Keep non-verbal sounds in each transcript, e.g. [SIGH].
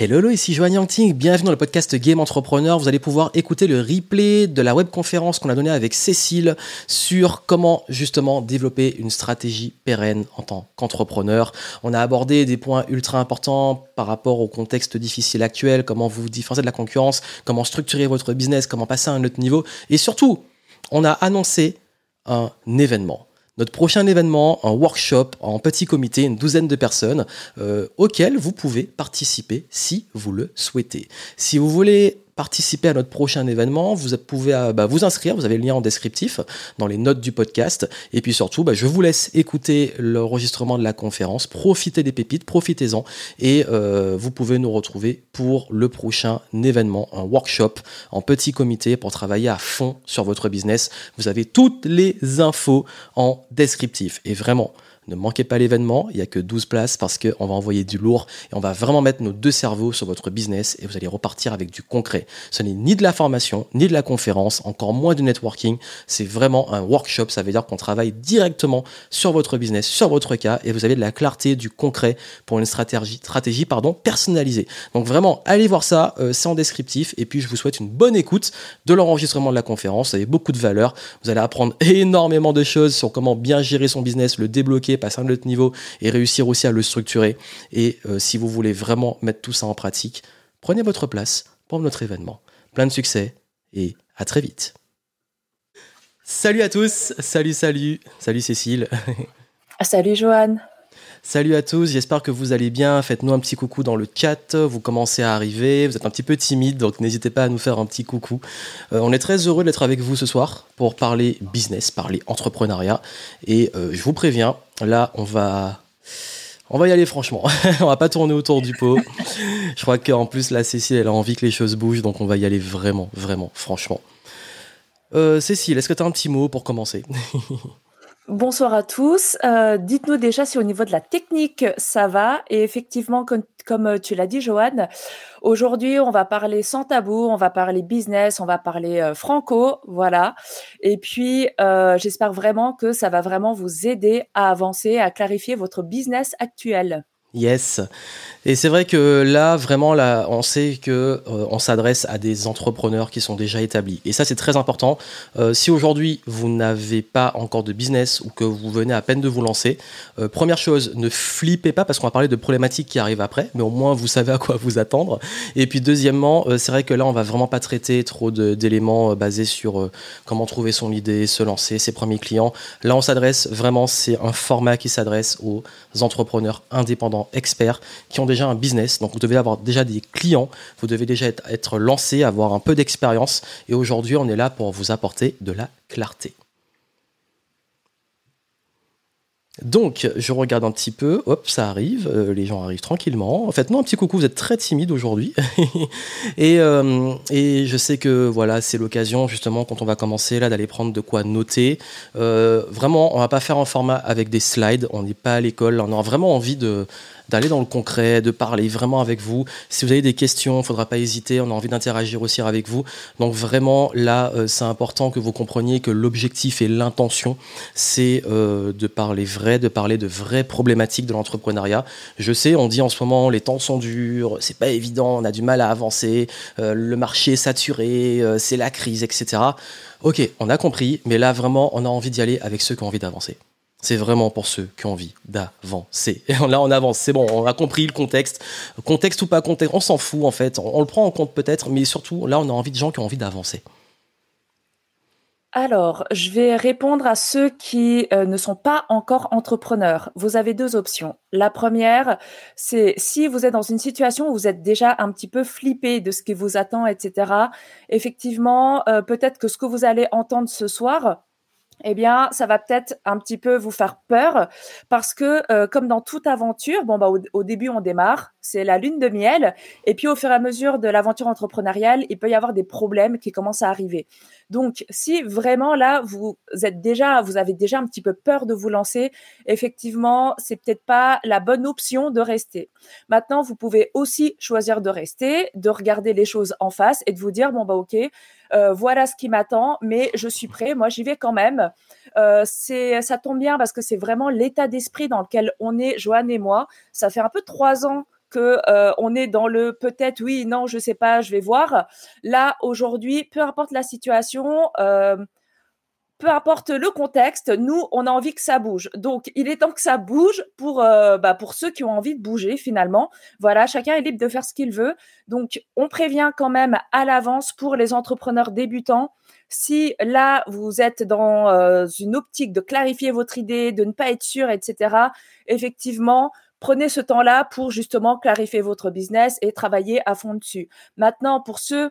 Hello, ici Joanne Yangting, bienvenue dans le podcast Game Entrepreneur. Vous allez pouvoir écouter le replay de la webconférence qu'on a donnée avec Cécile sur comment justement développer une stratégie pérenne en tant qu'entrepreneur. On a abordé des points ultra importants par rapport au contexte difficile actuel, comment vous différencier de la concurrence, comment structurer votre business, comment passer à un autre niveau. Et surtout, on a annoncé un événement notre prochain événement, un workshop en petit comité, une douzaine de personnes, euh, vous pouvez participer si vous le souhaitez. Si vous voulez participer à notre prochain événement, vous pouvez euh, bah, vous inscrire, vous avez le lien en descriptif dans les notes du podcast. Et puis surtout, bah, je vous laisse écouter l'enregistrement de la conférence, profitez des pépites, profitez-en et euh, vous pouvez nous retrouver pour le prochain événement, un workshop en petit comité pour travailler à fond sur votre business. Vous avez toutes les infos en descriptif. Et vraiment, ne manquez pas l'événement, il n'y a que 12 places parce qu'on va envoyer du lourd et on va vraiment mettre nos deux cerveaux sur votre business et vous allez repartir avec du concret. Ce n'est ni de la formation, ni de la conférence, encore moins du networking. C'est vraiment un workshop. Ça veut dire qu'on travaille directement sur votre business, sur votre cas et vous avez de la clarté, du concret pour une stratégie, stratégie pardon, personnalisée. Donc vraiment, allez voir ça, euh, c'est en descriptif et puis je vous souhaite une bonne écoute de l'enregistrement de la conférence. Vous avez beaucoup de valeur. Vous allez apprendre [LAUGHS] énormément de choses sur comment bien gérer son business, le débloquer, passer à un autre niveau et réussir aussi à le structurer. Et euh, si vous voulez vraiment mettre tout ça en pratique, prenez votre place pour notre événement. Plein de succès et à très vite. Salut à tous, salut, salut, salut Cécile. Salut Joanne. Salut à tous, j'espère que vous allez bien. Faites-nous un petit coucou dans le chat. Vous commencez à arriver, vous êtes un petit peu timide, donc n'hésitez pas à nous faire un petit coucou. Euh, on est très heureux d'être avec vous ce soir pour parler business, parler entrepreneuriat. Et euh, je vous préviens, là, on va on va y aller franchement. [LAUGHS] on va pas tourner autour du pot. Je crois qu'en plus, la Cécile, elle a envie que les choses bougent, donc on va y aller vraiment, vraiment, franchement. Euh, Cécile, est-ce que tu un petit mot pour commencer? [LAUGHS] Bonsoir à tous. Euh, dites-nous déjà si au niveau de la technique, ça va. Et effectivement, comme, euh, tu l'as dit, Joanne, aujourd'hui, on va parler sans tabou, on va parler business, on va parler euh, franco, voilà. Et puis, j'espère vraiment que ça va vraiment vous aider à avancer, à clarifier votre business actuel. Yes. Et c'est vrai que là, vraiment, là, on sait que euh, on s'adresse à des entrepreneurs qui sont déjà établis. Et ça, c'est très important. Euh, si aujourd'hui vous n'avez pas encore de business ou que vous venez à peine de vous lancer, euh, première chose, ne flippez pas parce qu'on va parler de problématiques qui arrivent après, mais au moins vous savez à quoi vous attendre. Et puis deuxièmement, c'est vrai que là, on va vraiment pas traiter trop d'éléments basés sur comment trouver son idée, se lancer, ses premiers clients. Là, on s'adresse vraiment, c'est un format qui s'adresse aux entrepreneurs indépendants, experts, qui ont déjà un business, donc vous devez avoir déjà des clients, vous devez déjà être, lancé, avoir un peu d'expérience, et aujourd'hui on est là pour vous apporter de la clarté. Donc, je regarde un petit peu, hop, ça arrive, euh, les gens arrivent tranquillement. En fait, non, un petit coucou, vous êtes très timide aujourd'hui. [LAUGHS] et, euh, et, je sais que voilà, c'est l'occasion, justement, quand on va commencer là, d'aller prendre de quoi noter. Euh, vraiment, on va pas faire un format avec des slides, on n'est pas à l'école, on a vraiment envie de, d'aller dans le concret, de parler vraiment avec vous. Si vous avez des questions, il ne faudra pas hésiter, on a envie d'interagir aussi avec vous. Donc vraiment, là, euh, c'est important que vous compreniez que l'objectif et l'intention, c'est euh, de parler vrai, de parler de vraies problématiques de l'entrepreneuriat. Je sais, on dit en ce moment, les temps sont durs, c'est pas évident, on a du mal à avancer, euh, le marché est saturé, c'est la crise, etc. Ok, on a compris, mais là, vraiment, on a envie d'y aller avec ceux qui ont envie d'avancer. C'est vraiment pour ceux qui ont envie d'avancer. [LAUGHS] Et là, on avance. C'est bon, on a compris le contexte. Contexte ou pas contexte, on s'en fout en fait. On, le prend en compte peut-être, mais surtout, là, on a envie de gens qui ont envie d'avancer. Alors, je vais répondre à ceux qui euh, ne sont pas encore entrepreneurs. Vous avez deux options. La première, c'est si vous êtes dans une situation où vous êtes déjà un petit peu flippé de ce qui vous attend, etc. Effectivement, euh, peut-être que ce que vous allez entendre ce soir, eh bien, ça va peut-être un petit peu vous faire peur parce que, euh, comme dans toute aventure, bon bah au, début on démarre, c'est la lune de miel, et puis au fur et à mesure de l'aventure entrepreneuriale, il peut y avoir des problèmes qui commencent à arriver. Donc, si vraiment là vous êtes déjà, vous avez déjà un petit peu peur de vous lancer, effectivement, c'est peut-être pas la bonne option de rester. Maintenant, vous pouvez aussi choisir de rester, de regarder les choses en face et de vous dire bon bah ok, euh, voilà ce qui m'attend, mais je suis prêt, moi j'y vais quand même. Euh, c'est, ça tombe bien parce que c'est vraiment l'état d'esprit dans lequel on est, Joanne et moi. Ça fait un peu trois ans que euh, on est dans le peut-être oui, non, je sais pas, je vais voir. Là aujourd'hui, peu importe la situation. Euh, peu importe le contexte, nous, on a envie que ça bouge. Donc, il est temps que ça bouge pour, euh, bah, pour ceux qui ont envie de bouger finalement. Voilà, chacun est libre de faire ce qu'il veut. Donc, on prévient quand même à l'avance pour les entrepreneurs débutants. Si là, vous êtes dans une optique de clarifier votre idée, de ne pas être sûr, etc., effectivement, prenez ce temps-là pour justement clarifier votre business et travailler à fond dessus. Maintenant, pour ceux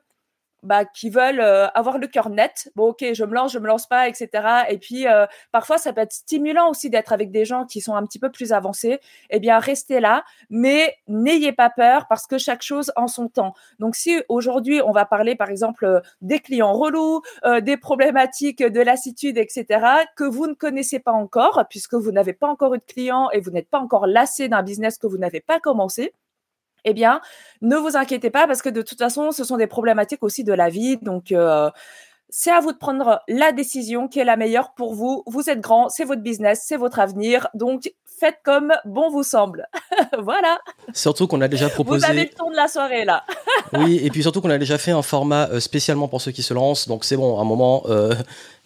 bah, qui veulent euh, avoir le cœur net. Bon, ok, je me lance, je me lance pas, etc. Et puis, euh, parfois, ça peut être stimulant aussi d'être avec des gens qui sont un petit peu plus avancés. Eh bien, restez là, mais n'ayez pas peur parce que chaque chose en son temps. Donc, si aujourd'hui, on va parler, par exemple, euh, des clients relous, des problématiques de lassitude, etc., que vous ne connaissez pas encore, puisque vous n'avez pas encore eu de clients et vous n'êtes pas encore lassé d'un business que vous n'avez pas commencé, eh bien, ne vous inquiétez pas parce que de toute façon, ce sont des problématiques aussi de la vie. Donc, euh, c'est à vous de prendre la décision qui est la meilleure pour vous. Vous êtes grand, c'est votre business, c'est votre avenir. Donc, faites comme bon vous semble. [LAUGHS] voilà. Surtout qu'on a déjà proposé. Vous avez le ton de la soirée là. oui, et puis surtout qu'on a déjà fait un format euh, spécialement pour ceux qui se lancent. Donc, c'est bon, à un moment. Euh,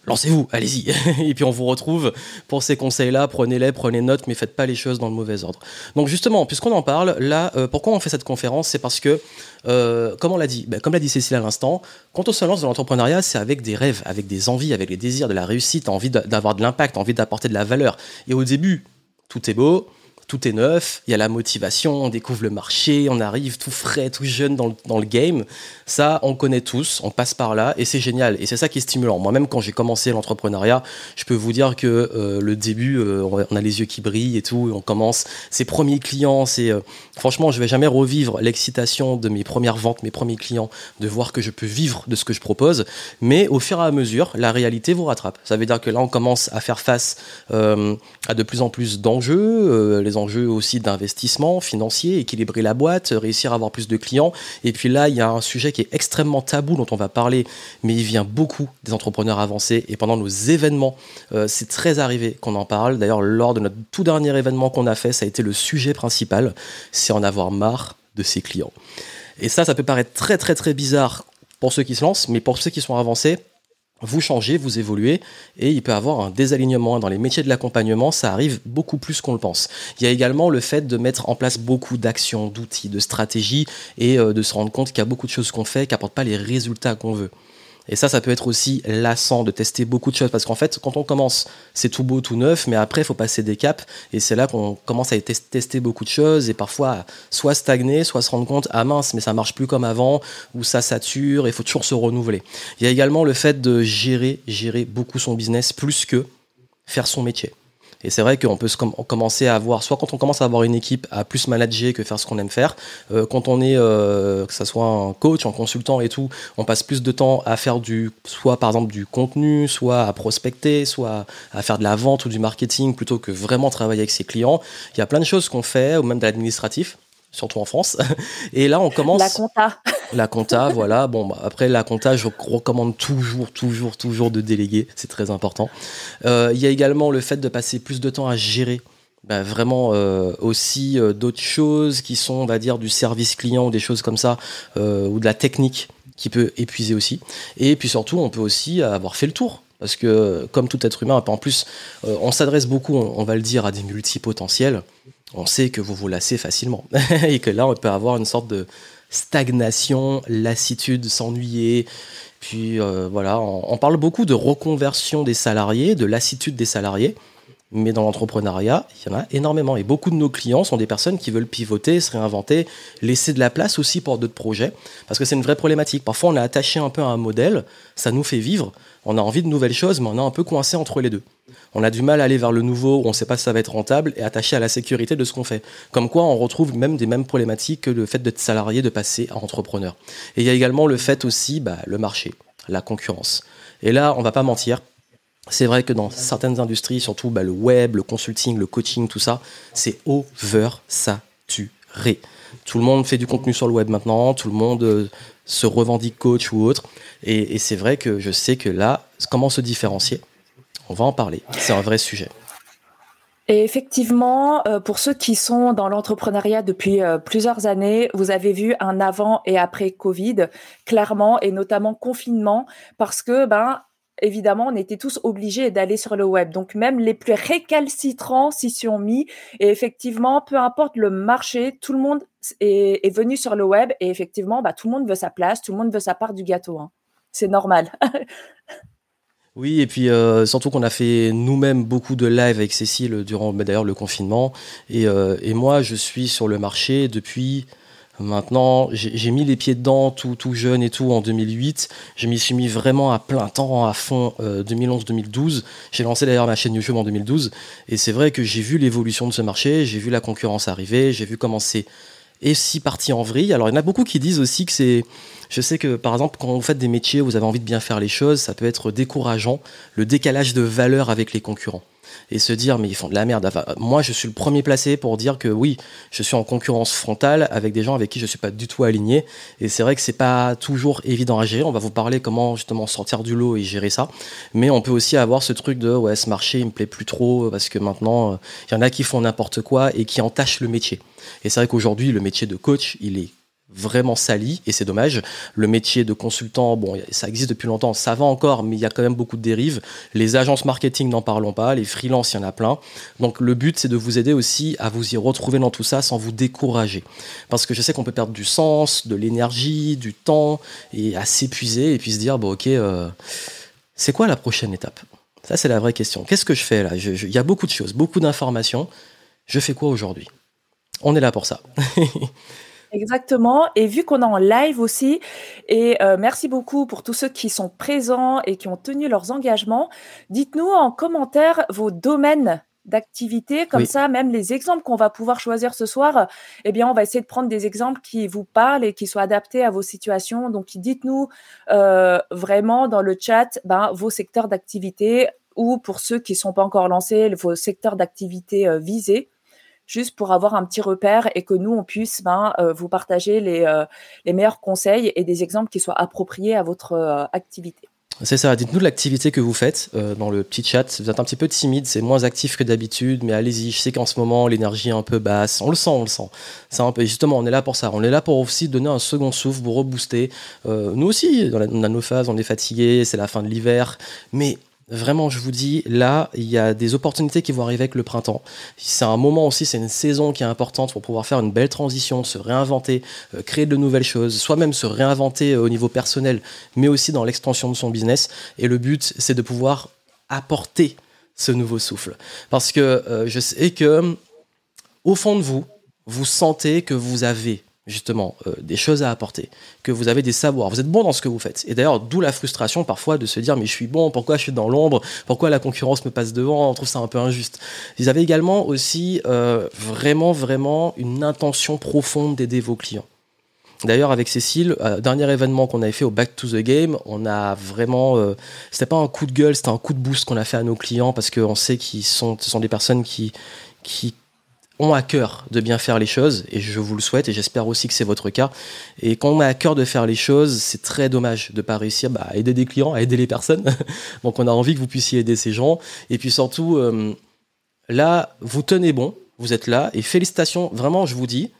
lancez-vous, allez-y. [LAUGHS] et puis on vous retrouve pour ces conseils-là. Prenez-les, prenez note, mais faites pas les choses dans le mauvais ordre. Donc justement, puisqu'on en parle, là, euh, pourquoi on fait cette conférence? C'est parce que, euh, comme on l'a dit, ben, comme l'a dit Cécile à l'instant, quand on se lance dans l'entrepreneuriat, c'est avec des rêves, avec des envies, avec les désirs de la réussite, envie d'avoir de l'impact, envie d'apporter de la valeur. Et au début, tout est beau, tout est neuf, il y a la motivation, on découvre le marché, on arrive tout frais, tout jeune dans le, dans le game. Ça, on connaît tous, on passe par là et c'est génial. Et c'est ça qui est stimulant. Moi-même, quand j'ai commencé l'entrepreneuriat, je peux vous dire que euh, le début, euh, on a les yeux qui brillent et tout, on commence ses premiers clients. C'est euh, franchement, je vais jamais revivre l'excitation de mes premières ventes, mes premiers clients, de voir que je peux vivre de ce que je propose. Mais au fur et à mesure, la réalité vous rattrape. Ça veut dire que là, on commence à faire face à de plus en plus d'enjeux, les enjeux aussi d'investissement financier, équilibrer la boîte, réussir à avoir plus de clients. Et puis là, il y a un sujet qui est extrêmement tabou dont on va parler, mais il vient beaucoup des entrepreneurs avancés. Et pendant nos événements, euh, c'est très arrivé qu'on en parle. D'ailleurs, lors de notre tout dernier événement qu'on a fait, ça a été le sujet principal, c'est en avoir marre de ses clients. Et ça, ça peut paraître très très très bizarre pour ceux qui se lancent, mais pour ceux qui sont avancés, vous changez, vous évoluez, et il peut avoir un désalignement. Dans les métiers de l'accompagnement, ça arrive beaucoup plus qu'on le pense. Il y a également le fait de mettre en place beaucoup d'actions, d'outils, de stratégies, et euh, de se rendre compte qu'il y a beaucoup de choses qu'on fait qui n'apportent pas les résultats qu'on veut. Et ça, ça peut être aussi lassant de tester beaucoup de choses parce qu'en fait, quand on commence, c'est tout beau, tout neuf, mais après, il faut passer des caps et c'est là qu'on commence à tester beaucoup de choses et parfois soit stagner, soit se rendre compte, ah mince, mais ça marche plus comme avant ou ça sature, il faut toujours se renouveler. Il y a également le fait de gérer, gérer beaucoup son business plus que faire son métier. Et c'est vrai qu'on peut commencer à avoir, soit quand on commence à avoir une équipe à plus manager que faire ce qu'on aime faire, euh, quand on est, euh, que ce soit un coach, un consultant et tout, on passe plus de temps à faire du, soit par exemple du contenu, soit à prospecter, soit à faire de la vente ou du marketing plutôt que vraiment travailler avec ses clients. Il y a plein de choses qu'on fait, ou même de l'administratif surtout en France. [LAUGHS] Et là, on commence. La compta. La compta, [LAUGHS] voilà. Bon, bah, après, la compta, je recommande toujours, toujours, toujours de déléguer. C'est très important. Euh, il y a également le fait de passer plus de temps à gérer. Bah, vraiment euh, aussi euh, d'autres choses qui sont, on va dire, du service client ou des choses comme ça, ou de la technique qui peut épuiser aussi. Et puis surtout, on peut aussi avoir fait le tour. Parce que, comme tout être humain, en plus, on s'adresse beaucoup, on va le dire, à des multipotentiels on sait que vous vous lassez facilement [LAUGHS] et que là on peut avoir une sorte de stagnation, lassitude, s'ennuyer. Puis euh, voilà, on, parle beaucoup de reconversion des salariés, de lassitude des salariés, mais dans l'entrepreneuriat, il y en a énormément. Et beaucoup de nos clients sont des personnes qui veulent pivoter, se réinventer, laisser de la place aussi pour d'autres projets, parce que c'est une vraie problématique. Parfois on est attaché un peu à un modèle, ça nous fait vivre, on a envie de nouvelles choses, mais on est un peu coincé entre les deux. On a du mal à aller vers le nouveau, on ne sait pas si ça va être rentable, et attaché à la sécurité de ce qu'on fait. Comme quoi, on retrouve même des mêmes problématiques que le fait d'être salarié, de passer à entrepreneur. Et il y a également le fait aussi, bah, le marché, la concurrence. Et là, on va pas mentir, c'est vrai que dans certaines industries, surtout bah, le web, le consulting, le coaching, tout ça, c'est over-saturé. Tout le monde fait du contenu sur le web maintenant, tout le monde euh, se revendique coach ou autre. Et, c'est vrai que je sais que là, comment se différencier? On va en parler. C'est un vrai sujet. Et effectivement, euh, pour ceux qui sont dans l'entrepreneuriat depuis euh, plusieurs années, vous avez vu un avant et après Covid, clairement, et notamment confinement, parce que, ben, évidemment, on était tous obligés d'aller sur le web. Donc, même les plus récalcitrants s'y sont mis. Et effectivement, peu importe le marché, tout le monde est, venu sur le web. Et effectivement, bah, tout le monde veut sa place, tout le monde veut sa part du gâteau. Hein. C'est normal. [LAUGHS] Oui, et puis euh, surtout qu'on a fait nous-mêmes beaucoup de live avec Cécile durant bah, d'ailleurs le confinement. Euh, et, moi, je suis sur le marché depuis maintenant. J'ai mis les pieds dedans tout, tout jeune et tout en 2008. Je m'y suis mis vraiment à plein temps, à fond, 2011-2012. Euh, j'ai lancé d'ailleurs ma chaîne YouTube en 2012. Et c'est vrai que j'ai vu l'évolution de ce marché, j'ai vu la concurrence arriver, j'ai vu comment c'est et si parti en vrille. Alors il y en a beaucoup qui disent aussi que c'est je sais que par exemple, quand vous faites des métiers, vous avez envie de bien faire les choses, ça peut être décourageant, le décalage de valeur avec les concurrents. Et se dire, mais ils font de la merde. moi, je suis le premier placé pour dire que oui, je suis en concurrence frontale avec des gens avec qui je ne suis pas du tout aligné. Et c'est vrai que c'est pas toujours évident à gérer. On va vous parler comment justement sortir du lot et gérer ça. Mais on peut aussi avoir ce truc de, ouais, ce marché, il me plaît plus trop parce que maintenant, il y en a qui font n'importe quoi et qui entachent le métier. Et c'est vrai qu'aujourd'hui, le métier de coach, il est vraiment sali et c'est dommage. Le métier de consultant, bon, ça existe depuis longtemps, ça va encore, mais il y a quand même beaucoup de dérives. Les agences marketing, n'en parlons pas, les freelances, il y en a plein. Donc le but, c'est de vous aider aussi à vous y retrouver dans tout ça sans vous décourager. Parce que je sais qu'on peut perdre du sens, de l'énergie, du temps et à s'épuiser et puis se dire, bon, ok, euh, c'est quoi la prochaine étape? Ça, c'est la vraie question. Qu'est-ce que je fais là? Il y a beaucoup de choses, beaucoup d'informations. Je fais quoi aujourd'hui? On est là pour ça. [LAUGHS] Exactement. Et vu qu'on est en live aussi, et euh, merci beaucoup pour tous ceux qui sont présents et qui ont tenu leurs engagements. Dites-nous en commentaire vos domaines d'activité, comme ça, même les exemples qu'on va pouvoir choisir ce soir, eh bien, on va essayer de prendre des exemples qui vous parlent et qui soient adaptés à vos situations. Donc, dites-nous euh, vraiment dans le chat ben, vos secteurs d'activité ou pour ceux qui ne sont pas encore lancés, vos secteurs d'activité euh, visés juste pour avoir un petit repère et que nous, on puisse ben, euh, vous partager les, euh, les meilleurs conseils et des exemples qui soient appropriés à votre euh, activité. C'est ça, dites-nous l'activité que vous faites dans le petit chat. Vous êtes un petit peu timide, c'est moins actif que d'habitude, mais allez-y. Je sais qu'en ce moment, l'énergie est un peu basse. On le sent, on le sent. C'est un peu, justement, on est là pour ça. On est là pour aussi donner un second souffle, vous rebooster. nous aussi, dans nos phases, on est fatigué, c'est la fin de l'hiver. Mais Vraiment, je vous dis, là, il y a des opportunités qui vont arriver avec le printemps. C'est un moment aussi, c'est une saison qui est importante pour pouvoir faire une belle transition, se réinventer, euh, créer de nouvelles choses, soit-même se réinventer euh, au niveau personnel, mais aussi dans l'extension de son business. Et le but, c'est de pouvoir apporter ce nouveau souffle. Parce que euh, je sais que, au fond de vous, vous sentez que vous avez justement euh, des choses à apporter, que vous avez des savoirs, vous êtes bon dans ce que vous faites. Et d'ailleurs, d'où la frustration parfois de se dire mais je suis bon, pourquoi je suis dans l'ombre, pourquoi la concurrence me passe devant, on trouve ça un peu injuste. Vous avez également aussi euh, vraiment vraiment une intention profonde d'aider vos clients. D'ailleurs, avec Cécile, euh, dernier événement qu'on avait fait au Back to the Game, on a vraiment, c'était pas un coup de gueule, c'était un coup de boost qu'on a fait à nos clients parce qu'on sait qu'ils sont, ce sont des personnes qui, qui ont à cœur de bien faire les choses, et je vous le souhaite, et j'espère aussi que c'est votre cas. Et quand on a à cœur de faire les choses, c'est très dommage de pas réussir bah, à aider des clients, à aider les personnes. [LAUGHS] Donc on a envie que vous puissiez aider ces gens. Et puis surtout, euh, là, vous tenez bon, vous êtes là, et félicitations, vraiment, je vous dis,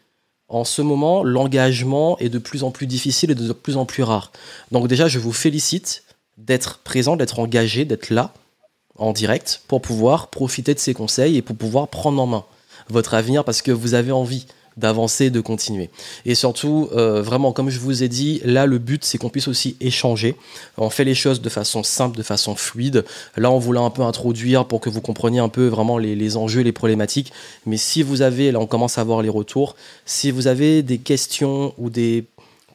en ce moment, l'engagement est de plus en plus difficile et de plus en plus rare. Donc déjà, je vous félicite d'être présent, d'être engagé, d'être là en direct pour pouvoir profiter de ces conseils et pour pouvoir prendre en main votre avenir parce que vous avez envie d'avancer, de continuer. Et surtout, euh, vraiment, comme je vous ai dit, là, le but, c'est qu'on puisse aussi échanger. On fait les choses de façon simple, de façon fluide. Là, on voulait un peu introduire pour que vous compreniez un peu vraiment les, les enjeux, les problématiques. Mais si vous avez, là, on commence à voir les retours. Si vous avez des questions ou des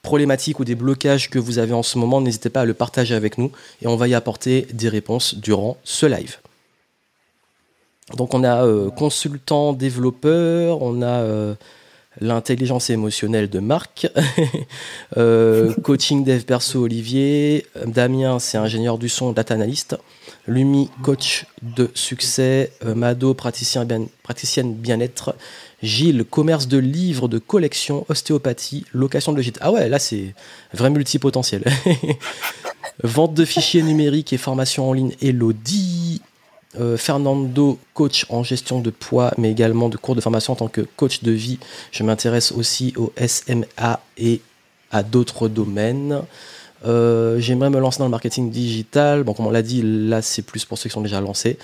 problématiques ou des blocages que vous avez en ce moment, n'hésitez pas à le partager avec nous et on va y apporter des réponses durant ce live. Donc on a euh, consultant développeur, on a euh, l'intelligence émotionnelle de Marc, [LAUGHS] euh, [LAUGHS] coaching dev perso Olivier, Damien c'est ingénieur du son, data analyst, Lumi coach de succès, Mado praticien bien, praticienne bien-être, Gilles commerce de livres de collection, ostéopathie, location de gîte. Ah ouais, là c'est vrai multipotentiel. [LAUGHS] Vente de fichiers numériques et formation en ligne, Elodie. Fernando, coach en gestion de poids, mais également de cours de formation en tant que coach de vie. Je m'intéresse aussi au SMA et à d'autres domaines. J'aimerais me lancer dans le marketing digital. Bon, comme on l'a dit, là, c'est plus pour ceux qui sont déjà lancés.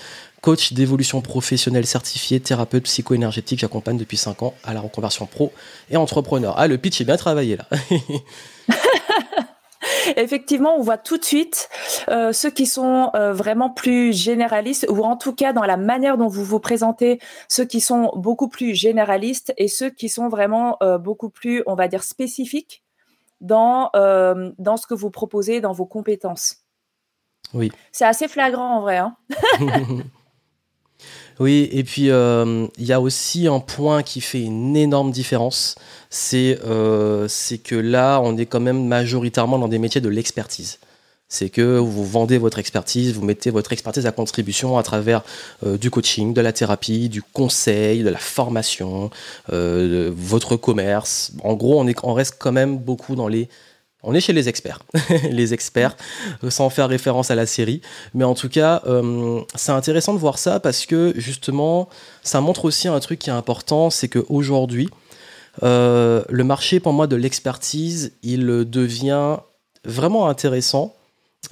Coach d'évolution professionnelle certifié, thérapeute psycho-énergétique. J'accompagne depuis 5 ans à la reconversion pro et entrepreneur. Ah, le pitch est bien travaillé là. [LAUGHS] Effectivement, on voit tout de suite euh, ceux qui sont euh, vraiment plus généralistes, ou en tout cas dans la manière dont vous vous présentez, ceux qui sont beaucoup plus généralistes et ceux qui sont vraiment euh, beaucoup plus, on va dire, spécifiques dans, dans ce que vous proposez, dans vos compétences. Oui. C'est assez flagrant en vrai. Hein [LAUGHS] Oui, et puis euh, il y a aussi un point qui fait une énorme différence, c'est euh, que là, on est quand même majoritairement dans des métiers de l'expertise. C'est que vous vendez votre expertise, vous mettez votre expertise à contribution à travers euh, du coaching, de la thérapie, du conseil, de la formation, de votre commerce. En gros, on, est, on reste quand même beaucoup dans les on est chez les experts, [LAUGHS] les experts, sans faire référence à la série. Mais en tout cas, euh, c'est intéressant de voir ça parce que justement, ça montre aussi un truc qui est important, c'est qu'aujourd'hui, euh, le marché pour moi de l'expertise, il devient vraiment intéressant.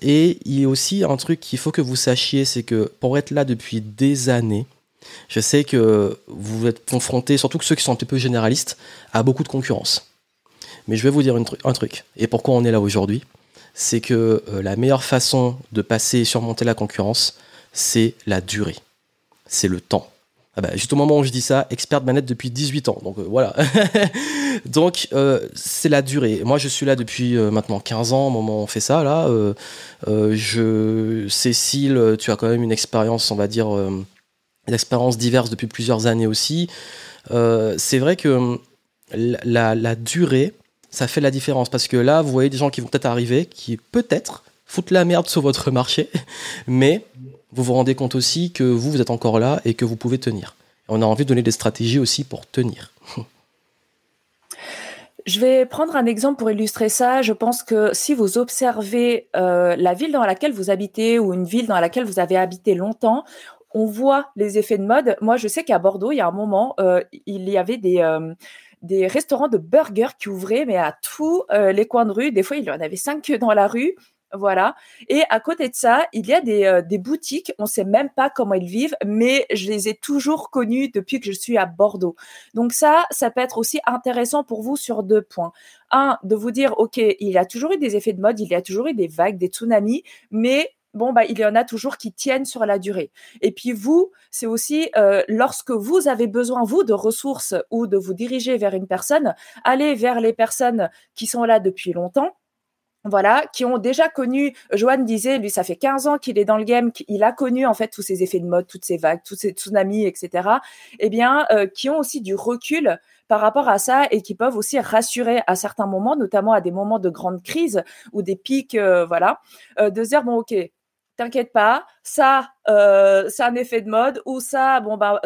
Et il y a aussi un truc qu'il faut que vous sachiez, c'est que pour être là depuis des années, je sais que vous êtes confrontés, surtout que ceux qui sont un peu généralistes, à beaucoup de concurrence. Mais je vais vous dire un truc. Et pourquoi on est là aujourd'hui? C'est que euh, la meilleure façon de passer et surmonter la concurrence, c'est la durée. C'est le temps. Ah bah, juste au moment où je dis ça, expert de manette depuis 18 ans. Donc euh, voilà. [LAUGHS] donc euh, c'est la durée. Moi je suis là depuis maintenant 15 ans au moment où on fait ça. Là, je... Cécile, tu as quand même une expérience, on va dire, une expérience diverse depuis plusieurs années aussi. c'est vrai que la, la durée, ça fait la différence parce que là, vous voyez des gens qui vont peut-être arriver, qui peut-être foutent la merde sur votre [LAUGHS] marché, mais vous vous rendez compte aussi que vous, vous êtes encore là et que vous pouvez tenir. On a envie de donner des stratégies aussi pour tenir. Je vais prendre un exemple pour illustrer ça. Je pense que si vous observez euh, la ville dans laquelle vous habitez ou une ville dans laquelle vous avez habité longtemps, on voit les effets de mode. Moi, je sais qu'à Bordeaux, il y a un moment, euh, il y avait des, euh, des restaurants de burgers qui ouvraient, mais à tous euh, les coins de rue. Des fois, il y en avait cinq dans la rue. Voilà. Et à côté de ça, il y a des, euh, des boutiques. On sait même pas comment ils vivent, mais je les ai toujours connus depuis que je suis à Bordeaux. Donc ça, ça peut être aussi intéressant pour vous sur deux points. Un, de vous dire, OK, il y a toujours eu des effets de mode, il y a toujours eu des vagues, des tsunamis, mais bon, bah, il y en a toujours qui tiennent sur la durée. Et puis vous, c'est aussi euh, lorsque vous avez besoin, vous, de ressources ou de vous diriger vers une personne, allez vers les personnes qui sont là depuis longtemps voilà, qui ont déjà connu, Joanne disait, lui, ça fait 15 ans qu'il est dans le game, qu'il a connu en fait tous ces effets de mode, toutes ces vagues, tous ces tsunamis, etc. Eh bien, euh, qui ont aussi du recul par rapport à ça et qui peuvent aussi rassurer à certains moments, notamment à des moments de grande crise ou des pics, euh, voilà, de dire bon, ok, t'inquiète pas, ça, euh, c'est un effet de mode, ou ça, bon, bah,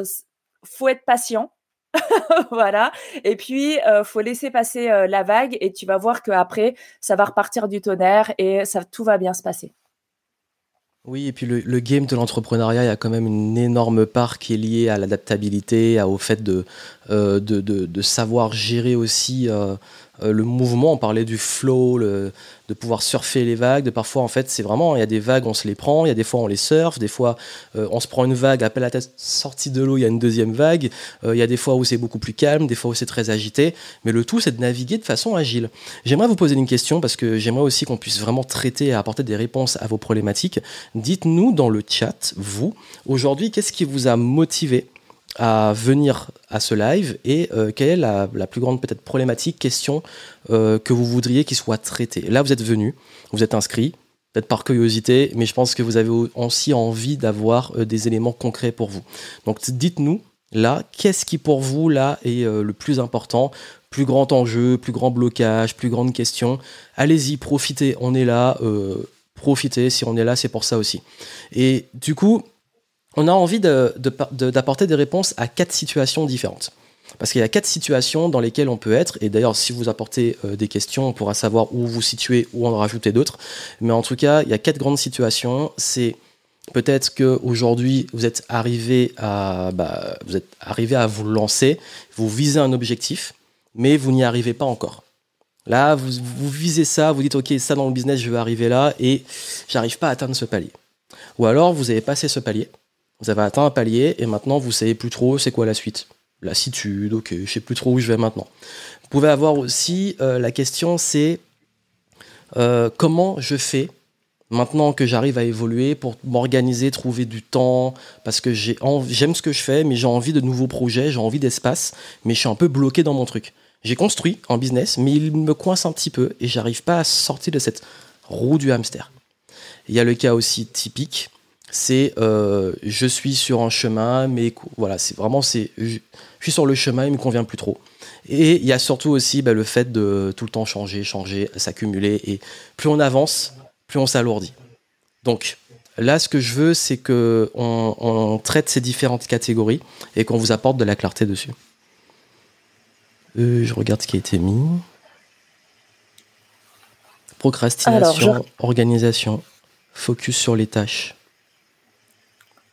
faut être patient. [LAUGHS] voilà. Et puis, euh, faut laisser passer euh, la vague et tu vas voir qu'après, ça va repartir du tonnerre et ça, tout va bien se passer. Oui, et puis le, game de l'entrepreneuriat, il y a quand même une énorme part qui est liée à l'adaptabilité, au fait de, de, de, savoir gérer aussi euh, le mouvement, on parlait du flow, de pouvoir surfer les vagues, de parfois en fait c'est vraiment, il y a des vagues, on se les prend, il y a des fois on les surfe, des fois euh, on se prend une vague, appelle la tête sortie de l'eau, il y a une deuxième vague, euh, il y a des fois où c'est beaucoup plus calme, des fois où c'est très agité, mais le tout c'est de naviguer de façon agile. J'aimerais vous poser une question parce que j'aimerais aussi qu'on puisse vraiment traiter et apporter des réponses à vos problématiques. Dites-nous dans le chat, vous, aujourd'hui, qu'est-ce qui vous a motivé à venir à ce live et euh, quelle est la, plus grande peut-être problématique, question euh, que vous voudriez qu'il soit traité? Là, vous êtes venu, vous êtes inscrit, peut-être par curiosité, mais je pense que vous avez aussi envie d'avoir euh, des éléments concrets pour vous. Donc dites-nous là, qu'est-ce qui pour vous là est le plus important? Plus grand enjeu, plus grand blocage, plus grande question? Allez-y, profitez, on est là, profitez, si on est là, c'est pour ça aussi. Et du coup, on a envie d'apporter des réponses à quatre situations différentes. Parce qu'il y a quatre situations dans lesquelles on peut être, et d'ailleurs si vous apportez euh, des questions, on pourra savoir où vous situez ou en rajouter d'autres. Mais en tout cas, il y a quatre grandes situations. C'est Peut-être que aujourd'hui vous êtes arrivé à bah, vous êtes arrivé à vous lancer, vous visez un objectif, mais vous n'y arrivez pas encore. Là, vous, vous visez ça, vous dites ok ça dans le business je veux arriver là et j'arrive pas à atteindre ce palier. Ou alors vous avez passé ce palier, vous avez atteint un palier et maintenant vous savez plus trop c'est quoi la suite. Lassitude, ok, je sais plus trop où je vais maintenant. Vous pouvez avoir aussi euh, la question c'est euh, comment je fais maintenant que j'arrive à évoluer pour m'organiser, trouver du temps, parce que j'aime ce que je fais, mais j'ai envie de nouveaux projets, j'ai envie d'espace, mais je suis un peu bloqué dans mon truc. J'ai construit en business, mais il me coince un petit peu et j'arrive pas à sortir de cette roue du hamster. Il y a le cas aussi typique, c'est euh, je suis sur un chemin, mais voilà, c'est vraiment c'est je, suis sur le chemin, il me convient plus trop. Et il y a surtout aussi bah, le fait de tout le temps changer, changer, s'accumuler et plus on avance, plus on s'alourdit. Donc là, ce que je veux, c'est que on, traite ces différentes catégories et qu'on vous apporte de la clarté dessus. Euh, je regarde ce qui a été mis. Procrastination, organisation, focus sur les tâches.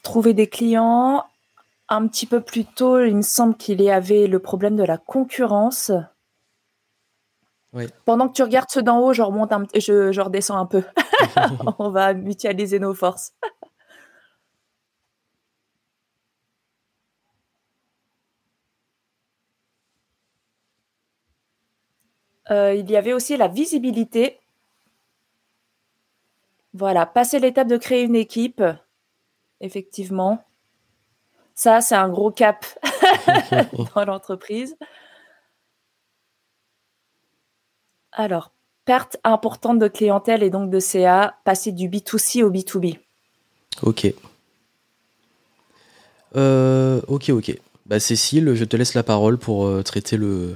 Trouver des clients. Un petit peu plus tôt, il me semble qu'il y avait le problème de la concurrence. Pendant que tu regardes ceux d'en haut, je remonte un, je, je redescends un peu. [LAUGHS] [LAUGHS] On va mutualiser nos forces. Euh, il y avait aussi la visibilité. Voilà, passer l'étape de créer une équipe, effectivement. Ça, c'est un gros cap [LAUGHS] dans l'entreprise. Alors, perte importante de clientèle et donc de CA, passer du B2C au B2B. Ok. Euh, ok, ok. Bah, Cécile, je te laisse la parole pour euh, traiter le,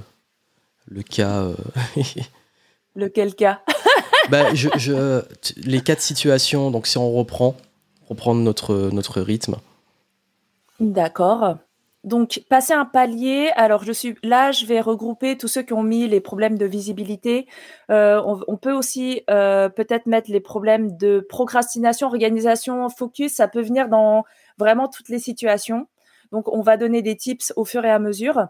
le cas. Euh, [LAUGHS] Lequel cas? Bah, je, Les cas de situation, donc si on reprend, reprendre notre, rythme. D'accord. Donc, passer un palier. Alors, je suis là, je vais regrouper tous ceux qui ont mis les problèmes de visibilité. Euh, on, peut aussi euh, peut-être mettre les problèmes de procrastination, organisation, focus. Ça peut venir dans vraiment toutes les situations. Donc, on va donner des tips au fur et à mesure.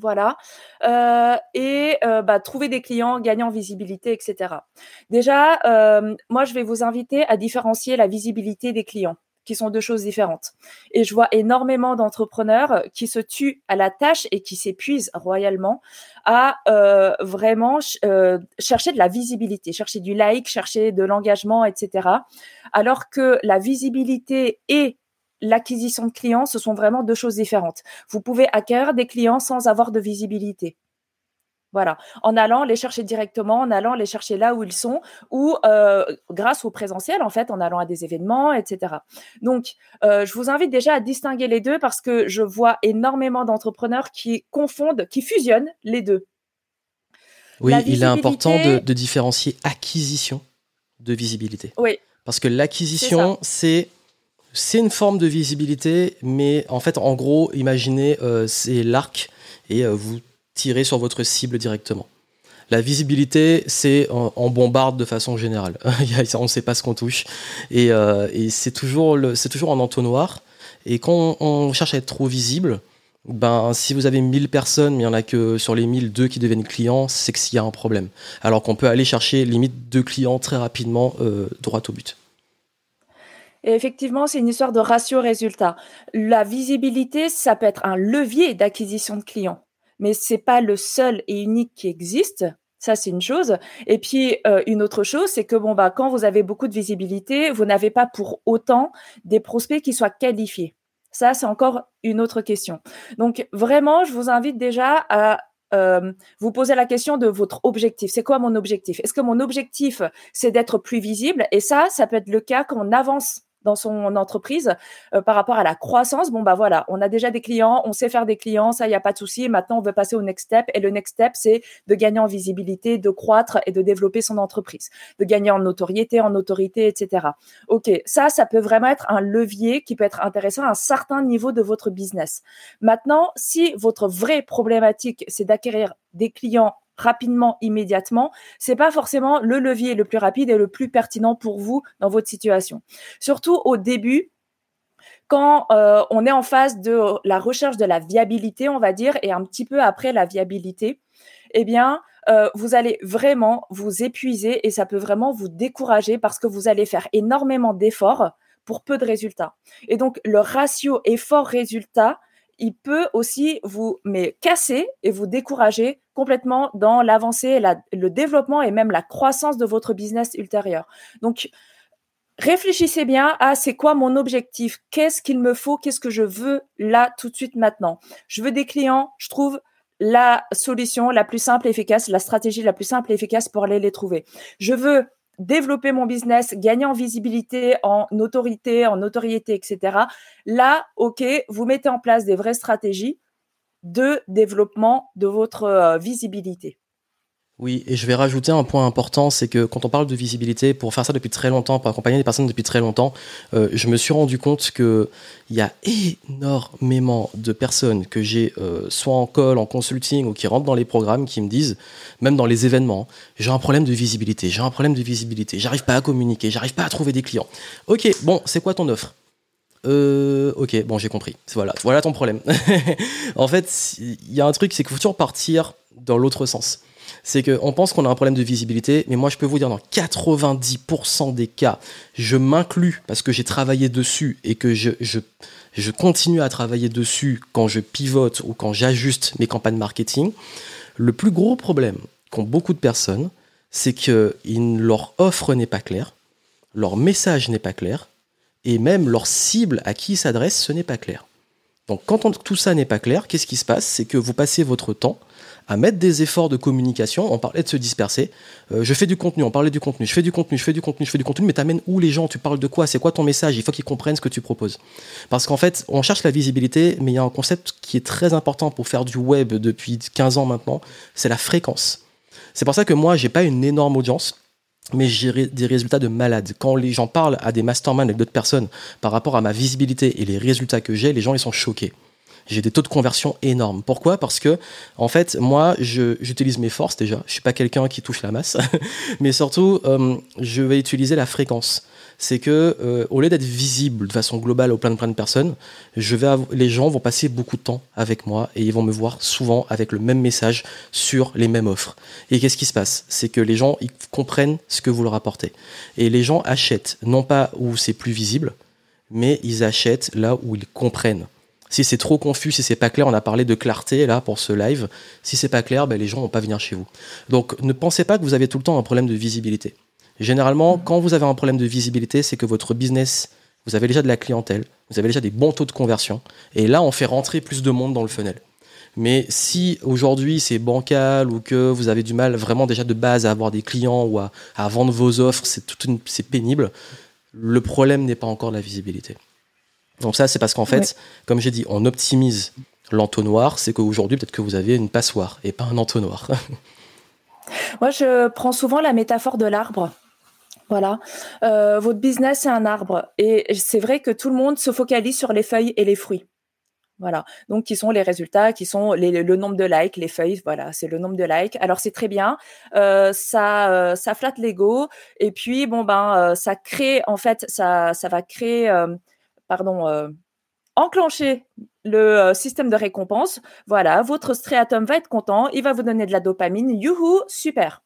Voilà. Euh, et bah, trouver des clients, gagner en visibilité, etc. Déjà, moi, je vais vous inviter à différencier la visibilité des clients qui sont deux choses différentes. Et je vois énormément d'entrepreneurs qui se tuent à la tâche et qui s'épuisent royalement à euh, vraiment euh, chercher de la visibilité, chercher du like, chercher de l'engagement, etc. Alors que la visibilité et l'acquisition de clients, ce sont vraiment deux choses différentes. Vous pouvez acquérir des clients sans avoir de visibilité. Voilà, en allant les chercher directement, en allant les chercher là où ils sont, ou euh, grâce au présentiel, en fait, en allant à des événements, etc. Donc, euh, je vous invite déjà à distinguer les deux parce que je vois énormément d'entrepreneurs qui confondent, qui fusionnent les deux. Oui, il est important de, différencier acquisition de visibilité. Oui. Parce que l'acquisition, c'est c'est une forme de visibilité, mais en fait, en gros, imaginez, euh, c'est l'arc et vous tirer sur votre cible directement. La visibilité, c'est en, bombarde de façon générale. [LAUGHS] on ne sait pas ce qu'on touche. Et, euh, c'est toujours, toujours en entonnoir. Et quand on, cherche à être trop visible, ben, si vous avez 1000 personnes, mais il n'y en a que sur les 1000, deux qui deviennent clients, c'est qu'il y a un problème. Alors qu'on peut aller chercher limite deux clients très rapidement, euh, droit au but. Et effectivement, c'est une histoire de ratio-résultat. La visibilité, ça peut être un levier d'acquisition de clients mais c'est pas le seul et unique qui existe. Ça, c'est une chose. Et puis, euh, une autre chose, c'est que bon, bah, quand vous avez beaucoup de visibilité, vous n'avez pas pour autant des prospects qui soient qualifiés. Ça, c'est encore une autre question. Donc, vraiment, je vous invite déjà à euh, vous poser la question de votre objectif. C'est quoi mon objectif? Est-ce que mon objectif, c'est d'être plus visible? Et ça, ça peut être le cas quand on avance dans son entreprise euh, par rapport à la croissance. Bon, bah voilà, on a déjà des clients, on sait faire des clients, ça, il n'y a pas de souci. Maintenant, on veut passer au next step. Et le next step, c'est de gagner en visibilité, de croître et de développer son entreprise, de gagner en notoriété, en autorité, etc. OK, ça, ça peut vraiment être un levier qui peut être intéressant à un certain niveau de votre business. Maintenant, si votre vraie problématique, c'est d'acquérir des clients rapidement, immédiatement, c'est pas forcément le levier le plus rapide et le plus pertinent pour vous dans votre situation. Surtout au début, quand euh, on est en phase de la recherche de la viabilité, on va dire, et un petit peu après la viabilité, eh bien, euh, vous allez vraiment vous épuiser et ça peut vraiment vous décourager parce que vous allez faire énormément d'efforts pour peu de résultats. Et donc, le ratio effort-résultat, il peut aussi vous mais casser et vous décourager complètement dans l'avancée, le développement et même la croissance de votre business ultérieur. Donc, réfléchissez bien à c'est quoi mon objectif, qu'est-ce qu'il me faut, qu'est-ce que je veux là tout de suite maintenant. Je veux des clients, je trouve la solution la plus simple et efficace, la stratégie la plus simple et efficace pour aller les trouver. Je veux développer mon business, gagner en visibilité, en autorité, en notoriété, etc. Là, OK, vous mettez en place des vraies stratégies de développement de votre euh, visibilité. Oui, et je vais rajouter un point important, c'est que quand on parle de visibilité, pour faire ça depuis très longtemps, pour accompagner des personnes depuis très longtemps, euh, je me suis rendu compte qu'il y a énormément de personnes que j'ai euh, soit en call, en consulting ou qui rentrent dans les programmes qui me disent, même dans les événements, j'ai un problème de visibilité, j'ai un problème de visibilité, j'arrive pas à communiquer, j'arrive pas à trouver des clients. Ok, bon, c'est quoi ton offre? Euh, ok, bon, j'ai compris. Voilà, voilà ton problème. [LAUGHS] en fait, il y a un truc, c'est qu'il faut toujours partir dans l'autre sens c'est qu'on pense qu'on a un problème de visibilité, mais moi je peux vous dire dans 90% des cas, je m'inclus parce que j'ai travaillé dessus et que je, je, continue à travailler dessus quand je pivote ou quand j'ajuste mes campagnes marketing. Le plus gros problème qu'ont beaucoup de personnes, c'est que leur offre n'est pas claire, leur message n'est pas clair, et même leur cible à qui ils s'adressent, ce n'est pas clair. Donc quand tout ça n'est pas clair, qu'est-ce qui se passe? C'est que vous passez votre temps à mettre des efforts de communication. On parlait de se disperser. Euh, je fais du contenu, on parlait du contenu. Je fais du contenu, je fais du contenu, je fais du contenu, mais t'amènes où les gens? Tu parles de quoi? C'est quoi ton message? Il faut qu'ils comprennent ce que tu proposes. Parce qu'en fait, on cherche la visibilité, mais il y a un concept qui est très important pour faire du web depuis 15 ans maintenant, c'est la fréquence. C'est pour ça que moi, j'ai pas une énorme audience mais j'ai des résultats de malade. Quand les gens parlent à des masterminds avec d'autres personnes par rapport à ma visibilité et les résultats que j'ai, les gens ils sont choqués j'ai des taux de conversion énormes. Pourquoi? Parce que, en fait, moi, j'utilise mes forces déjà. Je suis pas quelqu'un qui touche la masse, [LAUGHS] mais surtout, euh, je vais utiliser la fréquence. C'est que, euh, au lieu d'être visible de façon globale au plein de plein de personnes, je vais les gens vont passer beaucoup de temps avec moi et ils vont me voir souvent avec le même message sur les mêmes offres. Et qu'est-ce qui se passe? C'est que les gens ils comprennent ce que vous leur apportez. Et les gens achètent non pas où c'est plus visible, mais ils achètent là où ils comprennent. Si c'est trop confus, si c'est pas clair, on a parlé de clarté là pour ce live. Si c'est pas clair, ben, les gens vont pas venir chez vous. Donc ne pensez pas que vous avez tout le temps un problème de visibilité. Généralement, quand vous avez un problème de visibilité, c'est que votre business, vous avez déjà de la clientèle, vous avez déjà des bons taux de conversion, et là on fait rentrer plus de monde dans le funnel. Mais si aujourd'hui c'est bancal ou que vous avez du mal vraiment déjà de base à avoir des clients ou à, vendre vos offres, c'est pénible, le problème n'est pas encore la visibilité. Donc ça, c'est parce qu'en fait, comme j'ai dit, on optimise l'entonnoir. C'est qu'aujourd'hui, peut-être que vous avez une passoire et pas un entonnoir. [LAUGHS] Moi, je prends souvent la métaphore de l'arbre. Voilà, euh, votre business c'est un arbre et c'est vrai que tout le monde se focalise sur les feuilles et les fruits. Voilà. Donc, qui sont les résultats, qui sont le nombre de likes, les feuilles. Voilà, c'est le nombre de likes. Alors, c'est très bien. Euh, ça, euh, ça flatte l'ego. Et puis, bon ben, ça crée en fait, ça, ça va créer pardon, euh, enclencher le euh, système de récompense. Voilà, votre striatum va être content, il va vous donner de la dopamine. Youhou, super.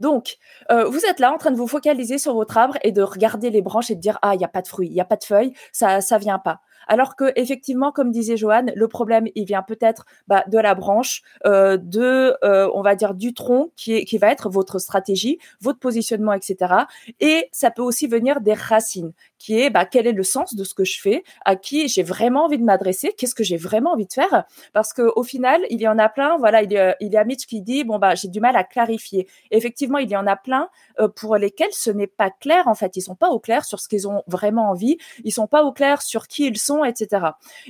Donc, euh, vous êtes là en train de vous focaliser sur votre arbre et de regarder les branches et de dire ah il y a pas de fruits, il y a pas de feuilles, ça ça vient pas. Alors que effectivement, comme disait Joanne, le problème il vient peut-être bah, de la branche, euh, de euh, on va dire du tronc qui est qui va être votre stratégie, votre positionnement, etc. Et ça peut aussi venir des racines, qui est bah, quel est le sens de ce que je fais, à qui j'ai vraiment envie de m'adresser, qu'est-ce que j'ai vraiment envie de faire, parce que au final il y en a plein. Voilà, il y a, il y a Mitch qui dit bon bah j'ai du mal à clarifier. effectivement, il y en a plein euh, pour lesquels ce n'est pas clair. En fait, ils sont pas au clair sur ce qu'ils ont vraiment envie. Ils sont pas au clair sur qui ils sont, etc.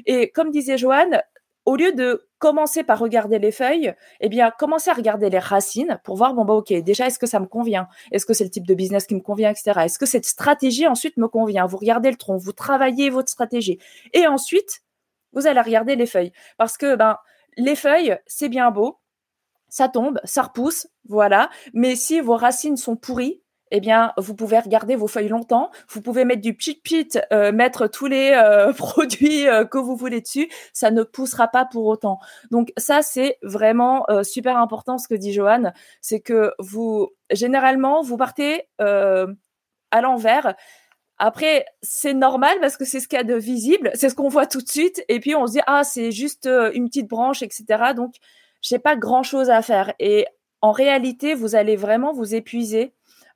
Et comme disait Joanne, au lieu de commencer par regarder les feuilles, eh bien, commencez à regarder les racines pour voir, bon, bah, ok, déjà, est-ce que ça me convient? Est-ce que c'est le type de business qui me convient, etc. Est-ce que cette stratégie ensuite me convient? Vous regardez le tronc, vous travaillez votre stratégie. Et ensuite, vous allez regarder les feuilles. Parce que, ben, les feuilles, c'est bien beau ça tombe, ça repousse, voilà. Mais si vos racines sont pourries, eh bien, vous pouvez regarder vos feuilles longtemps. Vous pouvez mettre du pit pit, euh, mettre tous les euh, [LAUGHS] produits euh, que vous voulez dessus. Ça ne poussera pas pour autant. Donc ça, c'est vraiment super important ce que dit Johan. C'est que vous, généralement, vous partez à l'envers. Après, c'est normal parce que c'est ce qu'il y a de visible, c'est ce qu'on voit tout de suite. Et puis on se dit ah c'est juste une petite branche, etc. Donc j'ai pas grand chose à faire. Et en réalité, vous allez vraiment vous épuiser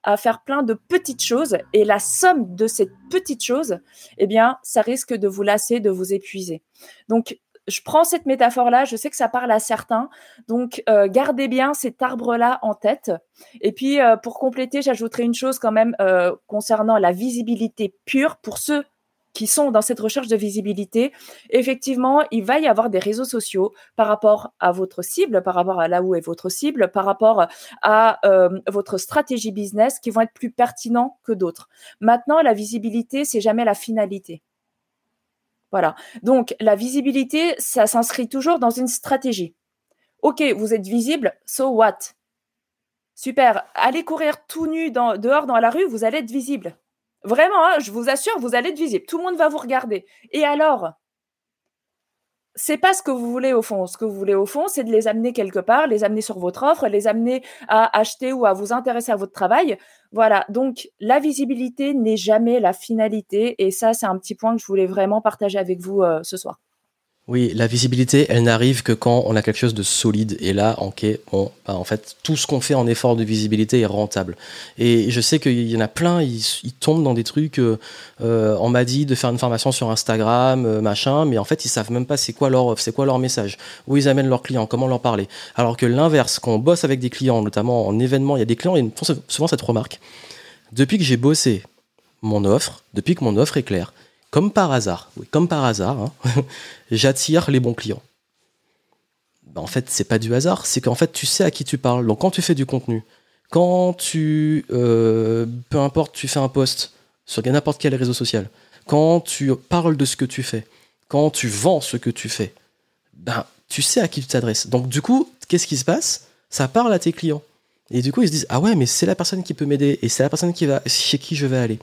à faire plein de petites choses et la somme de ces petites choses, eh bien, ça risque de vous lasser, de vous épuiser. Donc, je prends cette métaphore-là, je sais que ça parle à certains, donc euh, gardez bien cet arbre-là en tête. Et puis, euh, pour compléter, j'ajouterai une chose quand même euh, concernant la visibilité pure pour ceux qui sont dans cette recherche de visibilité, effectivement, il va y avoir des réseaux sociaux par rapport à votre cible, par rapport à là où est votre cible, par rapport à euh, votre stratégie business qui vont être plus pertinents que d'autres. Maintenant, la visibilité, c'est jamais la finalité. Voilà. Donc, la visibilité, ça s'inscrit toujours dans une stratégie. OK, vous êtes visible, so what? Super. Allez courir tout nu dehors dans la rue, vous allez être visible. Vraiment, hein, je vous assure, vous allez être visible. Tout le monde va vous regarder. Et alors c'est pas ce que vous voulez au fond. Ce que vous voulez au fond, c'est de les amener quelque part, les amener sur votre offre, les amener à acheter ou à vous intéresser à votre travail. Voilà. Donc, la visibilité n'est jamais la finalité. Et ça, c'est un petit point que je voulais vraiment partager avec vous euh, ce soir. Oui, la visibilité, elle n'arrive que quand on a quelque chose de solide. Et là, bon, bah, en fait, tout ce qu'on fait en effort de visibilité est rentable. Et je sais qu'il y en a plein, ils, tombent dans des trucs. Euh, euh, on m'a dit de faire une formation sur Instagram, euh, machin, mais en fait, ils savent même pas c'est quoi leur offre, c'est quoi leur message, où ils amènent leurs clients, comment leur parler. Alors que l'inverse, quand on bosse avec des clients, notamment en événement, il y a des clients, ils font souvent cette remarque. Depuis que j'ai bossé mon offre, depuis que mon offre est claire, comme par hasard, comme par hasard, hein, [LAUGHS] j'attire les bons clients. Ben, en fait, c'est pas du hasard, c'est qu'en fait, tu sais à qui tu parles. Donc, quand tu fais du contenu, quand tu, euh, peu importe, tu fais un post sur n'importe quel réseau social, quand tu parles de ce que tu fais, quand tu vends ce que tu fais, ben, tu sais à qui tu t'adresses. Donc, du coup, qu'est-ce qui se passe? Ça parle à tes clients. Et du coup, ils se disent ah ouais, mais c'est la personne qui peut m'aider et c'est la personne qui va chez qui je vais aller.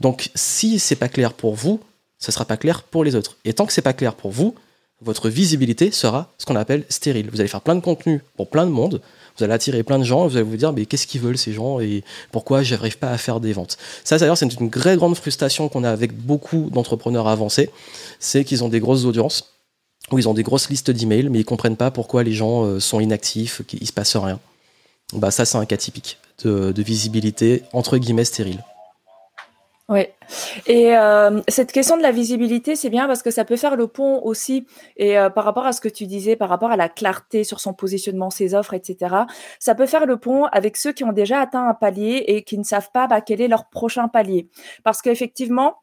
Donc, si c'est pas clair pour vous, ce sera pas clair pour les autres. Et tant que c'est pas clair pour vous, votre visibilité sera ce qu'on appelle stérile. Vous allez faire plein de contenu pour plein de monde, vous allez attirer plein de gens, vous allez vous dire mais qu'est-ce qu'ils veulent ces gens et pourquoi j'arrive pas à faire des ventes? Ça d'ailleurs c'est une très grande frustration qu'on a avec beaucoup d'entrepreneurs avancés, c'est qu'ils ont des grosses audiences ou ils ont des grosses listes d'emails mais ils comprennent pas pourquoi les gens euh, sont inactifs, qu'il se passe rien. Bah ça c'est un cas typique de visibilité entre guillemets stérile. Oui. Et euh, cette question de la visibilité, c'est bien parce que ça peut faire le pont aussi, et euh, par rapport à ce que tu disais, par rapport à la clarté sur son positionnement, ses offres, etc., ça peut faire le pont avec ceux qui ont déjà atteint un palier et qui ne savent pas bah, quel est leur prochain palier. Parce qu'effectivement,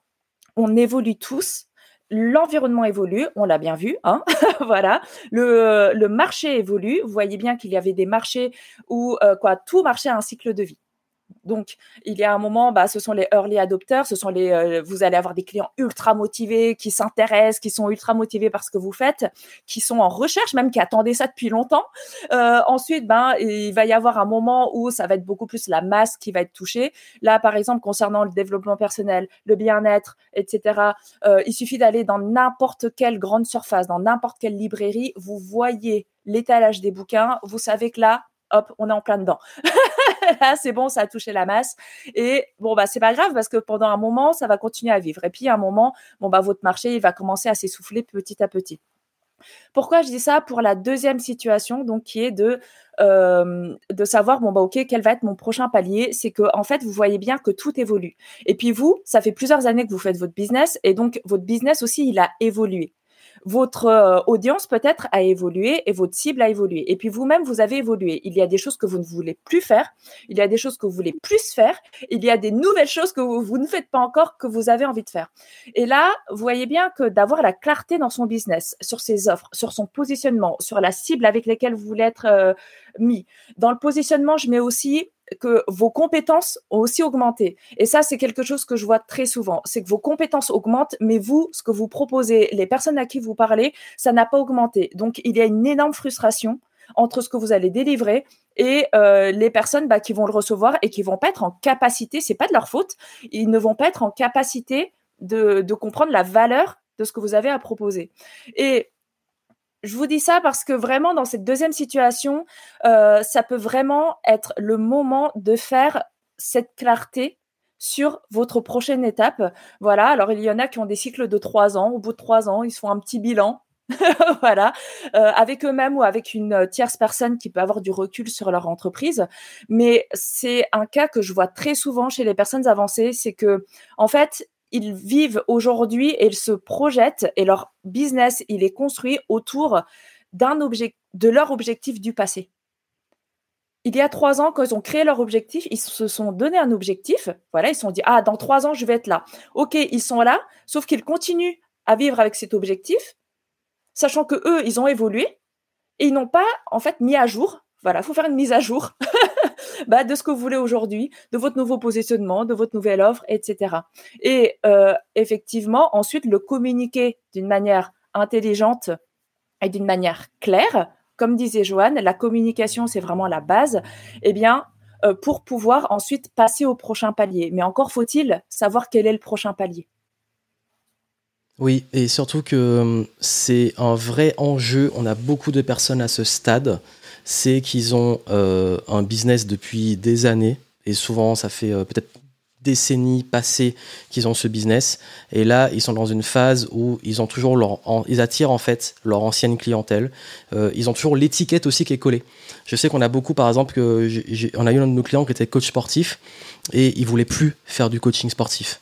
on évolue tous. L'environnement évolue, on l'a bien vu, hein [LAUGHS] voilà. Le, le marché évolue. Vous voyez bien qu'il y avait des marchés où euh, quoi, tout marchait à un cycle de vie. Donc, il y a un moment, bah, ce sont les early adopters, ce sont les, euh, vous allez avoir des clients ultra motivés, qui s'intéressent, qui sont ultra motivés par ce que vous faites, qui sont en recherche, même qui attendaient ça depuis longtemps. Euh, ensuite, ben, il va y avoir un moment où ça va être beaucoup plus la masse qui va être touchée. Là, par exemple, concernant le développement personnel, le bien-être, etc., euh, il suffit d'aller dans n'importe quelle grande surface, dans n'importe quelle librairie, vous voyez l'étalage des bouquins, vous savez que là, hop, on est en plein dedans. [LAUGHS] là, c'est bon, ça a touché la masse. Et bon, bah, c'est pas grave parce que pendant un moment, ça va continuer à vivre. Et puis, à un moment, bon, bah, votre marché, il va commencer à s'essouffler petit à petit. Pourquoi je dis ça? Pour la deuxième situation, donc qui est de euh, savoir bon bah ok quel va être mon prochain palier? C'est que en fait vous voyez bien que tout évolue. Et puis vous, ça fait plusieurs années que vous faites votre business et donc votre business aussi il a évolué votre euh, audience peut-être a évolué et votre cible a évolué. Et puis vous-même, vous avez évolué. Il y a des choses que vous ne voulez plus faire, il y a des choses que vous voulez plus faire, il y a des nouvelles choses que vous, ne faites pas encore que vous avez envie de faire. Et là, vous voyez bien que d'avoir la clarté dans son business, sur ses offres, sur son positionnement, sur la cible avec laquelle vous voulez être euh, mis. Dans le positionnement, je mets aussi que vos compétences ont aussi augmenté. Et ça, c'est quelque chose que je vois très souvent. C'est que vos compétences augmentent, mais vous, ce que vous proposez, les personnes à qui vous parlez, ça n'a pas augmenté. Donc, il y a une énorme frustration entre ce que vous allez délivrer et euh, les personnes bah, qui vont le recevoir et qui vont pas être en capacité, c'est pas de leur faute, ils ne vont pas être en capacité de, comprendre la valeur de ce que vous avez à proposer. Je vous dis ça parce que vraiment dans cette deuxième situation, euh, ça peut vraiment être le moment de faire cette clarté sur votre prochaine étape. Voilà, alors il y en a qui ont des cycles de trois ans. Au bout de trois ans, ils font un petit bilan. [LAUGHS] voilà, euh, avec eux-mêmes ou avec une tierce personne qui peut avoir du recul sur leur entreprise. Mais c'est un cas que je vois très souvent chez les personnes avancées, c'est que en fait, ils vivent aujourd'hui et ils se projettent et leur business, il est construit autour d'un de leur objectif du passé. Il y a trois ans, quand ils ont créé leur objectif, ils se sont donné un objectif. Voilà, ils se sont dit, ah, dans trois ans, je vais être là. OK, ils sont là, sauf qu'ils continuent à vivre avec cet objectif, sachant que eux, ils ont évolué et ils n'ont pas, en fait, mis à jour. Voilà, il faut faire une mise à jour [LAUGHS] bah, de ce que vous voulez aujourd'hui, de votre nouveau positionnement, de votre nouvelle offre, etc. Et euh, effectivement, ensuite, le communiquer d'une manière intelligente et d'une manière claire, comme disait Joanne, la communication, c'est vraiment la base, eh bien, euh, pour pouvoir ensuite passer au prochain palier. Mais encore faut-il savoir quel est le prochain palier. Oui, et surtout que hum, c'est un vrai enjeu. On a beaucoup de personnes à ce stade c'est qu'ils ont euh, un business depuis des années, et souvent ça fait euh, peut-être décennies passées qu'ils ont ce business, et là ils sont dans une phase où ils ont toujours ils attirent en fait leur ancienne clientèle, euh, ils ont toujours l'étiquette aussi qui est collée. Je sais qu'on a beaucoup, par exemple, que on a eu un de nos clients qui était coach sportif, et il voulait plus faire du coaching sportif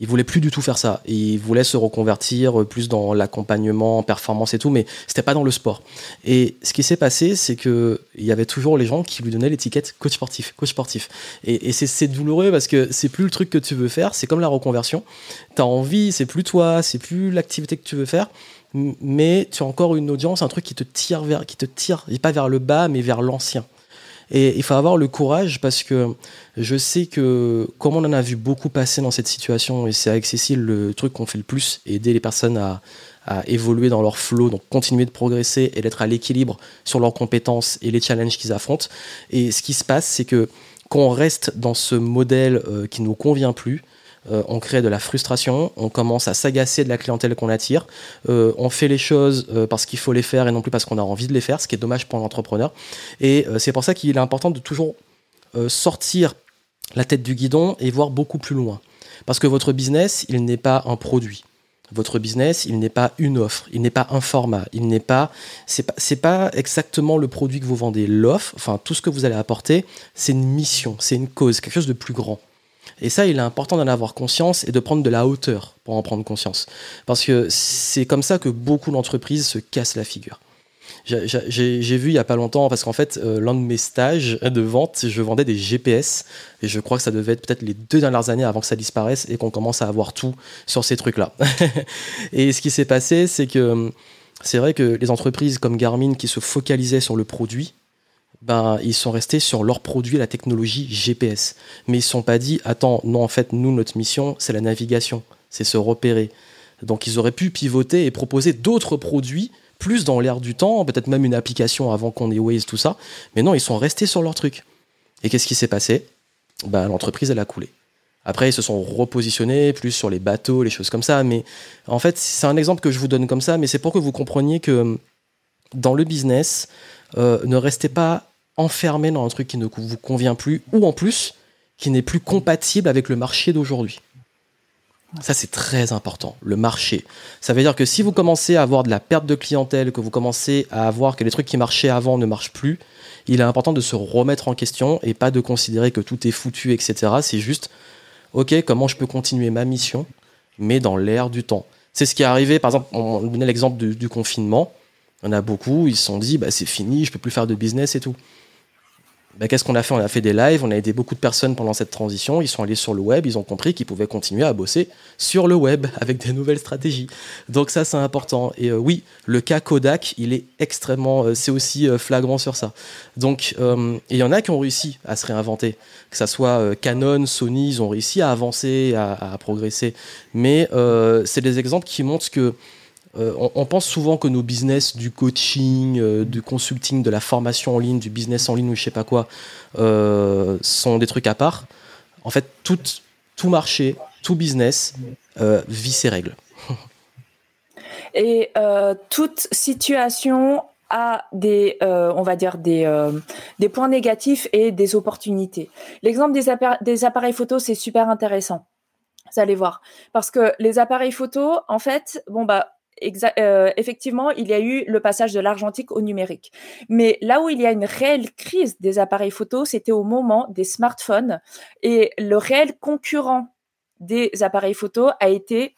il voulait plus du tout faire ça. Il voulait se reconvertir euh, plus dans l'accompagnement, performance et tout, mais c'était pas dans le sport. Et ce qui s'est passé, c'est que il y avait toujours les gens qui lui donnaient l'étiquette coach sportif, coach sportif. Et, c'est douloureux parce que c'est plus le truc que tu veux faire. C'est comme la reconversion. T'as envie, c'est plus toi, c'est plus l'activité que tu veux faire, mais tu as encore une audience, un truc qui te tire vers, qui te tire, pas vers le bas, mais vers l'ancien. Et il faut avoir le courage parce que je sais que, comme on en a vu beaucoup passer dans cette situation, et c'est avec Cécile le truc qu'on fait le plus, aider les personnes à, évoluer dans leur flow, donc continuer de progresser et d'être à l'équilibre sur leurs compétences et les challenges qu'ils affrontent. Et ce qui se passe, c'est que quand on reste dans ce modèle euh, qui ne nous convient plus, euh, on crée de la frustration, on commence à s'agacer de la clientèle qu'on attire, euh, on fait les choses euh, parce qu'il faut les faire et non plus parce qu'on a envie de les faire, ce qui est dommage pour l'entrepreneur. Et c'est pour ça qu'il est important de toujours sortir la tête du guidon et voir beaucoup plus loin. Parce que votre business, il n'est pas un produit. Votre business, il n'est pas une offre, il n'est pas un format, il n'est pas, c'est pas, pas exactement le produit que vous vendez. L'offre, enfin tout ce que vous allez apporter, c'est une mission, c'est une cause, quelque chose de plus grand. Et ça, il est important d'en avoir conscience et de prendre de la hauteur pour en prendre conscience. Parce que c'est comme ça que beaucoup d'entreprises se cassent la figure. J'ai vu il y a pas longtemps, parce qu'en fait, euh, l'un de mes stages de vente, je vendais des GPS, et je crois que ça devait être peut-être les deux dernières années avant que ça disparaisse et qu'on commence à avoir tout sur ces trucs-là. [LAUGHS] et ce qui s'est passé, c'est que c'est vrai que les entreprises comme Garmin qui se focalisaient sur le produit, ben, ils sont restés sur leur produit, la technologie GPS. Mais ils ne sont pas dit, attends, non, en fait, nous, notre mission, c'est la navigation, c'est se repérer. Donc ils auraient pu pivoter et proposer d'autres produits, plus dans l'air du temps, peut-être même une application avant qu'on ait Waze, tout ça. Mais non, ils sont restés sur leur truc. Et qu'est-ce qui s'est passé? Ben, L'entreprise, elle a coulé. Après, ils se sont repositionnés plus sur les bateaux, les choses comme ça. Mais en fait, c'est un exemple que je vous donne comme ça, mais c'est pour que vous compreniez que dans le business, euh, ne restez pas enfermé dans un truc qui ne vous convient plus, ou en plus, qui n'est plus compatible avec le marché d'aujourd'hui. Ça, c'est très important, le marché. Ça veut dire que si vous commencez à avoir de la perte de clientèle, que vous commencez à voir que les trucs qui marchaient avant ne marchent plus, il est important de se remettre en question et pas de considérer que tout est foutu, etc. C'est juste, ok, comment je peux continuer ma mission, mais dans l'air du temps. C'est ce qui est arrivé, par exemple, on donnait l'exemple du, confinement. Il y en a beaucoup, ils se sont dit, bah, c'est fini, je peux plus faire de business et tout. Ben, qu'est-ce qu'on a fait? On a fait des lives, on a aidé beaucoup de personnes pendant cette transition. Ils sont allés sur le web, ils ont compris qu'ils pouvaient continuer à bosser sur le web [LAUGHS] avec des nouvelles stratégies. Donc ça, c'est important. Et euh, oui, le cas Kodak, il est extrêmement, euh, c'est aussi euh, flagrant sur ça. Donc il y en a qui ont réussi à se réinventer, que ça soit Canon, Sony, ils ont réussi à avancer, à progresser. Mais c'est des exemples qui montrent que on, pense souvent que nos business du coaching, du consulting, de la formation en ligne, du business en ligne ou je sais pas quoi, sont des trucs à part. En fait, tout, marché, tout business vit ses règles. [LAUGHS] Et toute situation a des, euh, on va dire des, euh, des points négatifs et des opportunités. L'exemple des, appareils photo, c'est super intéressant. Vous allez voir, parce que les appareils photo, en fait, bon bah euh, effectivement, il y a eu le passage de l'argentique au numérique. Mais là où il y a une réelle crise des appareils photo, c'était au moment des smartphones. Et le réel concurrent des appareils photo a été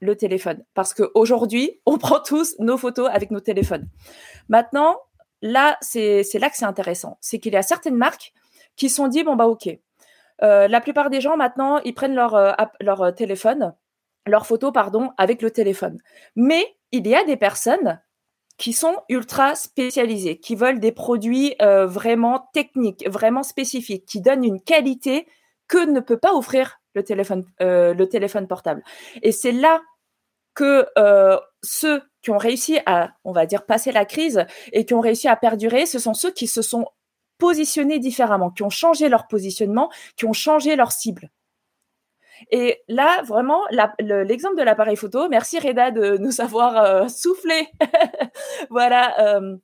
le téléphone. Parce qu'aujourd'hui, on [LAUGHS] prend tous nos photos avec nos téléphones. Maintenant, là, c'est là que c'est intéressant. C'est qu'il y a certaines marques qui sont dit, bon, bah, OK. Euh, la plupart des gens, maintenant, ils prennent leur, euh, téléphone, leur photo, pardon, avec le téléphone. Mais il y a des personnes qui sont ultra spécialisées, qui veulent des produits vraiment techniques, vraiment spécifiques, qui donnent une qualité que ne peut pas offrir le téléphone, euh, le téléphone portable. Et c'est là que euh, ceux qui ont réussi à, on va dire, passer la crise et qui ont réussi à perdurer, ce sont ceux qui se sont positionnés différemment, qui ont changé leur positionnement, qui ont changé leur cible. Et là, vraiment, l'exemple de l'appareil photo, merci Reda de [LAUGHS] nous avoir euh, soufflé. [LAUGHS] voilà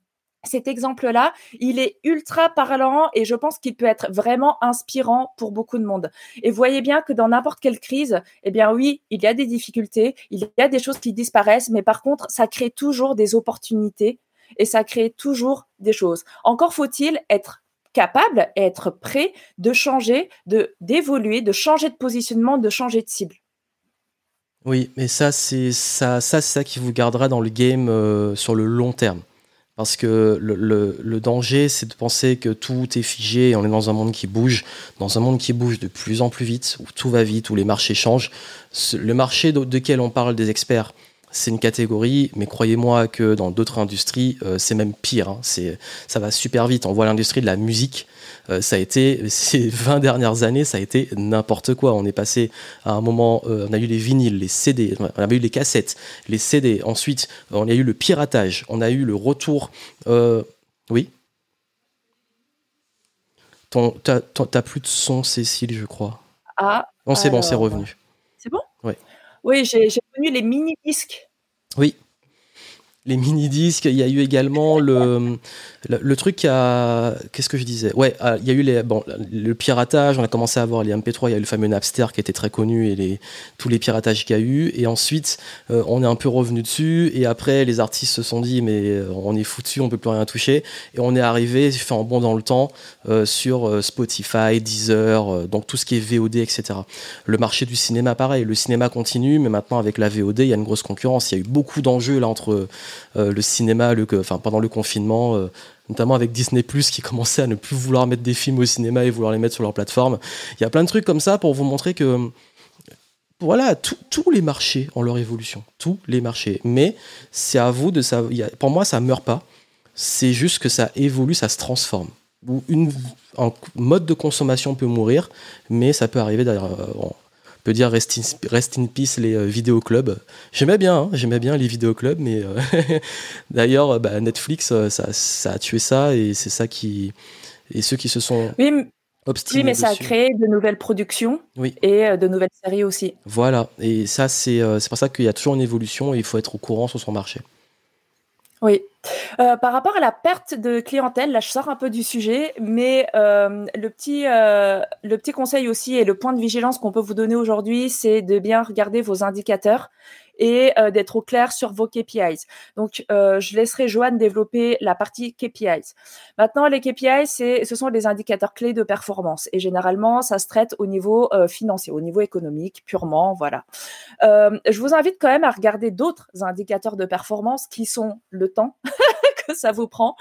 cet exemple-là, il est ultra parlant et je pense qu'il peut être vraiment inspirant pour beaucoup de monde. Et voyez bien que dans n'importe quelle crise, eh bien oui, il y a des difficultés, il y a des choses qui disparaissent, mais par contre, ça crée toujours des opportunités et ça crée toujours des choses. Encore faut-il être capable et être prêt de changer, de d'évoluer, de changer de positionnement, de changer de cible. Oui, mais ça c'est ça, ça c'est ça qui vous gardera dans le game euh, sur le long terme. Parce que le, le, danger, c'est de penser que tout est figé et on est dans un monde qui bouge, dans un monde qui bouge de plus en plus vite, où tout va vite, où les marchés changent. Le marché de, de on parle des experts, c'est une catégorie, mais croyez-moi que dans d'autres industries, euh, c'est même pire. Hein. C'est, ça va super vite. On voit l'industrie de la musique. Euh, ça a été, [LAUGHS] ces 20 dernières années, ça a été n'importe quoi. On est passé à un moment, euh, on a eu les vinyles, les CD, on avait eu les cassettes, les CD. Ensuite, on a eu le piratage. On a eu le retour. oui? Ton, t'as, plus de son, Cécile, je crois. Ah. Non, c'est bon, c'est revenu. C'est bon? Oui. Oui, j'ai connu les mini-disques. Oui, les mini-disques. Il y a eu également le, le, truc qui a. Qu'est-ce que je disais? Ouais, ah, il y a eu les, bon, le piratage. On a commencé à avoir les MP3. Il y a eu le fameux Napster qui était très connu et les, tous les piratages qu'il y a eu. Et ensuite, euh, on est un peu revenu dessus. Et après, les artistes se sont dit mais euh, on est foutu, on peut plus rien toucher. Et on est arrivé, fait en bon dans le temps, euh, sur Spotify, Deezer, donc tout ce qui est VOD, etc. Le marché du cinéma, pareil. Le cinéma continue, mais maintenant avec la VOD, il y a une grosse concurrence. Il y a eu beaucoup d'enjeux là entre le cinéma, le, enfin pendant le confinement, euh, notamment avec Disney Plus qui commençait à ne plus vouloir mettre des films au cinéma et vouloir les mettre sur leur plateforme. Il y a plein de trucs comme ça pour vous montrer que voilà, tous les marchés ont leur évolution, tous les marchés. Mais c'est à vous de savoir. Pour moi, ça meurt pas. C'est juste que ça évolue, ça se transforme. Un mode de consommation peut mourir, mais ça peut arriver d'ailleurs. Euh, peut dire rest in, rest in peace les euh, vidéoclubs. J'aimais bien, hein, j'aimais bien les vidéoclubs, mais euh, [LAUGHS] d'ailleurs, bah, Netflix, euh, ça, ça, a tué ça et c'est ça qui. Et ceux qui se sont. Oui, oui mais ça a créé de nouvelles productions oui. et de nouvelles séries aussi. Voilà, et ça, c'est pour ça qu'il y a toujours une évolution et il faut être au courant sur son marché. Oui. Euh, par rapport à la perte de clientèle, là je sors un peu du sujet, mais euh, euh, le petit conseil aussi et le point de vigilance qu'on peut vous donner aujourd'hui, c'est de bien regarder vos indicateurs et euh, d'être au clair sur vos KPIs. Donc, euh, je laisserai Joanne développer la partie KPIs. Maintenant, les KPIs, c'est, ce sont les indicateurs clés de performance et généralement, ça se traite au niveau euh, financier, au niveau économique, purement, voilà. je vous invite quand même à regarder d'autres indicateurs de performance qui sont le temps [LAUGHS] que ça vous prend,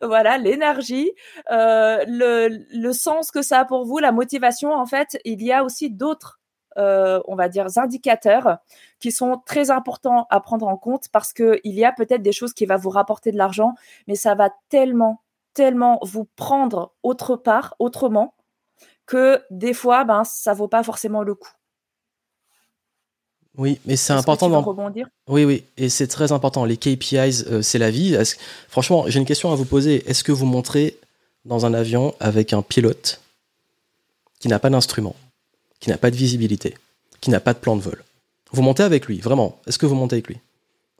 voilà, l'énergie, le, le sens que ça a pour vous, la motivation. En fait, il y a aussi d'autres euh, on va dire, indicateurs qui sont très importants à prendre en compte parce qu'il y a peut-être des choses qui vont vous rapporter de l'argent, mais ça va tellement, tellement vous prendre autre part, autrement, que des fois, ben, ça vaut pas forcément le coup. Oui, mais c'est important d'en rebondir? Oui, oui, et c'est très important. Les KPIs, euh, c'est la vie. Franchement, j'ai une question à vous poser. Est-ce que vous montrez dans un avion avec un pilote qui n'a pas d'instrument, qui n'a pas de visibilité, qui n'a pas de plan de vol Vous montez avec lui, vraiment Est-ce que vous montez avec lui?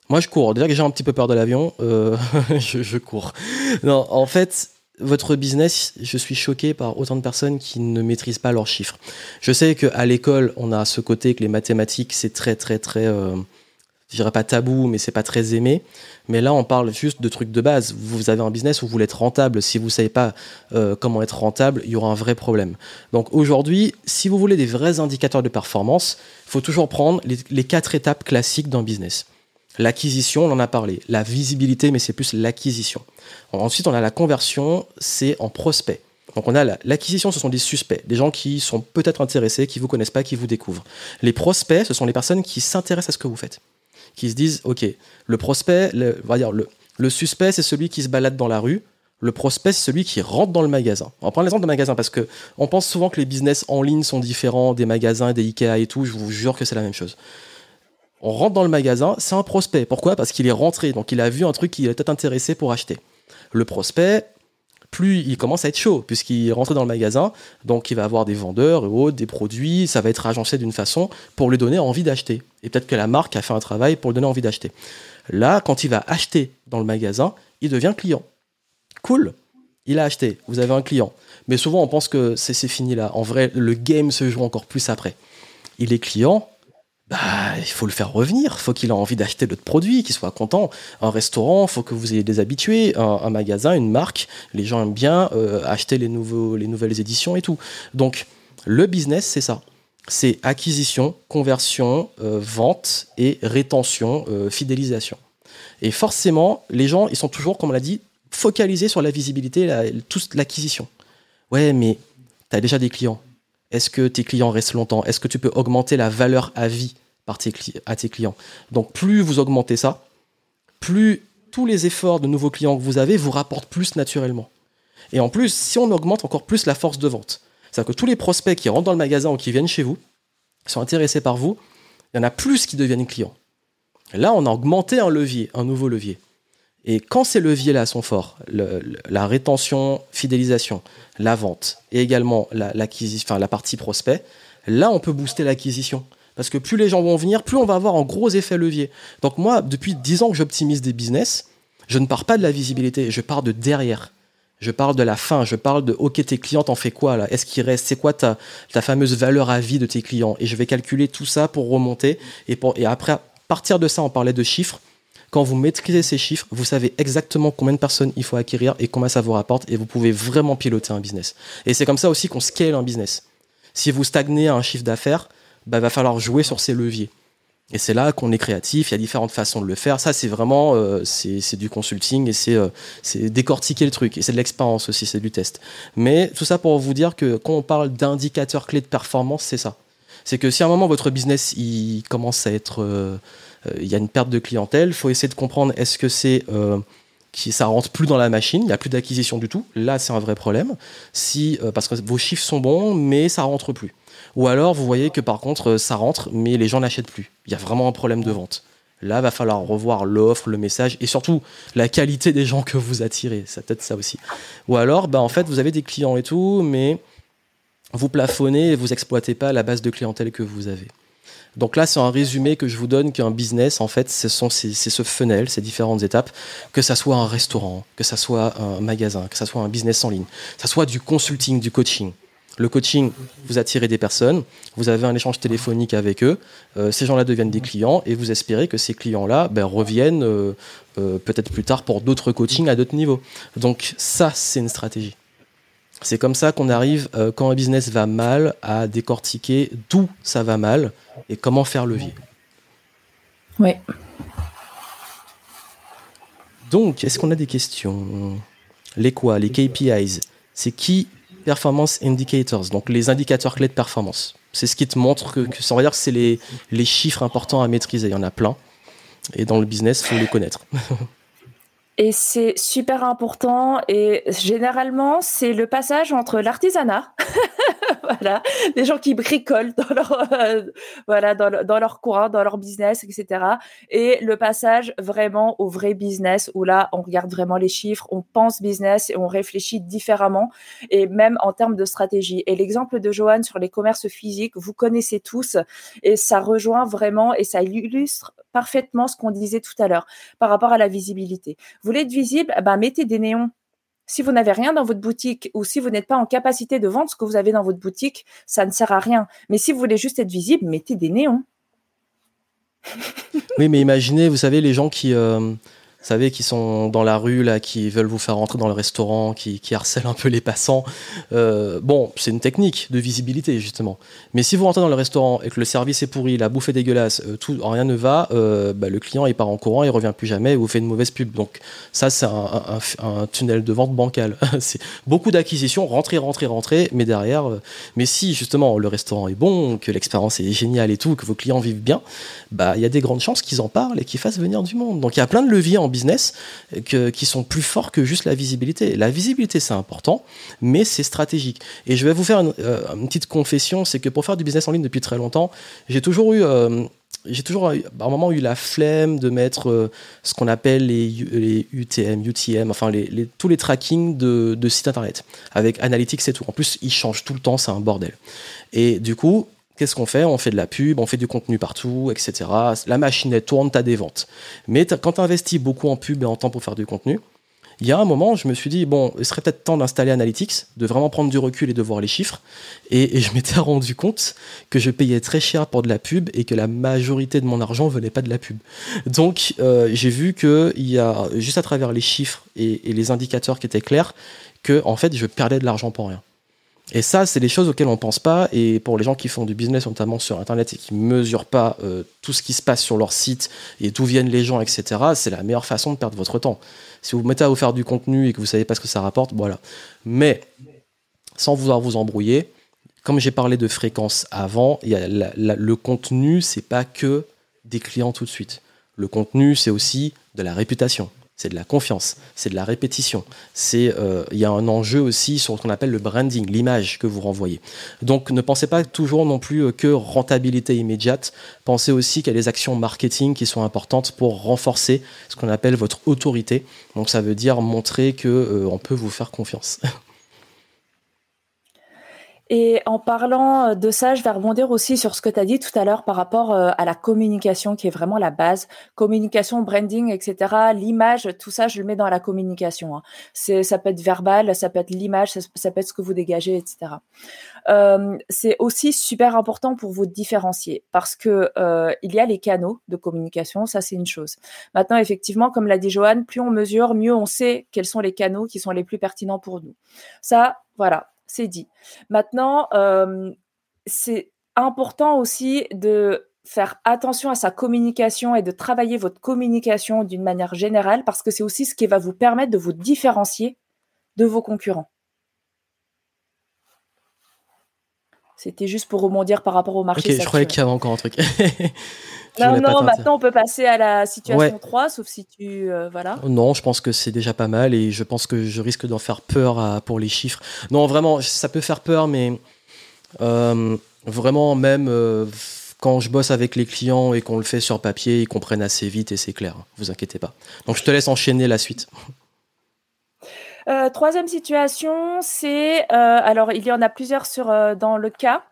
Moi, je cours. Déjà que j'ai un petit peu peur de l'avion, euh, [LAUGHS] je, cours. Non, en fait, votre business, je suis choqué par autant de personnes qui ne maîtrisent pas leurs chiffres. Je sais qu'à l'école, on a ce côté que les mathématiques, c'est très, très, très, euh, je dirais pas tabou, mais c'est pas très aimé. Mais là, on parle juste de trucs de base. Vous avez un business où vous voulez être rentable. Si vous savez pas euh, comment être rentable, il y aura un vrai problème. Donc aujourd'hui, si vous voulez des vrais indicateurs de performance, il faut toujours prendre les quatre étapes classiques d'un business. L'acquisition, on en a parlé. La visibilité, mais c'est plus l'acquisition. Ensuite, on a la conversion, c'est en prospect. Donc on a l'acquisition, ce sont des suspects, des gens qui sont peut-être intéressés, qui vous connaissent pas, qui vous découvrent. Les prospects, ce sont les personnes qui s'intéressent à ce que vous faites, qui se disent, ok, le prospect, le, va dire le, le suspect, c'est celui qui se balade dans la rue. Le prospect, c'est celui qui rentre dans le magasin. On prend l'exemple de magasin parce que on pense souvent que les business en ligne sont différents des magasins, des Ikea et tout. Je vous jure que c'est la même chose. On rentre dans le magasin, c'est un prospect. Pourquoi? Parce qu'il est rentré, donc il a vu un truc qui est peut-être intéressé pour acheter. Le prospect, plus il commence à être chaud, puisqu'il est rentré dans le magasin, donc il va avoir des vendeurs et autres, des produits, ça va être agencé d'une façon pour lui donner envie d'acheter. Et peut-être que la marque a fait un travail pour lui donner envie d'acheter. Là, quand il va acheter dans le magasin, il devient client. Cool, il a acheté, vous avez un client. Mais souvent, on pense que c'est fini là. En vrai, le game se joue encore plus après. Il est client, bah, il faut le faire revenir. il faut qu'il ait envie d'acheter d'autres produits, qu'il soit content. Un restaurant, il faut que vous ayez des habitués. Un, magasin, une marque, les gens aiment bien euh, acheter les, nouvelles éditions et tout. Donc, le business, c'est ça. C'est acquisition, conversion, euh, vente et rétention, euh, fidélisation. Et forcément, les gens, ils sont toujours, comme on l'a dit, focalisés sur la visibilité, l'acquisition. Ouais, mais tu as déjà des clients est-ce que tes clients restent longtemps? Est-ce que tu peux augmenter la valeur à vie par à tes clients? Donc plus vous augmentez ça, plus tous les efforts de nouveaux clients que vous avez vous rapportent plus naturellement. Et en plus, si on augmente encore plus la force de vente, c'est-à-dire que tous les prospects qui rentrent dans le magasin ou qui viennent chez vous, sont intéressés par vous, il y en a plus qui deviennent clients. Là, on a augmenté un levier, un nouveau levier. Et quand ces leviers-là sont forts, la rétention, fidélisation, la vente et également la, enfin, la partie prospect, là, on peut booster l'acquisition. Parce que plus les gens vont venir, plus on va avoir un gros effet levier. Donc moi, depuis 10 ans que j'optimise des business, je ne pars pas de la visibilité, je pars de derrière. Je parle de la fin, je parle de OK, tes clients, t'en fais quoi là? Est-ce qu'il reste C'est quoi ta, ta fameuse valeur à vie de tes clients? Et je vais calculer tout ça pour remonter. Et, pour, et après, à partir de ça, on parlait de chiffres. Quand vous maîtrisez ces chiffres, vous savez exactement combien de personnes il faut acquérir et combien ça vous rapporte et vous pouvez vraiment piloter un business. Et c'est comme ça aussi qu'on scale un business. Si vous stagnez à un chiffre d'affaires, il bah, va falloir jouer sur ces leviers. Et c'est là qu'on est créatif, il y a différentes façons de le faire. Ça, c'est vraiment euh, c'est du consulting et euh, c'est décortiquer le truc. Et c'est de l'expérience aussi, c'est du test. Mais tout ça pour vous dire que quand on parle d'indicateurs clés de performance, c'est ça. C'est que si à un moment votre business il commence à être euh, il y a une perte de clientèle. Il faut essayer de comprendre est-ce que c'est euh, qui ça rentre plus dans la machine, il n'y a plus d'acquisition du tout. Là, c'est un vrai problème. Si euh, parce que vos chiffres sont bons, mais ça rentre plus. Ou alors, vous voyez que par contre, ça rentre, mais les gens n'achètent plus. Il y a vraiment un problème de vente. Là, va falloir revoir l'offre, le message et surtout la qualité des gens que vous attirez. Ça peut-être ça aussi. Ou alors, bah, en fait, vous avez des clients et tout, mais vous plafonnez et vous exploitez pas la base de clientèle que vous avez. Donc là, c'est un résumé que je vous donne qu'un business, en fait, c'est ce funnel, ces différentes étapes, que ça soit un restaurant, que ça soit un magasin, que ça soit un business en ligne, que ça soit du consulting, du coaching. Le coaching, vous attirez des personnes, vous avez un échange téléphonique avec eux, euh, ces gens-là deviennent des clients et vous espérez que ces clients-là ben, reviennent euh, euh, peut-être plus tard pour d'autres coachings à d'autres niveaux. Donc ça, c'est une stratégie. C'est comme ça qu'on arrive, euh, quand un business va mal, à décortiquer d'où ça va mal et comment faire levier. Oui. Donc, est-ce qu'on a des questions? Les quoi? Les KPIs C'est Key Performance Indicators, donc les indicateurs clés de performance. C'est ce qui te montre que, que veut dire que c'est les, les chiffres importants à maîtriser. Il y en a plein. Et dans le business, il faut les connaître. [LAUGHS] Et c'est super important. Et généralement, c'est le passage entre l'artisanat, [LAUGHS] voilà, des gens qui bricolent dans leur, euh, voilà, dans, leur coin, dans leur business, etc. Et le passage vraiment au vrai business où là, on regarde vraiment les chiffres, on pense business et on réfléchit différemment et même en termes de stratégie. Et l'exemple de Johan sur les commerces physiques, vous connaissez tous et ça rejoint vraiment et ça illustre parfaitement ce qu'on disait tout à l'heure par rapport à la visibilité. Vous voulez être visible, ben mettez des néons si vous n'avez rien dans votre boutique ou si vous n'êtes pas en capacité de vendre ce que vous avez dans votre boutique, ça ne sert à rien. Mais si vous voulez juste être visible, mettez des néons. oui, mais imaginez, vous savez, les gens qui, euh, vous savez, qui sont dans la rue, là, qui veulent vous faire rentrer dans le restaurant, qui, qui harcèlent un peu les passants. Euh, bon, c'est une technique de visibilité, justement. Mais si vous rentrez dans le restaurant et que le service est pourri, la bouffe est dégueulasse, euh, tout, rien ne va, euh, bah, le client, il part en courant, il revient plus jamais, et vous fait une mauvaise pub. Donc, ça, c'est un, un, tunnel de vente bancal. [LAUGHS] c'est beaucoup d'acquisitions, rentrer, rentrer, rentrer, mais derrière, mais si, justement, le restaurant est bon, que l'expérience est géniale et tout, que vos clients vivent bien, bah, il y a des grandes chances qu'ils en parlent et qu'ils fassent venir du monde. Donc, il y a plein de leviers en business qui sont plus forts que juste la visibilité. La visibilité, c'est important, mais c'est stratégique. Et je vais vous faire une, euh, petite confession, c'est que pour faire du business en ligne depuis très longtemps, j'ai toujours eu... Euh, j'ai toujours à un moment eu la flemme de mettre euh, ce qu'on appelle les, UTM, UTM, enfin tous les trackings de, de sites internet avec Analytics et tout. En plus, ils changent tout le temps, c'est un bordel. Et du coup, Qu'est-ce qu'on fait? On fait de la pub, on fait du contenu partout, etc. La machine, elle tourne, as des ventes. Mais quand tu investis beaucoup en pub et en temps pour faire du contenu, il y a un moment, je me suis dit, bon, il serait peut-être temps d'installer Analytics, de vraiment prendre du recul et de voir les chiffres. Et, je m'étais [LAUGHS] rendu compte que je payais très cher pour de la pub et que la majorité de mon argent venait pas de la pub. Donc, euh, j'ai vu qu'il y a, juste à travers les chiffres et les indicateurs qui étaient clairs, que, en fait, je perdais de l'argent pour rien. Et ça, c'est des choses auxquelles on ne pense pas. Et pour les gens qui font du business, notamment sur Internet, et qui ne mesurent pas euh, tout ce qui se passe sur leur site et d'où viennent les gens, etc., c'est la meilleure façon de perdre votre temps. Si vous vous mettez à vous faire du contenu et que vous ne savez pas ce que ça rapporte, voilà. Mais, sans vouloir vous embrouiller, comme j'ai parlé de fréquence avant, y a le contenu, c'est pas que des clients tout de suite. Le contenu, c'est aussi de la réputation c'est de la confiance, c'est de la répétition. C'est euh, il y a un enjeu aussi sur ce qu'on appelle le branding, l'image que vous renvoyez. Donc ne pensez pas toujours non plus euh, que rentabilité immédiate. Pensez aussi qu'il y a des actions marketing qui sont importantes pour renforcer ce qu'on appelle votre autorité. Donc ça veut dire montrer que euh, on peut vous faire confiance. [LAUGHS] Et en parlant euh, de ça, je vais rebondir aussi sur ce que tu as dit tout à l'heure par rapport euh, à la communication qui est vraiment la base. Communication, branding, etc. L'image, tout ça, je le mets dans la communication. Hein. C'est, ça peut être verbal, ça peut être l'image, ça, peut être ce que vous dégagez, etc. Euh, c'est aussi super important pour vous différencier parce que euh, il y a les canaux de communication, ça c'est une chose. Maintenant, effectivement, comme l'a dit Joanne, plus on mesure, mieux on sait quels sont les canaux qui sont les plus pertinents pour nous. Ça, voilà, c'est dit. Maintenant, euh, c'est important aussi de faire attention à sa communication et de travailler votre communication d'une manière générale parce que c'est aussi ce qui va vous permettre de vous différencier de vos concurrents. C'était juste pour rebondir par rapport au marché. Ok, je croyais qu'il y avait encore un truc. [LAUGHS] non, non, maintenant on peut passer à la situation 3, sauf si tu. Euh, voilà. Non, je pense que c'est déjà pas mal et je pense que je risque d'en faire peur pour les chiffres. Non, vraiment, ça peut faire peur, mais euh, vraiment, même euh, quand je bosse avec les clients et qu'on le fait sur papier, ils comprennent assez vite et c'est clair. Vous inquiétez pas. Donc je te laisse enchaîner la suite. troisième situation, c'est alors il y en a plusieurs sur dans le cas.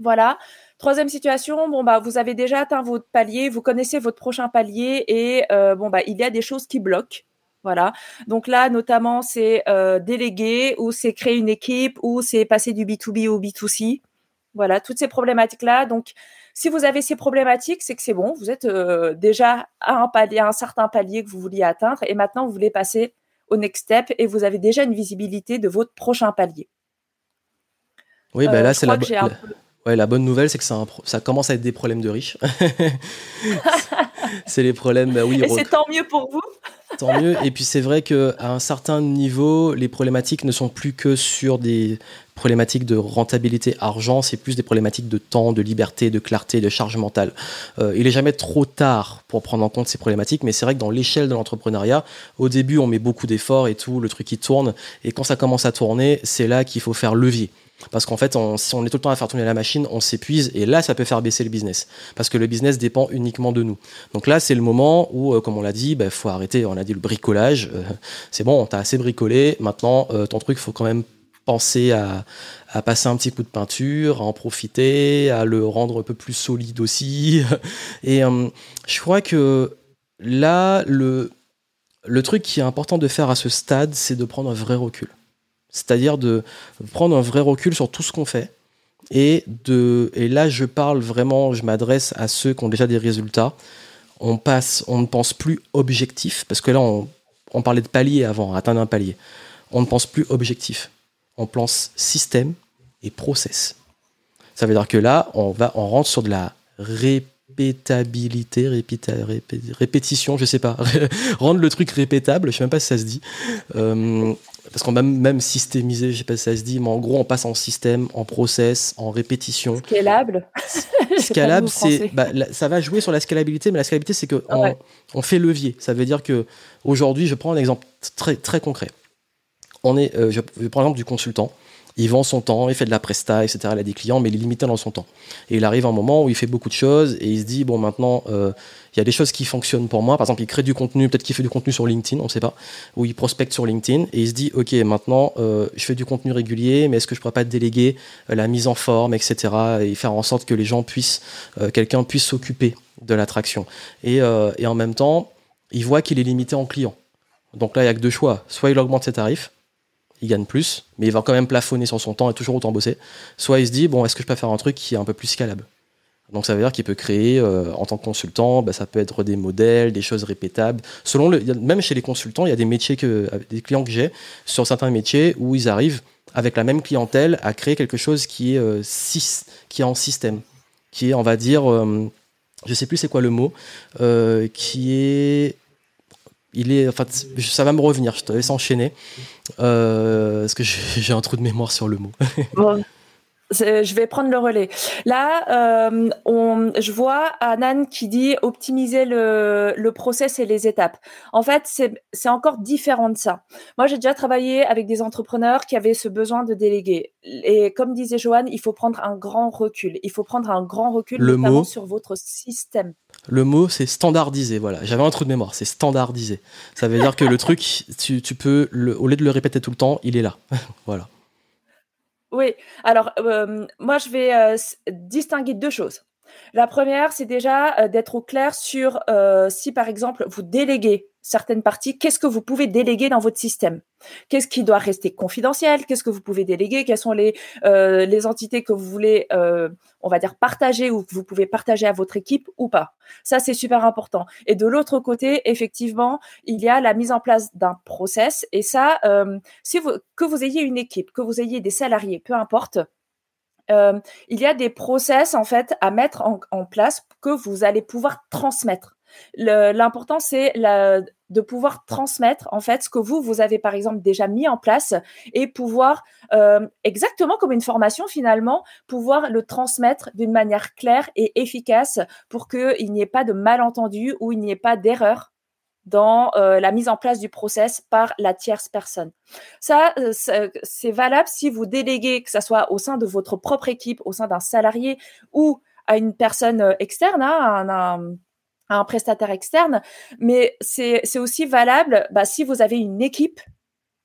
Voilà. Troisième situation, bon bah vous avez déjà atteint votre palier, vous connaissez votre prochain palier et euh, bon bah il y a des choses qui bloquent. Voilà. Donc là, notamment, c'est euh, déléguer ou c'est créer une équipe ou c'est passer du B2B au B2C. Voilà, toutes ces problématiques-là. Donc, si vous avez ces problématiques, c'est que c'est bon. Vous êtes euh, déjà à un palier, à un certain palier que vous vouliez atteindre et maintenant vous voulez passer au next step et vous avez déjà une visibilité de votre prochain palier. Oui, ben là, c'est la, la, Ouais, la bonne nouvelle, c'est que ça, ça, commence à être des problèmes de riches. [LAUGHS] c'est les problèmes, bah oui. Et c'est tant mieux pour vous. tant mieux. Et puis c'est vrai qu'à un certain niveau, les problématiques ne sont plus que sur des problématiques de rentabilité argent, c'est plus des problématiques de temps, de liberté, de clarté, de charge mentale. Euh, il est jamais trop tard pour prendre en compte ces problématiques, mais c'est vrai que dans l'échelle de l'entrepreneuriat, au début, on met beaucoup d'efforts et tout, le truc qui tourne, et quand ça commence à tourner, c'est là qu'il faut faire levier. Parce qu'en fait, si on est tout le temps à faire tourner la machine, on s'épuise et là, ça peut faire baisser le business. Parce que le business dépend uniquement de nous. Donc là, c'est le moment où, euh, comme on l'a dit, il bah, faut arrêter. On a dit le bricolage. Euh, c'est bon, t'as assez bricolé. Maintenant, ton truc, faut quand même penser à, passer un petit coup de peinture, à en profiter, à le rendre un peu plus solide aussi. [LAUGHS] Et euh, je crois que là, le, truc qui est important de faire à ce stade, c'est de prendre un vrai recul. C'est-à-dire de prendre un vrai recul sur tout ce qu'on fait. Et, là, je parle vraiment, je m'adresse à ceux qui ont déjà des résultats. On, passe, on ne pense plus objectif, parce que là, on parlait de palier avant, atteindre un palier. On ne pense plus objectif on pense système et process. Ça veut dire que là, on, va, on rentre sur de la répétabilité, répétition, je sais pas, [LAUGHS] rendre le truc répétable, je sais même pas si ça se dit. Euh, parce qu'on va même systémiser, je sais pas si ça se dit, mais en gros, on passe en système, en process, en répétition. Scalable. [LAUGHS] Scalable, c'est, bah, ça va jouer sur la scalabilité, mais la scalabilité, c'est que on, fait levier. Ça veut dire que aujourd'hui, je prends un exemple très très concret on est, euh, je, prends l'exemple du consultant. Il vend son temps, il fait de la presta, etc. Il a des clients, mais il est limité dans son temps. Et il arrive un moment où il fait beaucoup de choses et il se dit bon maintenant euh, il y a des choses qui fonctionnent pour moi. Par exemple, il crée du contenu, peut-être qu'il fait du contenu sur LinkedIn, on ne sait pas, ou il prospecte sur LinkedIn et il se dit ok maintenant euh, je fais du contenu régulier, mais est-ce que je pourrais pas déléguer la mise en forme, etc. et faire en sorte que les gens puissent, quelqu'un puisse s'occuper de l'attraction. Et, et en même temps, il voit qu'il est limité en clients. Donc là, il n'y a que deux choix. Soit il augmente ses tarifs, il gagne plus, mais il va quand même plafonner sur son temps et toujours autant bosser. Soit il se dit, bon, est-ce que je peux faire un truc qui est un peu plus scalable? Donc ça veut dire qu'il peut créer, euh, en tant que consultant, bah, ça peut être des modèles, des choses répétables. Selon le, même chez les consultants, il y a des métiers que, des clients que j'ai sur certains métiers où ils arrivent avec la même clientèle à créer quelque chose qui est euh, qui est en système, qui est, on va dire, euh, je sais plus c'est quoi le mot, qui est il est, enfin, ça va me revenir. Je te laisse enchaîner euh, parce que [LAUGHS] j'ai un trou de mémoire sur le mot? [LAUGHS] je vais prendre le relais. Là, euh, on, je vois Anan qui dit optimiser le, le process et les étapes. En fait, c'est encore différent de ça. Moi, j'ai déjà travaillé avec des entrepreneurs qui avaient ce besoin de déléguer. Et comme disait Joanne, il faut prendre un grand recul. Il faut prendre un grand recul le notamment mot, sur votre système. Le mot, c'est standardisé. Voilà, j'avais un trou de mémoire. C'est standardisé. Ça veut dire que le truc, tu, peux, au lieu de le répéter tout le temps, il est là. [LAUGHS] voilà. Oui, alors euh, moi je vais euh, distinguer deux choses. La première, c'est déjà euh, d'être au clair sur si par exemple vous déléguez certaines parties, qu'est-ce que vous pouvez déléguer dans votre système? Qu'est-ce qui doit rester confidentiel? Qu'est-ce que vous pouvez déléguer? Quelles sont les, euh, les entités que vous voulez, euh, on va dire, partager ou que vous pouvez partager à votre équipe ou pas? Ça, c'est super important. Et de l'autre côté, effectivement, il y a la mise en place d'un process. Et ça, euh, si vous, que vous ayez une équipe, que vous ayez des salariés, peu importe, il y a des process en fait à mettre en, en place que vous allez pouvoir transmettre. L'important, c'est de pouvoir transmettre en fait ce que vous, vous avez par exemple déjà mis en place et pouvoir, euh, exactement comme une formation finalement, pouvoir le transmettre d'une manière claire et efficace pour qu'il n'y ait pas de malentendu ou il n'y ait pas d'erreur dans euh, la mise en place du process par la tierce personne. Ça, euh, c'est valable si vous déléguez, que ce soit au sein de votre propre équipe, au sein d'un salarié ou à une personne externe, hein, un, un prestataire externe, mais c'est aussi valable bah, si vous avez une équipe.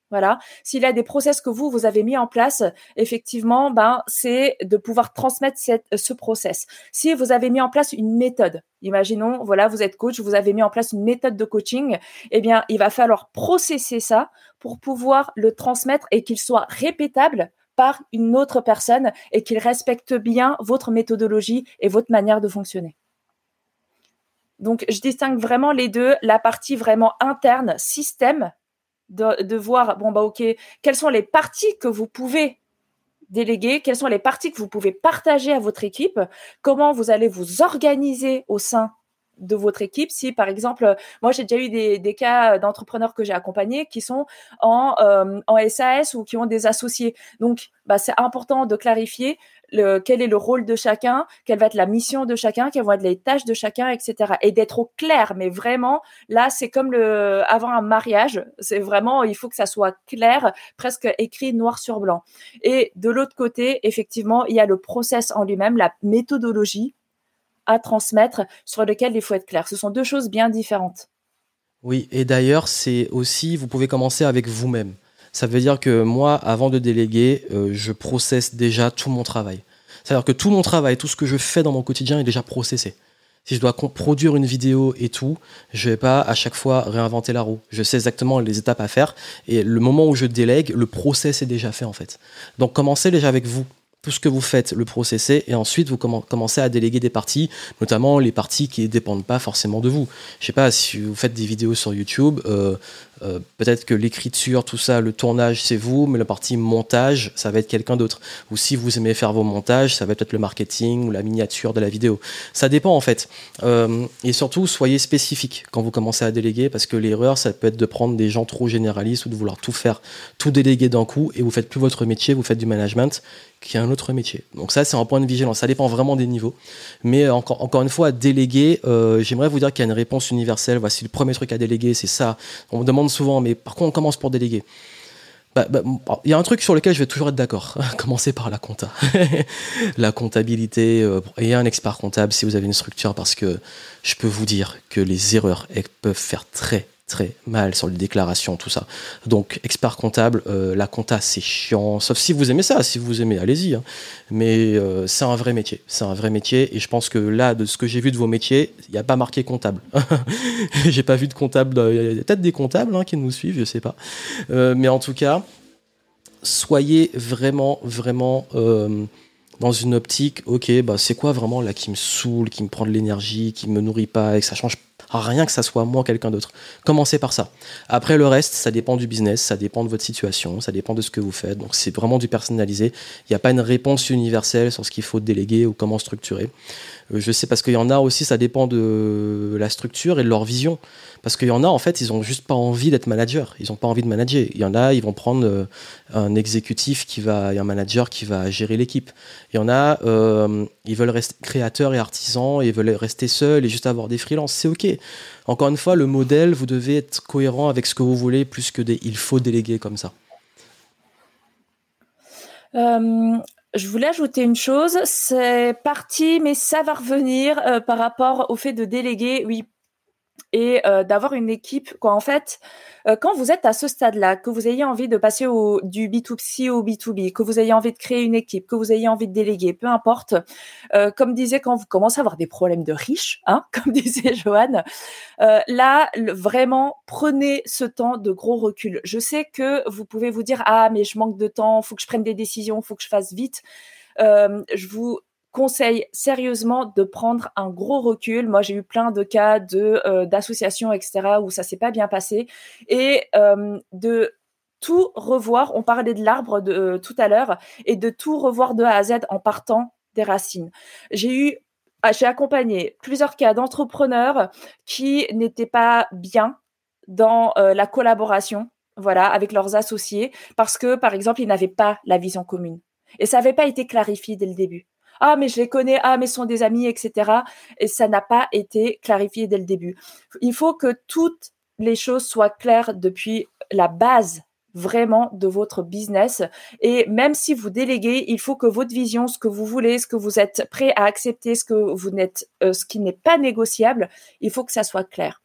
Voilà, s'il y a des process que vous vous avez mis en place, effectivement, ben c'est de pouvoir transmettre cette, ce process. Si vous avez mis en place une méthode, imaginons, voilà, vous êtes coach, vous avez mis en place une méthode de coaching, eh bien, il va falloir processer ça pour pouvoir le transmettre et qu'il soit répétable par une autre personne et qu'il respecte bien votre méthodologie et votre manière de fonctionner. Donc, je distingue vraiment les deux, la partie vraiment interne, système, de, voir, bon, bah, ok, quelles sont les parties que vous pouvez déléguer, quelles sont les parties que vous pouvez partager à votre équipe, comment vous allez vous organiser au sein de votre équipe. Si par exemple, moi j'ai déjà eu des, cas d'entrepreneurs que j'ai accompagnés qui sont en, euh, SAS ou qui ont des associés. Donc, bah, c'est important de clarifier quel est le rôle de chacun, quelle va être la mission de chacun, quelles vont être les tâches de chacun, etc. Et d'être au clair. Mais vraiment, là, c'est comme le avant un mariage. C'est vraiment, il faut que ça soit clair, presque écrit noir sur blanc. Et de l'autre côté, effectivement, il y a le process en lui-même, la méthodologie à transmettre sur lequel il faut être clair. Ce sont deux choses bien différentes. Oui, et d'ailleurs, c'est aussi, vous pouvez commencer avec vous-même. Ça veut dire que moi, avant de déléguer, euh, je processe déjà tout mon travail. C'est-à-dire que tout mon travail, tout ce que je fais dans mon quotidien est déjà processé. Si je dois produire une vidéo et tout, je vais pas à chaque fois réinventer la roue. Je sais exactement les étapes à faire et le moment où je délègue, le process est déjà fait en fait. Donc commencez déjà avec vous tout ce que vous faites, le processez et ensuite vous commencez à déléguer des parties, notamment les parties qui ne dépendent pas forcément de vous. Je sais pas si vous faites des vidéos sur YouTube, euh, euh, peut-être que l'écriture, tout ça, le tournage, c'est vous, mais la partie montage, ça va être quelqu'un d'autre. Ou si vous aimez faire vos montages, ça va être le marketing ou la miniature de la vidéo. Ça dépend en fait. Euh, et surtout, soyez spécifique quand vous commencez à déléguer, parce que l'erreur, ça peut être de prendre des gens trop généralistes ou de vouloir tout faire, tout déléguer d'un coup, et vous faites plus votre métier, vous faites du management, qui est un autre métier. Donc ça, c'est un point de vigilance. Ça dépend vraiment des niveaux. Mais encore, encore une fois, déléguer, euh, j'aimerais vous dire qu'il y a une réponse universelle. Voici le premier truc à déléguer, c'est ça. On me demande souvent, mais par quoi on commence pour déléguer bah, bah, il y a un truc sur lequel je vais toujours être d'accord. [LAUGHS] Commencer par la compta. [LAUGHS] la comptabilité euh, et un expert comptable si vous avez une structure parce que je peux vous dire que les erreurs peuvent faire très très mal sur les déclarations, tout ça. Donc, expert comptable, euh, la compta, c'est chiant, sauf si vous aimez ça. Si vous aimez, allez-y. Hein. Mais euh, c'est un vrai métier. C'est un vrai métier. Et je pense que là, de ce que j'ai vu de vos métiers, il n'y a pas marqué comptable. [LAUGHS] j'ai pas vu de comptable. Il y a peut-être des comptables hein, qui nous suivent, je sais pas. Euh, mais en tout cas, soyez vraiment, vraiment dans une optique, ok, bah c'est quoi vraiment là qui me saoule, qui me prend de l'énergie, qui me nourrit pas et que ça change rien que ça soit moi quelqu'un d'autre. Commencez par ça. Après le reste, ça dépend du business, ça dépend de votre situation, ça dépend de ce que vous faites. Donc c'est vraiment du personnalisé. Il n'y a pas une réponse universelle sur ce qu'il faut déléguer ou comment structurer. Euh, je sais parce qu'il y en a aussi, ça dépend de la structure et de leur vision. Parce qu'il y en a, en fait, ils ont juste pas envie d'être manager. Ils ont pas envie de manager. Il y en a, ils vont prendre euh, un exécutif qui va, et un manager qui va gérer l'équipe. Il y en a, euh, ils veulent rester créateurs et artisans et ils veulent rester seuls et juste avoir des freelances. C'est ok. Encore une fois, le modèle, vous devez être cohérent avec ce que vous voulez plus que des il faut déléguer comme ça. Je voulais ajouter une chose, c'est parti, mais ça va revenir euh, par rapport au fait de déléguer. Oui, et euh, d'avoir une équipe. Quoi. En fait, euh, quand vous êtes à ce stade-là, que vous ayez envie de passer du B2C au B2B, que vous ayez envie de créer une équipe, que vous ayez envie de déléguer, peu importe, euh, comme disait quand vous commencez à avoir des problèmes de riches, hein, [LAUGHS] comme disait Joanne, là, vraiment, prenez ce temps de gros recul. Je sais que vous pouvez vous dire, ah, mais je manque de temps, faut que je prenne des décisions, faut que je fasse vite. je vous conseille sérieusement de prendre un gros recul. Moi, j'ai eu plein de cas de euh, d'associations, etc., où ça s'est pas bien passé, et euh, de tout revoir. On parlait de l'arbre de euh, tout à l'heure, et de tout revoir de A à Z en partant des racines. J'ai eu ah, j'ai accompagné plusieurs cas d'entrepreneurs qui n'étaient pas bien dans la collaboration, voilà, avec leurs associés, parce que, par exemple, ils n'avaient pas la vision commune. Et ça n'avait pas été clarifié dès le début ah mais je les connais, ah mais sont des amis, etc. Et ça n'a pas été clarifié dès le début. Il faut que toutes les choses soient claires depuis la base vraiment de votre business. Et même si vous déléguez, il faut que votre vision, ce que vous voulez, ce que vous êtes prêt à accepter, ce que vous n'êtes, euh, ce qui n'est pas négociable, il faut que ça soit clair.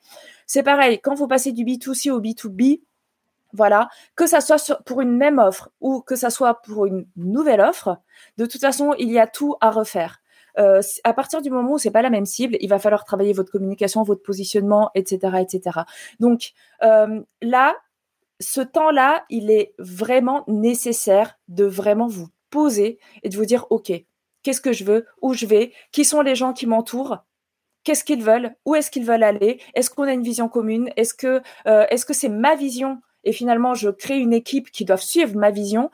C'est pareil, quand vous passez du B2C au B2B, voilà, que ça soit pour une même offre ou que ça soit pour une nouvelle offre, de toute façon, il y a tout à refaire. Euh, à partir du moment où c'est pas la même cible, il va falloir travailler votre communication, votre positionnement, etc., etc. Donc euh, là, ce temps-là, il est vraiment nécessaire de vraiment vous poser et de vous dire, ok, qu'est-ce que je veux, où je vais, qui sont les gens qui m'entourent, qu'est-ce qu'ils veulent, où est-ce qu'ils veulent aller, est-ce qu'on a une vision commune, est-ce que euh, est-ce que c'est ma vision et finalement je crée une équipe qui doit suivre ma vision,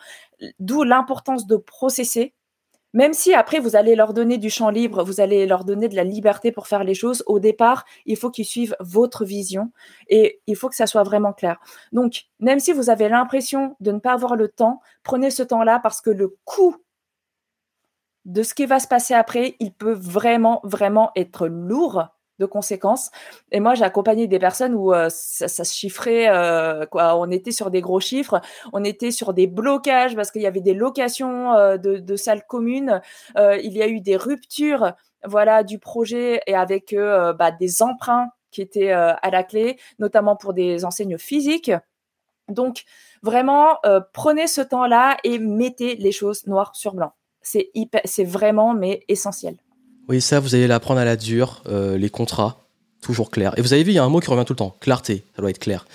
d'où l'importance de processer Même si après, vous allez leur donner du champ libre, vous allez leur donner de la liberté pour faire les choses, au départ, il faut qu'ils suivent votre vision et il faut que ça soit vraiment clair. Donc, même si vous avez l'impression de ne pas avoir le temps, prenez ce temps-là parce que le coût de ce qui va se passer après, il peut vraiment, vraiment être lourd de conséquences. Et moi, j'ai accompagné des personnes où euh, ça, se chiffrait, euh, quoi. On était sur des gros chiffres, on était sur des blocages parce qu'il y avait des locations euh, de, salles communes. il y a eu des ruptures, voilà, du projet et avec bah, des emprunts qui étaient à la clé, notamment pour des enseignes physiques. Donc, vraiment, prenez ce temps-là et mettez les choses noir sur blanc. C'est c'est vraiment mais essentiel. Oui, ça, vous allez l'apprendre à la dure, euh, les contrats, toujours clairs. Et vous avez vu, il y a un mot qui revient tout le temps, clarté, ça doit être clair.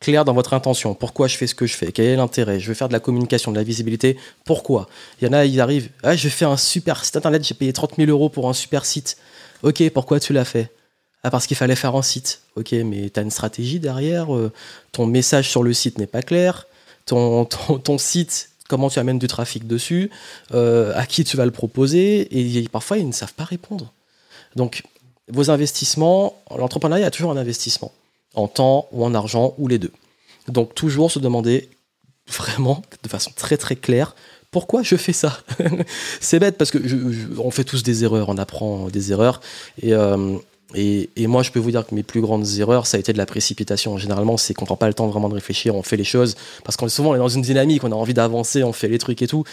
Clair dans votre intention, pourquoi je fais ce que je fais, quel est l'intérêt, je veux faire de la communication, de la visibilité, pourquoi? Il y en a, ils arrivent, ah, je fais un super site internet, j'ai payé 30 000 euros pour un super site. Ok, pourquoi tu l'as fait? Ah, parce qu'il fallait faire un site. Ok, mais tu as une stratégie derrière, euh, ton message sur le site n'est pas clair, ton site comment tu amènes du trafic dessus, euh, à qui tu vas le proposer, et parfois ils ne savent pas répondre. Donc, vos investissements, l'entrepreneuriat a toujours un investissement, en temps ou en argent, ou les deux. Donc, toujours se demander vraiment, de façon très très claire, pourquoi je fais ça [LAUGHS] C'est bête parce que fait tous des erreurs, on apprend des erreurs, euh, et, moi, je peux vous dire que mes plus grandes erreurs, ça a été de la précipitation. Généralement, c'est qu'on prend pas le temps vraiment de réfléchir, on fait les choses, parce qu'on est souvent on est dans une dynamique, on a envie d'avancer, on fait les trucs et tout.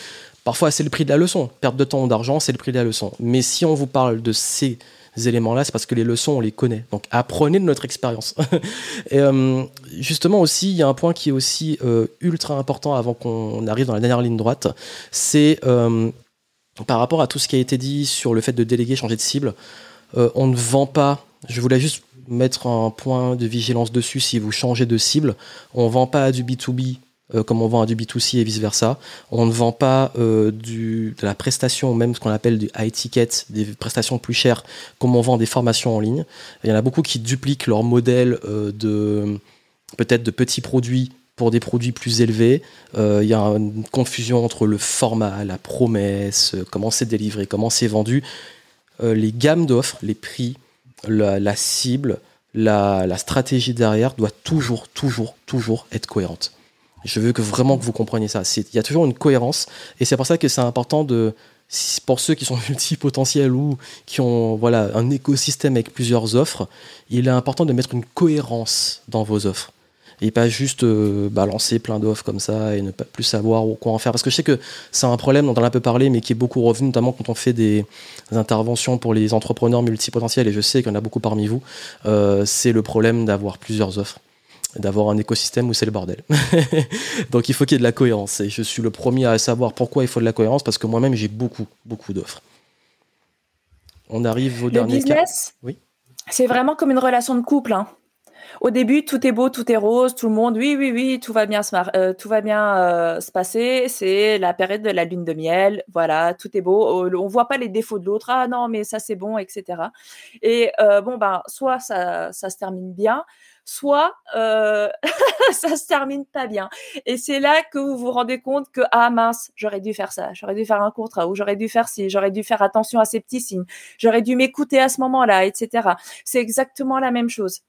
Parfois, c'est le prix de la leçon. Perte de temps ou d'argent, c'est le prix de la leçon. Mais si on vous parle de ces éléments-là, c'est parce que les leçons, on les connaît. Donc, apprenez de notre expérience. [LAUGHS] euh, justement aussi, il y a un point qui est aussi euh, ultra important avant qu'on arrive dans la dernière ligne droite, c'est euh, par rapport à tout ce qui a été dit sur le fait de déléguer, changer de cible. Euh, on ne vend pas, je voulais juste mettre un point de vigilance dessus si vous changez de cible. On ne vend pas du B2B euh, comme on vend à du B2C et vice-versa. On ne vend pas euh, de la prestation, même ce qu'on appelle du high ticket, des prestations plus chères, comme on vend des formations en ligne. Il y en a beaucoup qui dupliquent leur modèle de peut-être de petits produits pour des produits plus élevés. Il y a une confusion entre le format, la promesse, comment c'est délivré, comment c'est vendu. Euh, les gammes d'offres, les prix, la, cible, la, stratégie derrière doit toujours, toujours, toujours être cohérente. Je veux que vraiment que vous compreniez ça. Il y a toujours une cohérence et c'est pour ça que c'est important de, pour ceux qui sont [LAUGHS] multipotentiels ou qui ont voilà, un écosystème avec plusieurs offres, il est important de mettre une cohérence dans vos offres et pas juste euh, balancer plein d'offres comme ça et ne pas plus savoir quoi en faire. Parce que je sais que c'est un problème dont on a un peu parlé, mais qui est beaucoup revenu, notamment quand on fait des, interventions pour les entrepreneurs multipotentiels, et je sais qu'il y en a beaucoup parmi vous, euh, c'est le problème d'avoir plusieurs offres d'avoir un écosystème où c'est le bordel. [LAUGHS] Donc il faut qu'il y ait de la cohérence. Et je suis le premier à savoir pourquoi il faut de la cohérence, parce que moi-même j'ai beaucoup, beaucoup d'offres. On arrive au dernier business, Oui. C'est vraiment comme une relation de couple. Hein au début, tout est beau, tout est rose, tout le monde, oui, oui, oui, tout va bien se, euh, tout va bien euh, se passer. C'est la période de la lune de miel. Voilà, tout est beau. Oh, on voit pas les défauts de l'autre. Ah non, mais ça c'est bon, etc. Et euh, bon ben, soit ça, ça se termine bien, soit euh, [LAUGHS] ça se termine pas bien. Et c'est là que vous vous rendez compte que ah mince, j'aurais dû faire ça, j'aurais dû faire un contrat ou j'aurais dû faire ci, j'aurais dû faire attention à ces petits signes, j'aurais dû m'écouter à ce moment-là, etc. C'est exactement la même chose.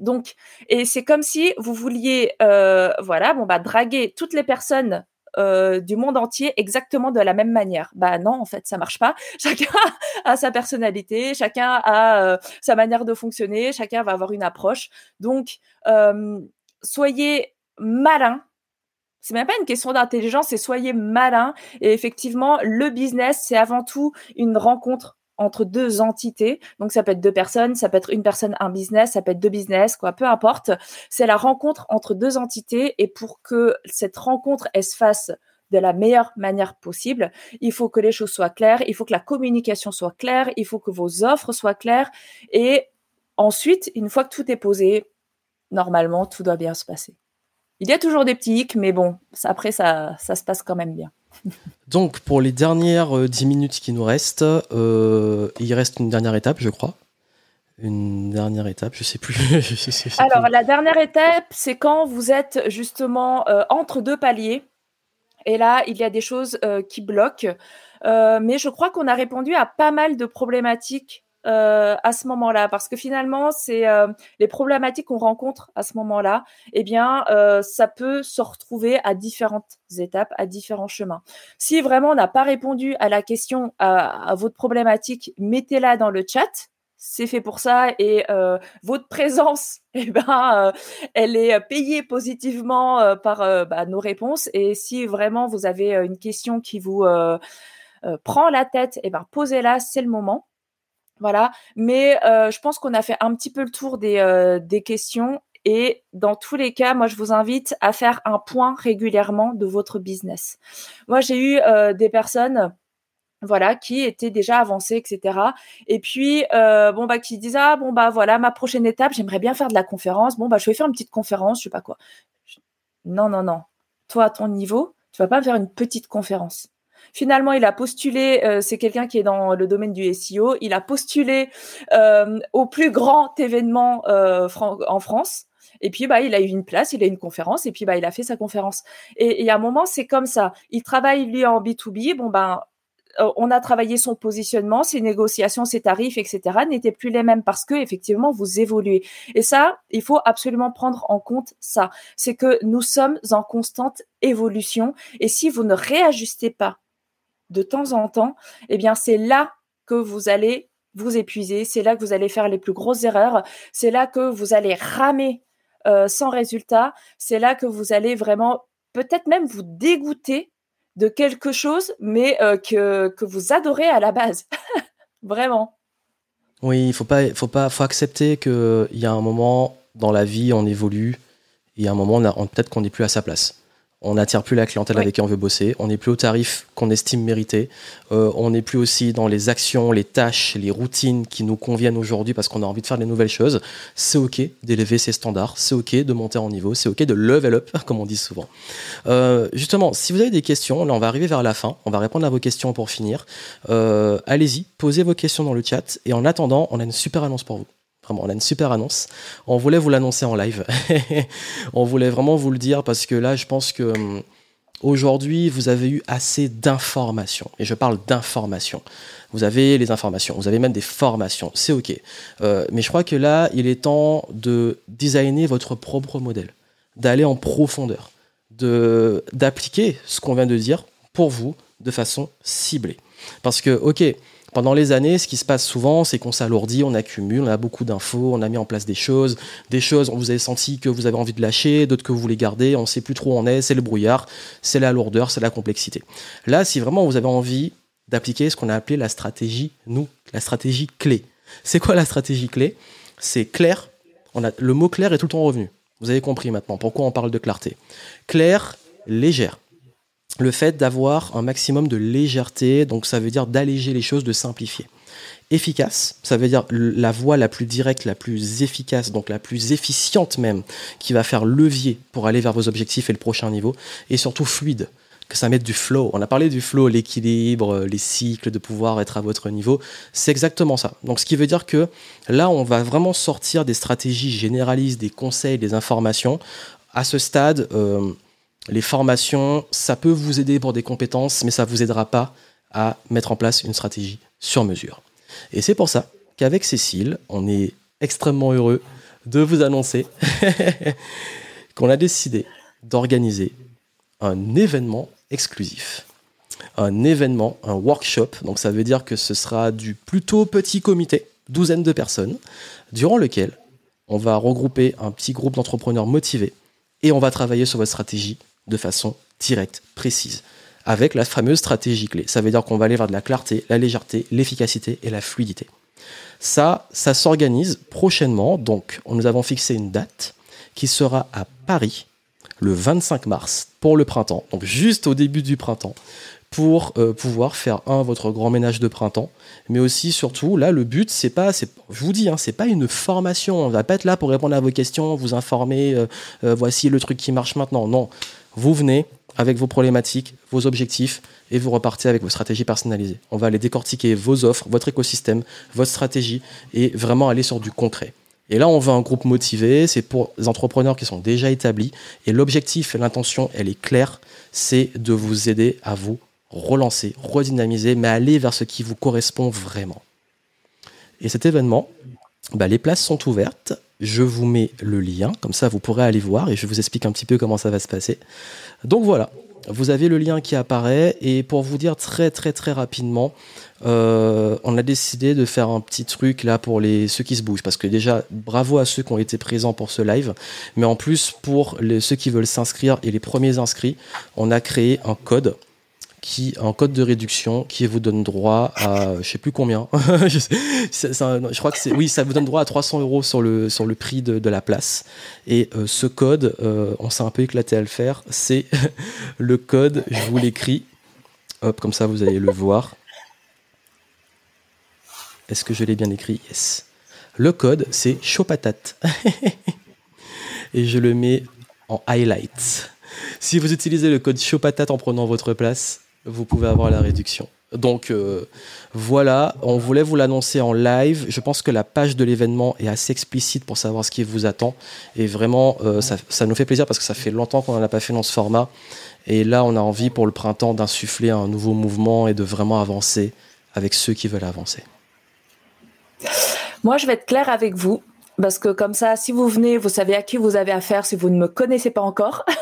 Donc, et c'est comme si vous vouliez, euh, voilà, bon bah draguer toutes les personnes euh, du monde entier exactement de la même manière. Bah non, en fait, ça marche pas. [LAUGHS] Chacun a sa personnalité, chacun a euh, sa manière de fonctionner, chacun va avoir une approche. Donc, soyez malin. C'est même pas une question d'intelligence, c'est soyez malin. Et effectivement, le business, c'est avant tout une rencontre entre deux entités. Donc ça peut être deux personnes, ça peut être une personne, un business, ça peut être deux business, quoi, peu importe. C'est la rencontre entre deux entités et pour que cette rencontre se fasse de la meilleure manière possible, il faut que les choses soient claires, il faut que la communication soit claire, il faut que vos offres soient claires et ensuite, une fois que tout est posé, normalement tout doit bien se passer. Il y a toujours des petits hicks, mais bon, après ça, ça se passe quand même bien. Donc, pour les dernières euh, dix 10 minutes qui nous restent, euh, il reste une dernière étape, je crois. Une dernière étape, [LAUGHS] je sais plus. Alors, la dernière étape, c'est quand vous êtes justement euh, entre deux paliers. Et là, il y a des choses qui bloquent. mais je crois qu'on a répondu à pas mal de problématiques euh, à ce moment-là. Parce que finalement c'est euh, les problématiques qu'on rencontre à ce moment-là eh bien euh, ça peut se retrouver à différentes étapes à différents chemins. Si vraiment on n'a pas répondu à la question à, votre problématique mettez-la dans le chat. C'est fait pour ça et votre présence [LAUGHS] eh ben elle est payée positivement par bah, nos réponses. Et si vraiment vous avez une question qui vous prend la tête eh ben posez-la c'est le moment voilà. Mais euh, je pense qu'on a fait un petit peu le tour des, euh, des questions. Et dans tous les cas, moi, je vous invite à faire un point régulièrement de votre business. Moi, j'ai eu euh, des personnes voilà, qui étaient déjà avancées, etc. Et puis, bon, bah, qui disaient, ah, bon, bah, voilà, ma prochaine étape, j'aimerais bien faire de la conférence. Bon, bah, je vais faire une petite conférence, je sais pas quoi. Non, non, non. Toi, à ton niveau, tu vas pas faire une petite conférence. Finalement, il a postulé, euh, c'est quelqu'un qui est dans le domaine du SEO, il a postulé euh, au plus grand événement euh, en France. Et puis, bah, il a eu une place, il a eu une conférence, et puis, bah, il a fait sa conférence. Et, et à un moment, c'est comme ça. Il travaille, lui, en B2B. Bon, ben, on a travaillé son positionnement, ses négociations, ses tarifs, etc. n'étaient plus les mêmes parce que effectivement vous évoluez. Et ça, il faut absolument prendre en compte ça. C'est que nous sommes en constante évolution. Et si vous ne réajustez pas de temps en temps, eh bien, c'est là que vous allez vous épuiser, c'est là que vous allez faire les plus grosses erreurs, c'est là que vous allez ramer euh, sans résultat, c'est là que vous allez vraiment peut-être même vous dégoûter de quelque chose, mais euh, que, que vous adorez à la base. [LAUGHS] vraiment. Oui, il faut pas, faut pas, faut accepter qu'il y a un moment dans la vie, on évolue, et a un moment, peut-être qu'on n'est plus à sa place on n'attire plus la clientèle avec qui on veut bosser, on n'est plus au tarif qu'on estime mérité, euh, on n'est plus aussi dans les actions, les tâches, les routines qui nous conviennent aujourd'hui parce qu'on a envie de faire des nouvelles choses. C'est ok d'élever ses standards, c'est ok de monter en niveau, c'est ok de level up, [LAUGHS] comme on dit souvent. Euh, justement, si vous avez des questions, là on va arriver vers la fin, on va répondre à vos questions pour finir. Euh, allez-y, posez vos questions dans le chat. Et en attendant, on a une super annonce pour vous on a une super annonce. On voulait vous l'annoncer en live. [LAUGHS] on voulait vraiment vous le dire parce que là, je pense que hum, aujourd'hui, vous avez eu assez d'informations. Et je parle d'informations. Vous avez les informations, vous avez même des formations, c'est OK. Euh, mais je crois que là, il est temps de designer votre propre modèle, d'aller en profondeur, d'appliquer ce qu'on vient de dire pour vous de façon ciblée. Parce que, OK, pendant les années, ce qui se passe souvent, c'est qu'on s'alourdit, on accumule, on a beaucoup d'infos, on a mis en place des choses, des choses, on vous avez senti que vous avez envie de lâcher, d'autres que vous voulez garder, on ne sait plus trop où on est, c'est le brouillard, c'est la lourdeur, c'est la complexité. Là, si vraiment vous avez envie d'appliquer ce qu'on a appelé la stratégie, nous, la stratégie clé. C'est quoi la stratégie clé? C'est clair, le mot clair est tout le temps revenu. Vous avez compris maintenant pourquoi on parle de clarté. Clair, légère le fait d'avoir un maximum de légèreté, donc ça veut dire d'alléger les choses, de simplifier. Efficace, ça veut dire la voie la plus directe, la plus efficace, donc la plus efficiente même, qui va faire levier pour aller vers vos objectifs et le prochain niveau, et surtout fluide, que ça mette du flow. On a parlé du flow, l'équilibre, les cycles, de pouvoir être à votre niveau. C'est exactement ça. Donc ce qui veut dire que là, on va vraiment sortir des stratégies généralistes, des conseils, des informations. À ce stade, euh, les formations, ça peut vous aider pour des compétences, mais ça ne vous aidera pas à mettre en place une stratégie sur mesure. Et c'est pour ça qu'avec Cécile, on est extrêmement heureux de vous annoncer [LAUGHS] qu'on a décidé d'organiser un événement exclusif. Un événement, un workshop, donc ça veut dire que ce sera du plutôt petit comité, douzaine de personnes, durant lequel on va regrouper un petit groupe d'entrepreneurs motivés et on va travailler sur votre stratégie de façon directe, précise, avec la fameuse stratégie clé. Ça veut dire qu'on va aller vers de la clarté, la légèreté, l'efficacité et la fluidité. Ça, ça s'organise prochainement. Donc, nous avons fixé une date qui sera à Paris le 25 mars pour le printemps, donc juste au début du printemps, pour euh, pouvoir faire un votre grand ménage de printemps, mais aussi surtout là le but c'est pas, je vous dis, hein, c'est pas une formation, on va pas être là pour répondre à vos questions, vous informer, euh, euh, voici le truc qui marche maintenant, non, vous venez avec vos problématiques, vos objectifs, et vous repartez avec vos stratégies personnalisées. On va aller décortiquer vos offres, votre écosystème, votre stratégie, et vraiment aller sur du concret. Et là, on veut un groupe motivé, c'est pour les entrepreneurs qui sont déjà établis. Et l'objectif l'intention, elle est claire, c'est de vous aider à vous relancer, redynamiser, mais aller vers ce qui vous correspond vraiment. Et cet événement, bah, les places sont ouvertes. Je vous mets le lien, comme ça vous pourrez aller voir et je vous explique un petit peu comment ça va se passer. Donc voilà, vous avez le lien qui apparaît et pour vous dire très très très rapidement, euh, on a décidé de faire un petit truc là pour ceux qui se bougent. Parce que déjà bravo à ceux qui ont été présents pour ce live, mais en plus pour ceux qui veulent s'inscrire et les premiers inscrits, on a créé un code qui un code de réduction qui vous donne droit à je sais plus combien. [LAUGHS] Je, crois que c'est oui ça vous donne droit à 300 euros sur le sur le prix de, la place. Et euh, ce code euh, on s'est un peu éclaté à le faire c'est [LAUGHS] le code je vous l'écris. Hop comme ça vous allez le voir. Est-ce que je l'ai bien écrit? Yes. Le code c'est chaud patate. [LAUGHS] Et je le mets en highlight si vous utilisez le code chaud patate en prenant votre place vous pouvez avoir la réduction. Donc euh, voilà, on voulait vous l'annoncer en live. Je pense que la page de l'événement est assez explicite pour savoir ce qui vous attend. Et vraiment, euh, ça, nous fait plaisir parce que ça fait longtemps qu'on n'en a pas fait dans ce format. Et là, on a envie pour le printemps d'insuffler un nouveau mouvement et de vraiment avancer avec ceux qui veulent avancer. Moi, je vais être clair avec vous. Parce que comme ça, si vous venez, vous savez à qui vous avez affaire si vous ne me connaissez pas encore. [LAUGHS]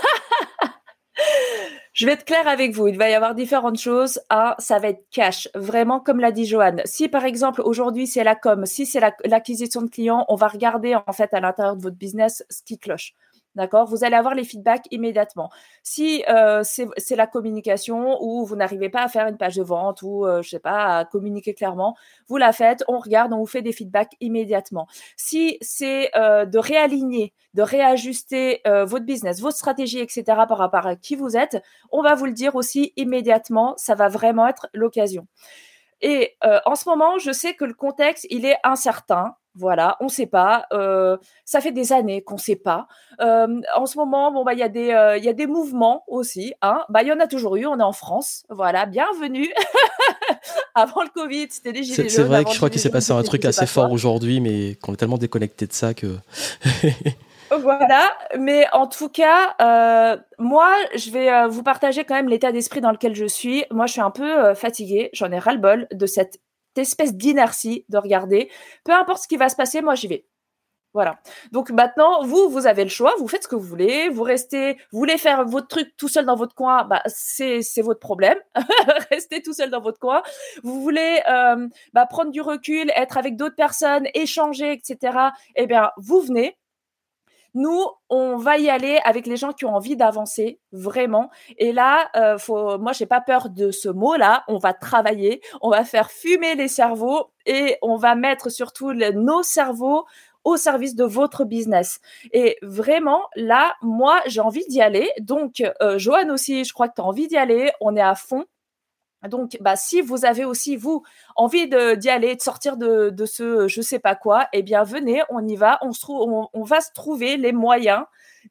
Je vais être claire avec vous. Il va y avoir différentes choses. Un, ça va être cash. Vraiment, comme l'a dit Joanne. Si, par exemple, aujourd'hui, c'est la com, si c'est l'acquisition de clients, on va regarder, en fait, à l'intérieur de votre business ce qui cloche. D'accord? Vous allez avoir les feedbacks immédiatement. Si euh, c'est la communication ou vous n'arrivez pas à faire une page de vente ou, euh, je sais pas, à communiquer clairement, vous la faites, on regarde, on vous fait des feedbacks immédiatement. Si c'est euh, de réaligner, de réajuster euh, votre business, votre stratégie, etc. par rapport à qui vous êtes, on va vous le dire aussi immédiatement. Ça va vraiment être l'occasion. Et en ce moment, je sais que le contexte, il est incertain. Voilà, on ne sait pas. Euh, ça fait des années qu'on ne sait pas. Euh, en ce moment, bon bah il y a des euh, y a des mouvements aussi. Hein. Bah il y en a toujours eu. On est en France. Voilà, bienvenue. [LAUGHS] Avant le Covid, c'était les gilets jaunes. C'est vrai que je crois qu'il s'est passé un truc assez fort aujourd'hui, mais qu'on est tellement déconnecté de ça que. [LAUGHS] Voilà, mais en tout cas, euh, moi, je vais euh, vous partager quand même l'état d'esprit dans lequel je suis. Moi, je suis un peu euh, fatiguée, j'en ai ras-le-bol de cette espèce d'inertie de regarder. Peu importe ce qui va se passer, moi, j'y vais. Voilà. Donc maintenant, vous, vous avez le choix, vous faites ce que vous voulez, vous restez, vous voulez faire votre truc tout seul dans votre coin, bah c'est c'est votre problème. [LAUGHS] restez tout seul dans votre coin. Vous voulez euh, bah, prendre du recul, être avec d'autres personnes, échanger, etc. Eh bien, vous venez. Nous, on va y aller avec les gens qui ont envie d'avancer vraiment. Et là, euh, faut, moi, j'ai pas peur de ce mot-là. On va travailler, on va faire fumer les cerveaux et on va mettre surtout nos cerveaux au service de votre business. Et vraiment, là, moi, j'ai envie d'y aller. Donc, euh, Joanne aussi, je crois que tu as envie d'y aller. On est à fond. Donc, bah, si vous avez aussi, vous, envie d'y aller, de sortir de, de ce je sais pas quoi, eh bien, venez, on y va, on, se on, va se trouver les moyens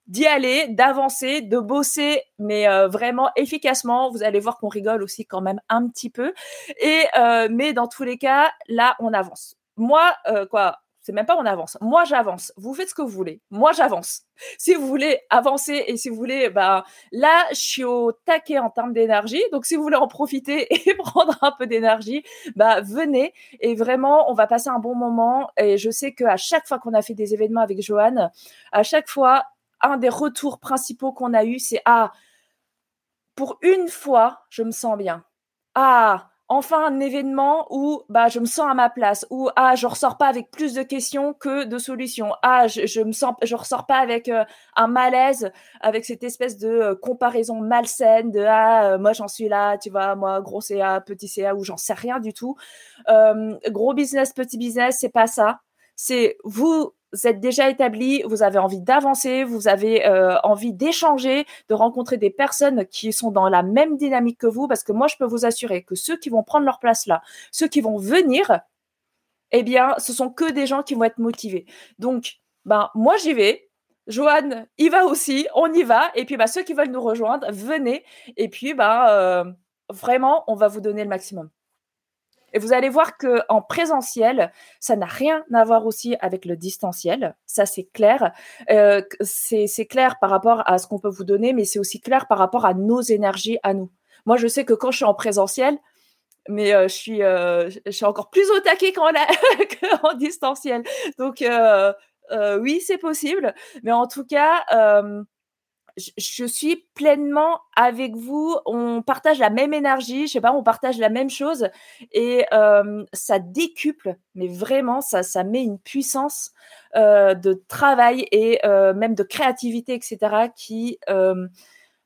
d'y aller, d'avancer, de bosser, mais euh, vraiment efficacement. Vous allez voir qu'on rigole aussi quand même un petit peu. Et, euh, mais dans tous les cas, là, on avance. Moi, euh, quoi, c'est même pas on avance. Moi, j'avance. Vous faites ce que vous voulez. Moi, j'avance. [LAUGHS] Si vous voulez avancer et si vous voulez, bah, là, je suis au taquet en termes d'énergie. Donc, si vous voulez en profiter [LAUGHS] et prendre un peu d'énergie, bah, venez. Et vraiment, on va passer un bon moment. Et je sais qu'à chaque fois qu'on a fait des événements avec Joanne, à chaque fois, un des retours principaux qu'on a eu, c'est, ah, pour une fois, je me sens bien. Ah, enfin un événement où bah je me sens à ma place où ah je ressors pas avec plus de questions que de solutions. Ah je, je me sens je ressors pas avec euh, un malaise avec cette espèce de euh, comparaison malsaine de ah euh, moi j'en suis là tu vois moi gros CA petit CA ou j'en sais rien du tout. Gros business petit business c'est pas ça. C'est vous vous êtes déjà établi, vous avez envie d'avancer, vous avez euh, envie d'échanger, de rencontrer des personnes qui sont dans la même dynamique que vous, parce que moi, je peux vous assurer que ceux qui vont prendre leur place là, ceux qui vont venir, eh bien, ce sont que des gens qui vont être motivés. Donc, ben, moi, j'y vais. Joanne, y va aussi, on y va. Et puis, ben, ceux qui veulent nous rejoindre, venez. Et puis, ben, euh, vraiment, on va vous donner le maximum. Et vous allez voir que en présentiel, ça n'a rien à voir aussi avec le distanciel. Ça, c'est clair. Euh, c'est clair par rapport à ce qu'on peut vous donner, mais c'est aussi clair par rapport à nos énergies à nous. Moi, je sais que quand je suis en présentiel, mais euh, je suis euh, je suis encore plus au taquet qu'en, [LAUGHS] qu'en distanciel. Donc oui, c'est possible, mais en tout cas, je suis pleinement avec vous. On partage la même énergie, je sais pas, on partage la même chose et euh, ça décuple, mais vraiment, ça, ça met une puissance euh, de travail et euh, même de créativité, etc., qui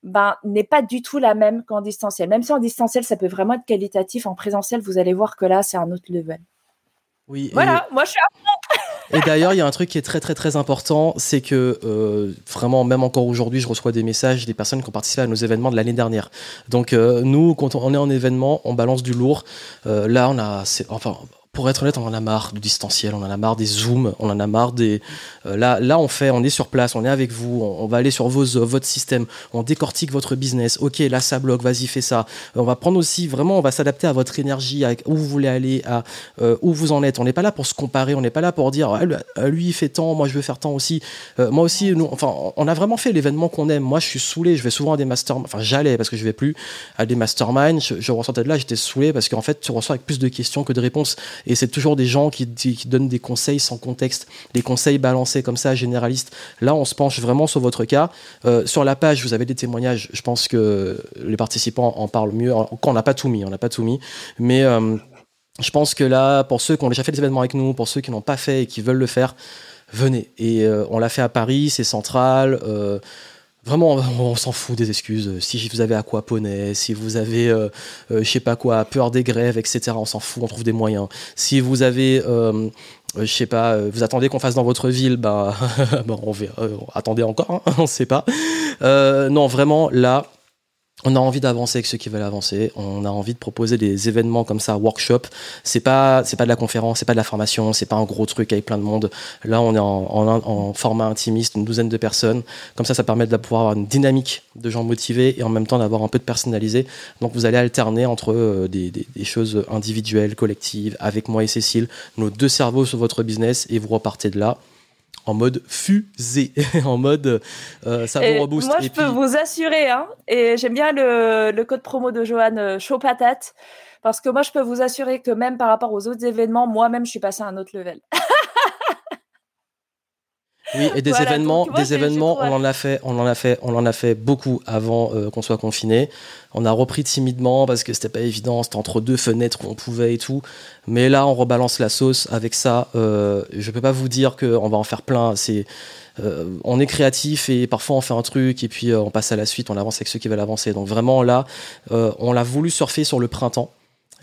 ben, n'est pas du tout la même qu'en distanciel. Même si en distanciel, ça peut vraiment être qualitatif, en présentiel, vous allez voir que là, c'est un autre level. Oui. Voilà, moi je suis à et d'ailleurs, il y a un truc qui est très très très important, c'est que euh, vraiment, même encore aujourd'hui, je reçois des messages des personnes qui ont participé à nos événements de l'année dernière. Donc euh, nous, quand on est en événement, on balance du lourd. Euh, là, on a, enfin, pour être honnête, on en a marre du distanciel, on en a marre des zooms, on en a marre des. Euh, là, là, on fait, on est sur place, on est avec vous, on, va aller sur vos, euh, votre système, on décortique votre business. Ok, là, ça bloque, vas-y, fais ça. On va prendre aussi, vraiment, on va s'adapter à votre énergie, à où vous voulez aller, à euh, où vous en êtes. On n'est pas là pour se comparer, on n'est pas là pour dire, ah, lui, il fait tant, moi, je veux faire tant aussi. Euh, moi aussi, nous, enfin, on a vraiment fait l'événement qu'on aime. Moi, je suis saoulé, je vais souvent à des masterminds, enfin, j'allais parce que je vais plus à des masterminds. Je, je ressentais de là, j'étais saoulé parce qu'en fait, tu reçois avec plus de questions que de réponses. Et c'est toujours des gens qui, donnent des conseils sans contexte, des conseils balancés comme ça, généralistes. Là, on se penche vraiment sur votre cas. Euh, sur la page, vous avez des témoignages. Je pense que les participants en parlent mieux. Quand on n'a pas tout mis, on n'a pas tout mis. Mais euh, je pense que là, pour ceux qui ont déjà fait des événements avec nous, pour ceux qui n'ont pas fait et qui veulent le faire, venez. Et euh, on l'a fait à Paris, c'est central. Vraiment, on s'en fout des excuses. Si vous avez aquaponé, si vous avez, euh, euh, je sais pas quoi, peur des grèves, etc., on s'en fout, on trouve des moyens. Si vous avez, euh, je sais pas, vous attendez qu'on fasse dans votre ville, bah, [LAUGHS] bah on verra, attendez encore, hein, [LAUGHS] on sait pas. non, vraiment, là, on a envie d'avancer avec ceux qui veulent avancer. On a envie de proposer des événements comme ça, workshop. C'est pas, c'est pas de la conférence, c'est pas de la formation, c'est pas un gros truc avec plein de monde. Là, on est en, format intimiste, une douzaine de personnes. Comme ça, ça permet de pouvoir avoir une dynamique de gens motivés et en même temps d'avoir un peu de personnalisé. Donc, vous allez alterner entre euh, des, choses individuelles, collectives, avec moi et Cécile, nos deux cerveaux sur votre business et vous repartez de là en mode fusée, [LAUGHS] en mode euh, ça vous rebooste. Moi, je et peux puis... vous assurer, hein, et j'aime bien le, le, code promo de Johan euh, chaud patate, parce que moi, je peux vous assurer que même par rapport aux autres événements, moi-même, je suis passé à un autre level. [LAUGHS] Oui, et des voilà, événements, donc, des événements, on en a fait, on en a fait, on en a fait beaucoup avant euh, qu'on soit confiné. On a repris timidement parce que c'était pas évident, c'était entre deux fenêtres où on pouvait et tout. Mais là, on rebalance la sauce avec ça. Euh, je peux pas vous dire qu'on va en faire plein. C'est, euh, on est créatif et parfois on fait un truc et puis euh, on passe à la suite, on avance avec ceux qui veulent avancer. Donc vraiment là, euh, on l'a voulu surfer sur le printemps,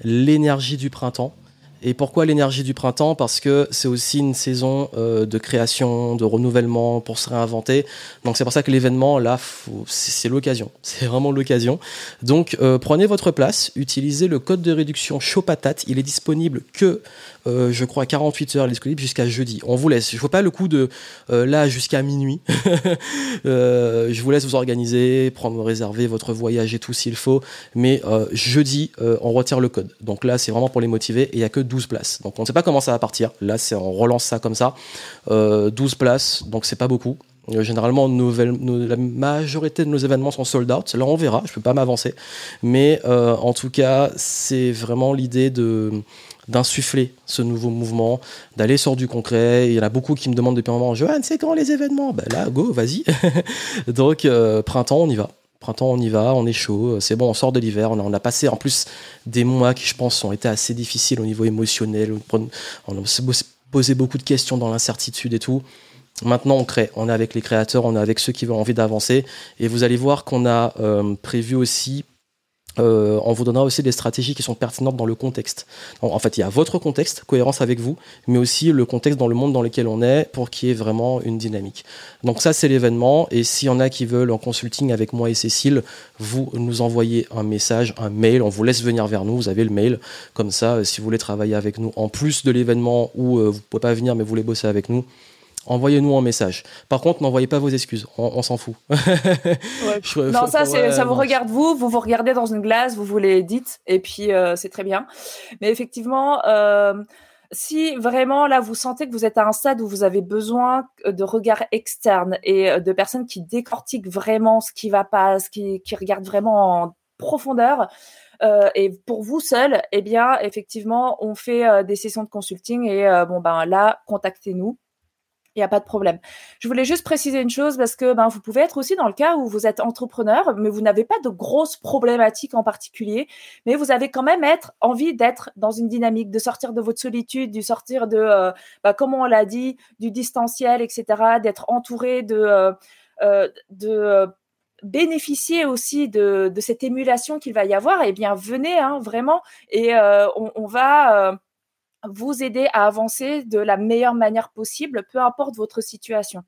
l'énergie du printemps. Et pourquoi l'énergie du printemps? Parce que c'est aussi une saison euh, de création, de renouvellement, pour se réinventer. Donc c'est pour ça que l'événement, là, c'est l'occasion. [LAUGHS] C'est vraiment l'occasion. Donc euh, prenez votre place, utilisez le code de réduction chaud. Il est disponible que, euh, je crois, 48 heures. Disponible jusqu'à jeudi. On vous laisse. Je ne vois pas le coup de euh, là jusqu'à minuit. [LAUGHS] Euh, je vous laisse vous organiser, prendre, réserver votre voyage et tout s'il faut. Mais jeudi, on retire le code. Donc là, c'est vraiment pour les motiver. Et il n'y a que 12 places. Donc on ne sait pas comment ça va partir. Là, on relance ça comme ça. Euh, 12 places, donc c'est pas beaucoup. Généralement, la majorité de nos événements sont sold out. Là, on verra. Je peux pas m'avancer, mais en tout cas, c'est vraiment l'idée de d'insuffler ce nouveau mouvement, d'aller sur du concret. Il y en a beaucoup qui me demandent depuis un moment, Johan, c'est quand les événements? Ben là, go, vas-y. [LAUGHS] Donc, euh, printemps, on y va. Printemps, on y va, on est chaud, c'est bon, on sort de l'hiver. On, a, passé en plus des mois qui, je pense, ont été assez difficiles au niveau émotionnel. On a posé beaucoup de questions dans l'incertitude et tout. Maintenant, on crée. On est avec les créateurs, on est avec ceux qui ont envie d'avancer. Et vous allez voir qu'on a euh, prévu aussi euh, on vous donnera aussi des stratégies qui sont pertinentes dans le contexte. En fait, il y a votre contexte, cohérence avec vous, mais aussi le contexte dans le monde dans lequel on est pour qu'il y ait vraiment une dynamique. Donc ça, c'est l'événement. Et s'il y en a qui veulent en consulting avec moi et Cécile, vous nous envoyez un message, un mail, on vous laisse venir vers nous, vous avez le mail. Comme ça, si vous voulez travailler avec nous, en plus de l'événement où euh, vous ne pouvez pas venir mais vous voulez bosser avec nous, envoyez-nous un message. Par contre, n'envoyez pas vos excuses, on, s'en fout. [LAUGHS] non, ça, ça vous regarde vous, vous vous regardez dans une glace, vous vous les dites, et puis euh, c'est très bien. Mais effectivement, euh, si vraiment là vous sentez que vous êtes à un stade où vous avez besoin de regards externes et euh, de personnes qui décortiquent vraiment ce qui va pas, ce qui, qui regardent vraiment en profondeur, euh, et pour vous seul, eh bien, effectivement, on fait euh, des sessions de consulting et euh, bon ben là, contactez-nous. Il n'y a pas de problème. Je voulais juste préciser une chose parce que ben, vous pouvez être aussi dans le cas où vous êtes entrepreneur, mais vous n'avez pas de grosses problématiques en particulier, mais vous avez quand même envie d'être dans une dynamique, de sortir de votre solitude, du sortir de, euh, ben, comme on l'a dit, du distanciel, etc., d'être entouré de, euh, de bénéficier aussi de, cette émulation qu'il va y avoir, eh bien venez hein, vraiment et euh, on, va euh, vous aider à avancer de la meilleure manière possible, peu importe votre situation.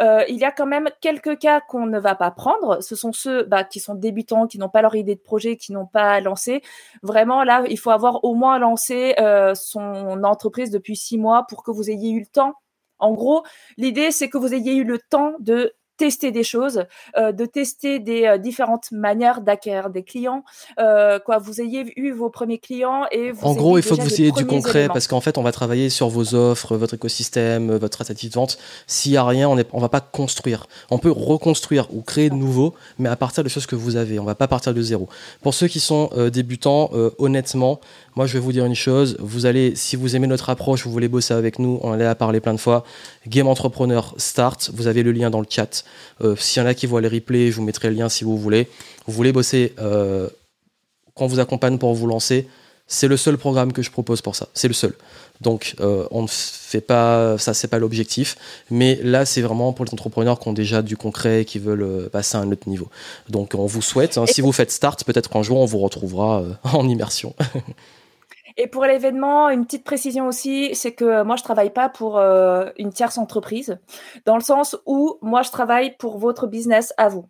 Euh, il y a quand même quelques cas qu'on ne va pas prendre. Ce sont ceux bah, qui sont débutants, qui n'ont pas leur idée de projet, qui n'ont pas lancé. Vraiment, là, il faut avoir au moins lancé euh, son entreprise depuis six mois pour que vous ayez eu le temps. En gros, l'idée, c'est que vous ayez eu le temps de tester des choses, euh, de tester des euh, différentes manières d'acquérir des clients. Euh, quoi, vous ayez eu vos premiers clients et vous en gros, il faut que vous ayez du concret parce qu'en fait, on va travailler sur vos offres, votre écosystème, votre stratégie de vente. S'il y a rien, on ne on va pas construire. On peut reconstruire ou créer de nouveau, mais à partir de choses que vous avez. On va pas partir de zéro. Pour ceux qui sont débutants, honnêtement, moi, je vais vous dire une chose. Vous allez, si vous aimez notre approche, vous voulez bosser avec nous, on en a parlé plein de fois. Game Entrepreneur Start. Vous avez le lien dans le chat. Euh, S'il y en a qui voient les replays, je vous mettrai le lien si vous voulez. Vous voulez bosser, euh, qu'on vous accompagne pour vous lancer. C'est le seul programme que je propose pour ça. C'est le seul. Donc, euh, on ne fait pas, ça, c'est pas l'objectif. Mais là, c'est vraiment pour les entrepreneurs qui ont déjà du concret, qui veulent euh, passer à un autre niveau. Donc, on vous souhaite, hein, si vous faites start, peut-être qu'un jour, on vous retrouvera euh, [LAUGHS] en immersion. [LAUGHS] Et pour l'événement, une petite précision aussi, c'est que moi, je travaille pas pour euh, une tierce entreprise, dans le sens où moi, je travaille pour votre business à vous.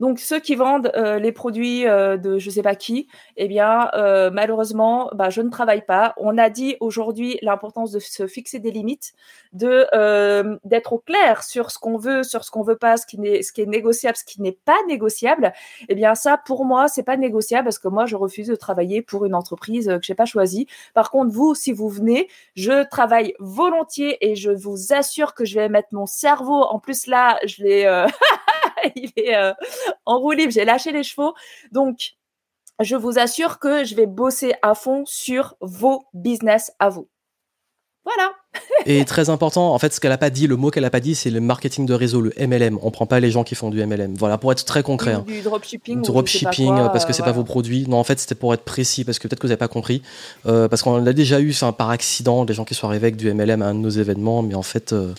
Donc ceux qui vendent euh, les produits euh, de je sais pas qui, eh bien euh, malheureusement, bah, je ne travaille pas. On a dit aujourd'hui l'importance de se fixer des limites, de d'être au clair sur ce qu'on veut, sur ce qu'on veut pas, ce qui n'est ce qui est négociable, ce qui n'est pas négociable. Eh bien ça pour moi c'est pas négociable parce que moi je refuse de travailler pour une entreprise que j'ai pas choisie. Par contre vous si vous venez, je travaille volontiers et je vous assure que je vais mettre mon cerveau. En plus là je l'ai [LAUGHS] [LAUGHS] il est euh, en roue libre, j'ai lâché les chevaux. Donc, je vous assure que je vais bosser à fond sur vos business à vous. Voilà. et très important, en fait, ce qu'elle a pas dit, le mot qu'elle a pas dit, c'est le marketing de réseau, le MLM. On prend pas les gens qui font du MLM. Voilà, pour être très concret. Du, hein. dropshipping. Dropshipping, parce que c'est pas vos produits. Non, en fait, c'était pour être précis, parce que peut-être que vous avez pas compris. Euh, parce qu'on a déjà eu, par accident, des gens qui sont arrivés avec du MLM à un de nos événements, mais en fait. Euh,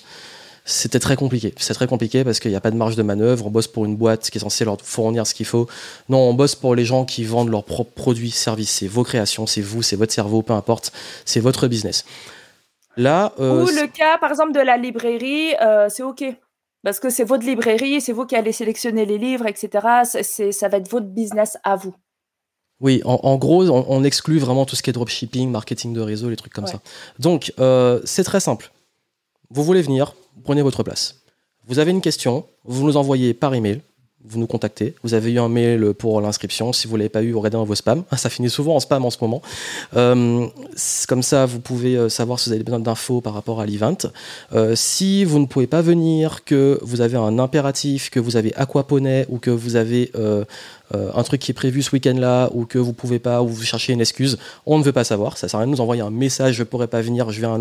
c'était très compliqué. C'est très compliqué parce qu'il n'y a pas de marge de manœuvre. On bosse pour une boîte qui est censée leur fournir ce qu'il faut. Non, on bosse pour les gens qui vendent leurs propres produits, services. C'est vos créations, c'est vous, c'est votre cerveau, peu importe. C'est votre business. Là, euh, Ou le cas, par exemple, de la librairie, euh, c'est OK. Parce que c'est votre librairie, c'est vous qui allez sélectionner les livres, etc. C'est, ça va être votre business à vous. Oui, en, gros, on, exclut vraiment tout ce qui est dropshipping, marketing de réseau, les trucs comme ça. Donc, euh, c'est très simple. Vous voulez venir, prenez votre place. Vous avez une question, vous nous envoyez par email, vous nous contactez. Vous avez eu un mail pour l'inscription. Si vous ne l'avez pas eu, regardez dans vos spams. [LAUGHS] Ça finit souvent en spam en ce moment. Euh, comme ça, vous pouvez euh, savoir si vous avez besoin d'infos par rapport à l'event. Euh, si vous ne pouvez pas venir, que vous avez un impératif, que vous avez aquaponé ou que vous avez un truc qui est prévu ce week-end-là ou que vous pouvez pas ou vous cherchez une excuse, on ne veut pas savoir. Ça sert à rien de nous envoyer un message, je pourrais pas venir, je viens.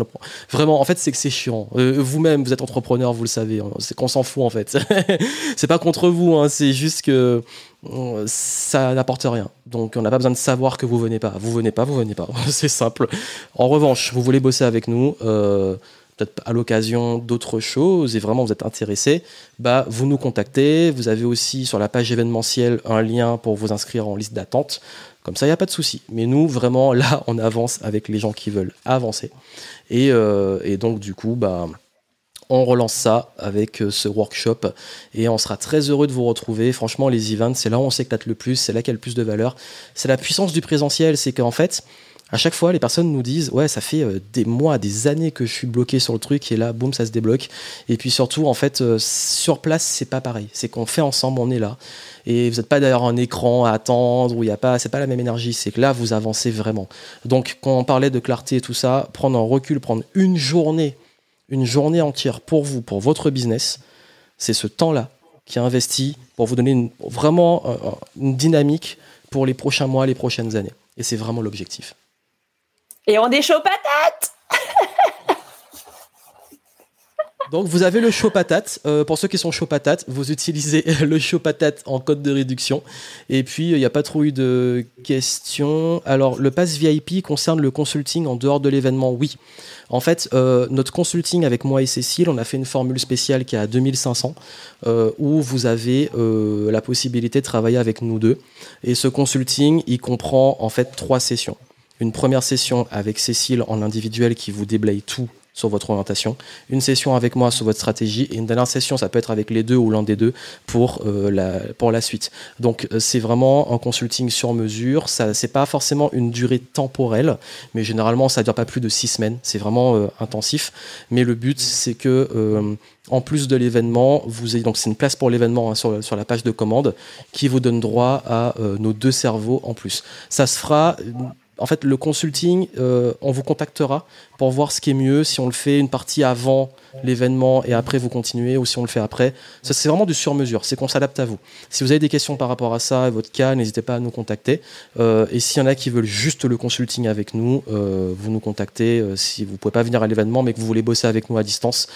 Vraiment, en fait, c'est que c'est chiant. Euh, vous-même, vous êtes entrepreneur, vous le savez. C'est qu'on s'en fout en fait. [LAUGHS] c'est pas contre vous, hein. c'est juste que euh, ça n'apporte rien. Donc on n'a pas besoin de savoir que vous venez pas. Vous venez pas, vous venez pas. [LAUGHS] c'est simple. En revanche, vous voulez bosser avec nous. Euh, peut-être à l'occasion d'autres choses et vraiment vous êtes intéressé, bah, vous nous contactez. Vous avez aussi sur la page événementielle un lien pour vous inscrire en liste d'attente. Comme ça, il n'y a pas de souci. Mais nous, vraiment, là, on avance avec les gens qui veulent avancer. Et, euh, donc, du coup, bah, on relance ça avec euh, ce workshop et on sera très heureux de vous retrouver. Franchement, les events, c'est là où on s'éclate le plus, c'est là qu'il y a le plus de valeur. C'est la puissance du présentiel, c'est qu'en fait, À chaque fois, les personnes nous disent Ouais, ça fait euh, des mois, des années que je suis bloqué sur le truc, et là, boum, ça se débloque. Et puis surtout, en fait, euh, sur place, c'est pas pareil. C'est qu'on fait ensemble, on est là. Et vous n'êtes pas d'ailleurs un écran à attendre, où il n'y a pas, c'est pas la même énergie. C'est que là, vous avancez vraiment. Donc, quand on parlait de clarté et tout ça, prendre un recul, prendre une journée, une journée entière pour vous, pour votre business, c'est ce temps-là qui est investi pour vous donner vraiment une dynamique pour les prochains mois, les prochaines années. Et c'est vraiment l'objectif. Et on est chaud patate Donc vous avez le chaud patate. Euh, pour ceux qui sont chaud patate, vous utilisez [LAUGHS] le chaud patate en code de réduction. Et puis il n'y a pas trop eu de questions. Alors le pass VIP concerne le consulting en dehors de l'événement, oui. En fait, euh, notre consulting avec moi et Cécile, on a fait une formule spéciale qui est à 2500, euh, où vous avez la possibilité de travailler avec nous deux. Et ce consulting, il comprend en fait trois sessions une première session avec Cécile en individuel qui vous déblaye tout sur votre orientation, une session avec moi sur votre stratégie et une dernière session, ça peut être avec les deux ou l'un des deux pour, euh, la, pour la suite. Donc euh, c'est vraiment un consulting sur mesure, ça c'est pas forcément une durée temporelle, mais généralement ça dure pas plus de six semaines, c'est vraiment euh, intensif, mais le but c'est que en plus de l'événement, vous ayez donc c'est une place pour l'événement hein, sur, sur, la page de commande qui vous donne droit à nos deux cerveaux en plus. Ça se fera en fait, le consulting, euh, on vous contactera pour voir ce qui est mieux, si on le fait une partie avant l'événement et après vous continuez, ou si on le fait après. Ça, c'est vraiment du sur-mesure, c'est qu'on s'adapte à vous. Si vous avez des questions par rapport à ça, votre cas, n'hésitez pas à nous contacter. Euh, et s'il y en a qui veulent juste le consulting avec nous, euh, vous nous contactez. si vous ne pouvez pas venir à l'événement, mais que vous voulez bosser avec nous à distance,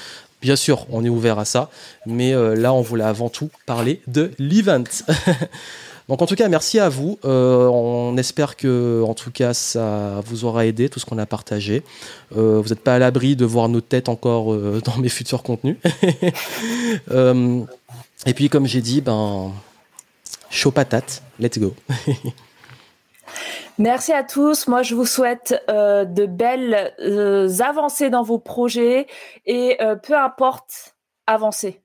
Bien sûr, on est ouvert à ça, mais là, on voulait avant tout parler de l'event. [LAUGHS] Donc en tout cas, merci à vous. Euh, on espère que, en tout cas, ça vous aura aidé tout ce qu'on a partagé. Euh, vous n'êtes pas à l'abri de voir nos têtes encore euh, [LAUGHS] dans mes futurs contenus. [LAUGHS] et puis, comme j'ai dit, ben, chaud patate, let's go. [LAUGHS] Merci à tous. Moi, je vous souhaite de belles avancées dans vos projets et peu importe, avancez.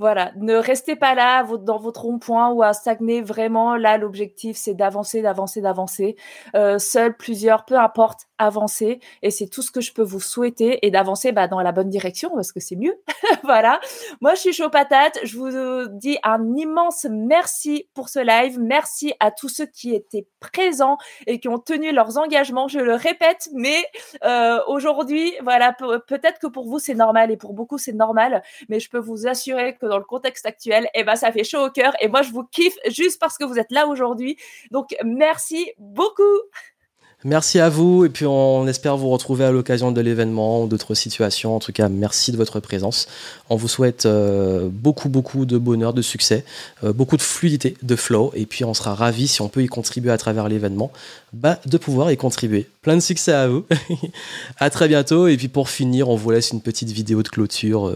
Voilà, ne restez pas là dans votre rond-point ou à stagner. Vraiment, là, l'objectif, c'est d'avancer, d'avancer, d'avancer. Euh, seul, plusieurs, peu importe, avancer. Et c'est tout ce que je peux vous souhaiter et d'avancer bah, dans la bonne direction parce que c'est mieux. [LAUGHS] voilà. Moi, je suis chaud patate. Je vous dis un immense merci pour ce live. Merci à tous ceux qui étaient présents et qui ont tenu leurs engagements. Je le répète, mais euh, aujourd'hui, voilà, peut-être que pour vous, c'est normal et pour beaucoup, c'est normal. Mais je peux vous assurer que dans le contexte actuel, eh ben, ça fait chaud au cœur. Et moi, je vous kiffe juste parce que vous êtes là aujourd'hui. Donc, merci beaucoup. Merci à vous et puis on espère vous retrouver à l'occasion de l'événement ou d'autres situations. En tout cas, merci de votre présence. On vous souhaite euh, beaucoup, beaucoup de bonheur, de succès, euh, beaucoup de fluidité, de flow et puis on sera ravis si on peut y contribuer à travers l'événement, bah, de pouvoir y contribuer. Plein de succès à vous. [LAUGHS] à très bientôt et puis pour finir, on vous laisse une petite vidéo de clôture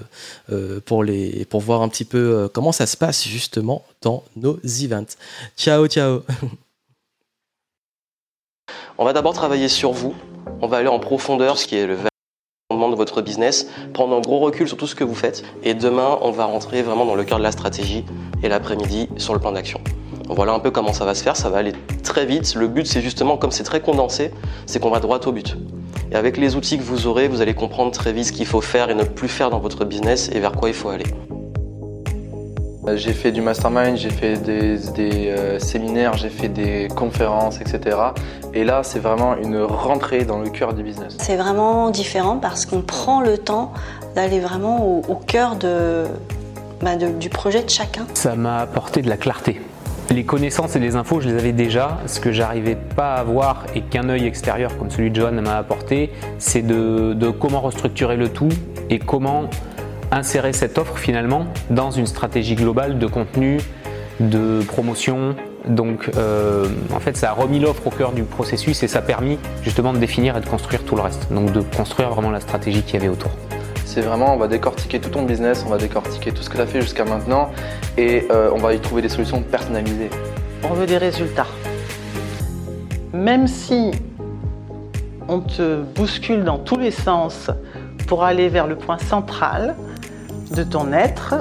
euh, pour, les, pour voir un petit peu comment ça se passe justement dans nos events. Ciao, ciao [LAUGHS] On va d'abord travailler sur vous. On va aller en profondeur, ce qui est le fondement de votre business, prendre un gros recul sur tout ce que vous faites. Et demain, on va rentrer vraiment dans le cœur de la stratégie et l'après-midi sur le plan d'action. Voilà un peu comment ça va se faire, ça va aller très vite. Le but, c'est justement, comme c'est très condensé, c'est qu'on va droit au but. Et avec les outils que vous aurez, vous allez comprendre très vite ce qu'il faut faire et ne plus faire dans votre business et vers quoi il faut aller. Euh, j'ai fait du mastermind, j'ai fait des, euh, séminaires, j'ai fait des conférences, etc. Et là, c'est vraiment une rentrée dans le cœur du business. C'est vraiment différent parce qu'on prend le temps d'aller vraiment au, cœur bah, de, du projet de chacun. Ça m'a apporté de la clarté. Les connaissances et les infos, je les avais déjà. Ce que j'arrivais pas à voir et qu'un œil extérieur comme celui de John m'a apporté, c'est de, de comment restructurer le tout et comment insérer cette offre finalement dans une stratégie globale de contenu, de promotion. Donc euh, en fait ça a remis l'offre au cœur du processus et ça a permis justement de définir et de construire tout le reste. Donc de construire vraiment la stratégie qu'il y avait autour. C'est vraiment, on va décortiquer tout ton business, on va décortiquer tout ce que tu as fait jusqu'à maintenant et euh, on va y trouver des solutions personnalisées. On veut des résultats. Même si on te bouscule dans tous les sens pour aller vers le point central, de ton être.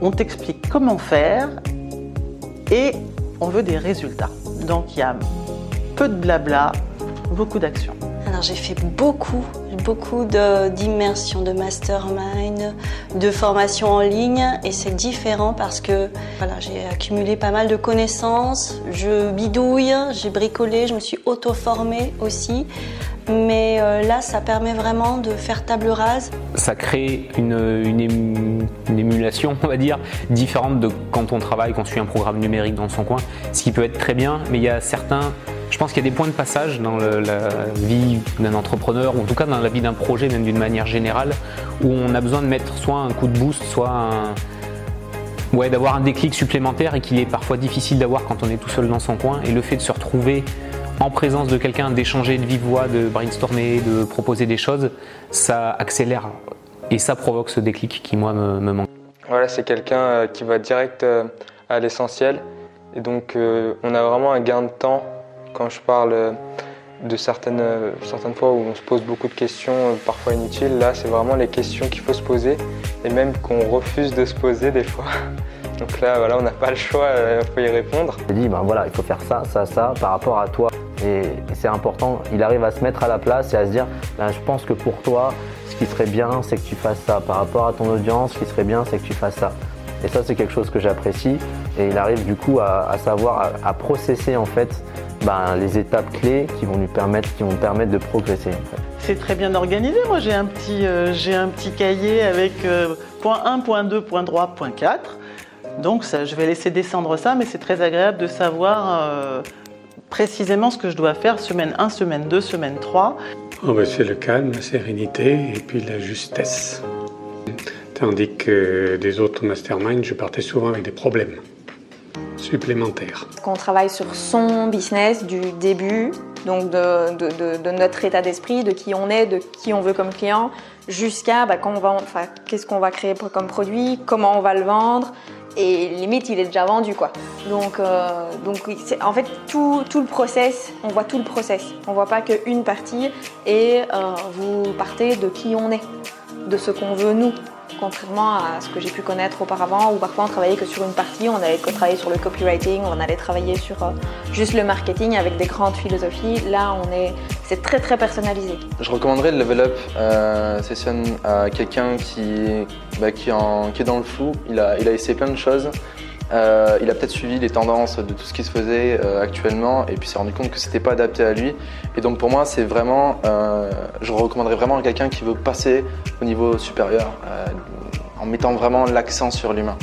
On t'explique comment faire et on veut des résultats. Donc il y a peu de blabla, beaucoup d'action. Alors j'ai fait beaucoup, beaucoup d'immersion, de, mastermind, de formation en ligne et c'est différent parce que voilà, j'ai accumulé pas mal de connaissances, je bidouille, j'ai bricolé, je me suis auto-formée aussi. Mais euh, là, ça permet vraiment de faire table rase. Ça crée une, émulation, on va dire, différente de quand on travaille, qu'on suit un programme numérique dans son coin, ce qui peut être très bien, mais il y a certains je pense qu'il y a des points de passage dans la vie d'un entrepreneur, ou en tout cas dans la vie d'un projet, même d'une manière générale, où on a besoin de mettre soit un coup de boost, soit ouais, d'avoir un déclic supplémentaire et qu'il est parfois difficile d'avoir quand on est tout seul dans son coin. Et le fait de se retrouver en présence de quelqu'un, d'échanger de vive voix, de brainstormer, de proposer des choses, ça accélère et ça provoque ce déclic qui, moi, me, manque. Voilà, c'est quelqu'un euh, qui va direct euh, à l'essentiel. Et donc, euh, on a vraiment un gain de temps quand je parle de certaines, certaines fois où on se pose beaucoup de questions, parfois inutiles. Là, c'est vraiment les questions qu'il faut se poser et même qu'on refuse de se poser des fois. [LAUGHS] Donc là, voilà, on n'a pas le choix, il faut y répondre. Il dit, ben voilà, il faut faire ça, ça, ça par rapport à toi. Et c'est important, il arrive à se mettre à la place et à se dire, ben, je pense que pour toi, ce qui serait bien, c'est que tu fasses ça. Par rapport à ton audience, ce qui serait bien, c'est que tu fasses ça. Et ça, c'est quelque chose que j'apprécie. Et il arrive du coup à, savoir, à, processer en fait ben, les étapes clés qui vont lui permettre, qui vont permettre de progresser. C'est très bien organisé. Moi, j'ai un petit, euh, j'ai un petit cahier avec euh, point 1, point 2, point 3, point 4. Donc, ça, je vais laisser descendre ça, mais c'est très agréable de savoir euh, précisément ce que je dois faire semaine 1, semaine 2, semaine 3. Oh ben, c'est le calme, la sérénité et puis la justesse. Tandis que des autres masterminds, je partais souvent avec des problèmes supplémentaires. Qu'on travaille sur son business du début, donc de, notre état d'esprit, de qui on est, de qui on veut comme client, jusqu'à bah, qu'est-ce qu'on va créer comme produit, comment on va le vendre, et limite il est déjà vendu quoi. Donc, euh, donc en fait tout, le process, on voit tout le process. On voit pas qu'une partie et euh, vous partez de qui on est, de ce qu'on veut nous contrairement à ce que j'ai pu connaître auparavant, où parfois on travaillait que sur une partie, on allait travailler sur le copywriting, on allait travailler sur euh, juste le marketing avec des grandes philosophies. Là, on est, c'est très très personnalisé. Je recommanderais le Level Up euh, Session à quelqu'un qui, bah, qui, est dans le flou. Il a, il a essayé plein de choses. Euh, il a peut-être suivi les tendances de tout ce qui se faisait euh, actuellement et puis s'est rendu compte que c'était pas adapté à lui. Et donc pour moi, c'est vraiment, euh, je recommanderais vraiment à quelqu'un qui veut passer au niveau supérieur en mettant vraiment l'accent sur l'humain.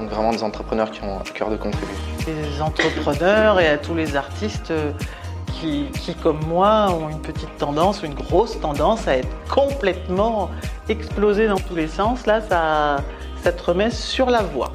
Donc vraiment des entrepreneurs qui ont à cœur de contribuer. Les entrepreneurs et à tous les artistes qui, qui, comme moi, ont une petite tendance, une grosse tendance à être complètement explosés dans tous les sens. Là, ça ça te remet sur la voie.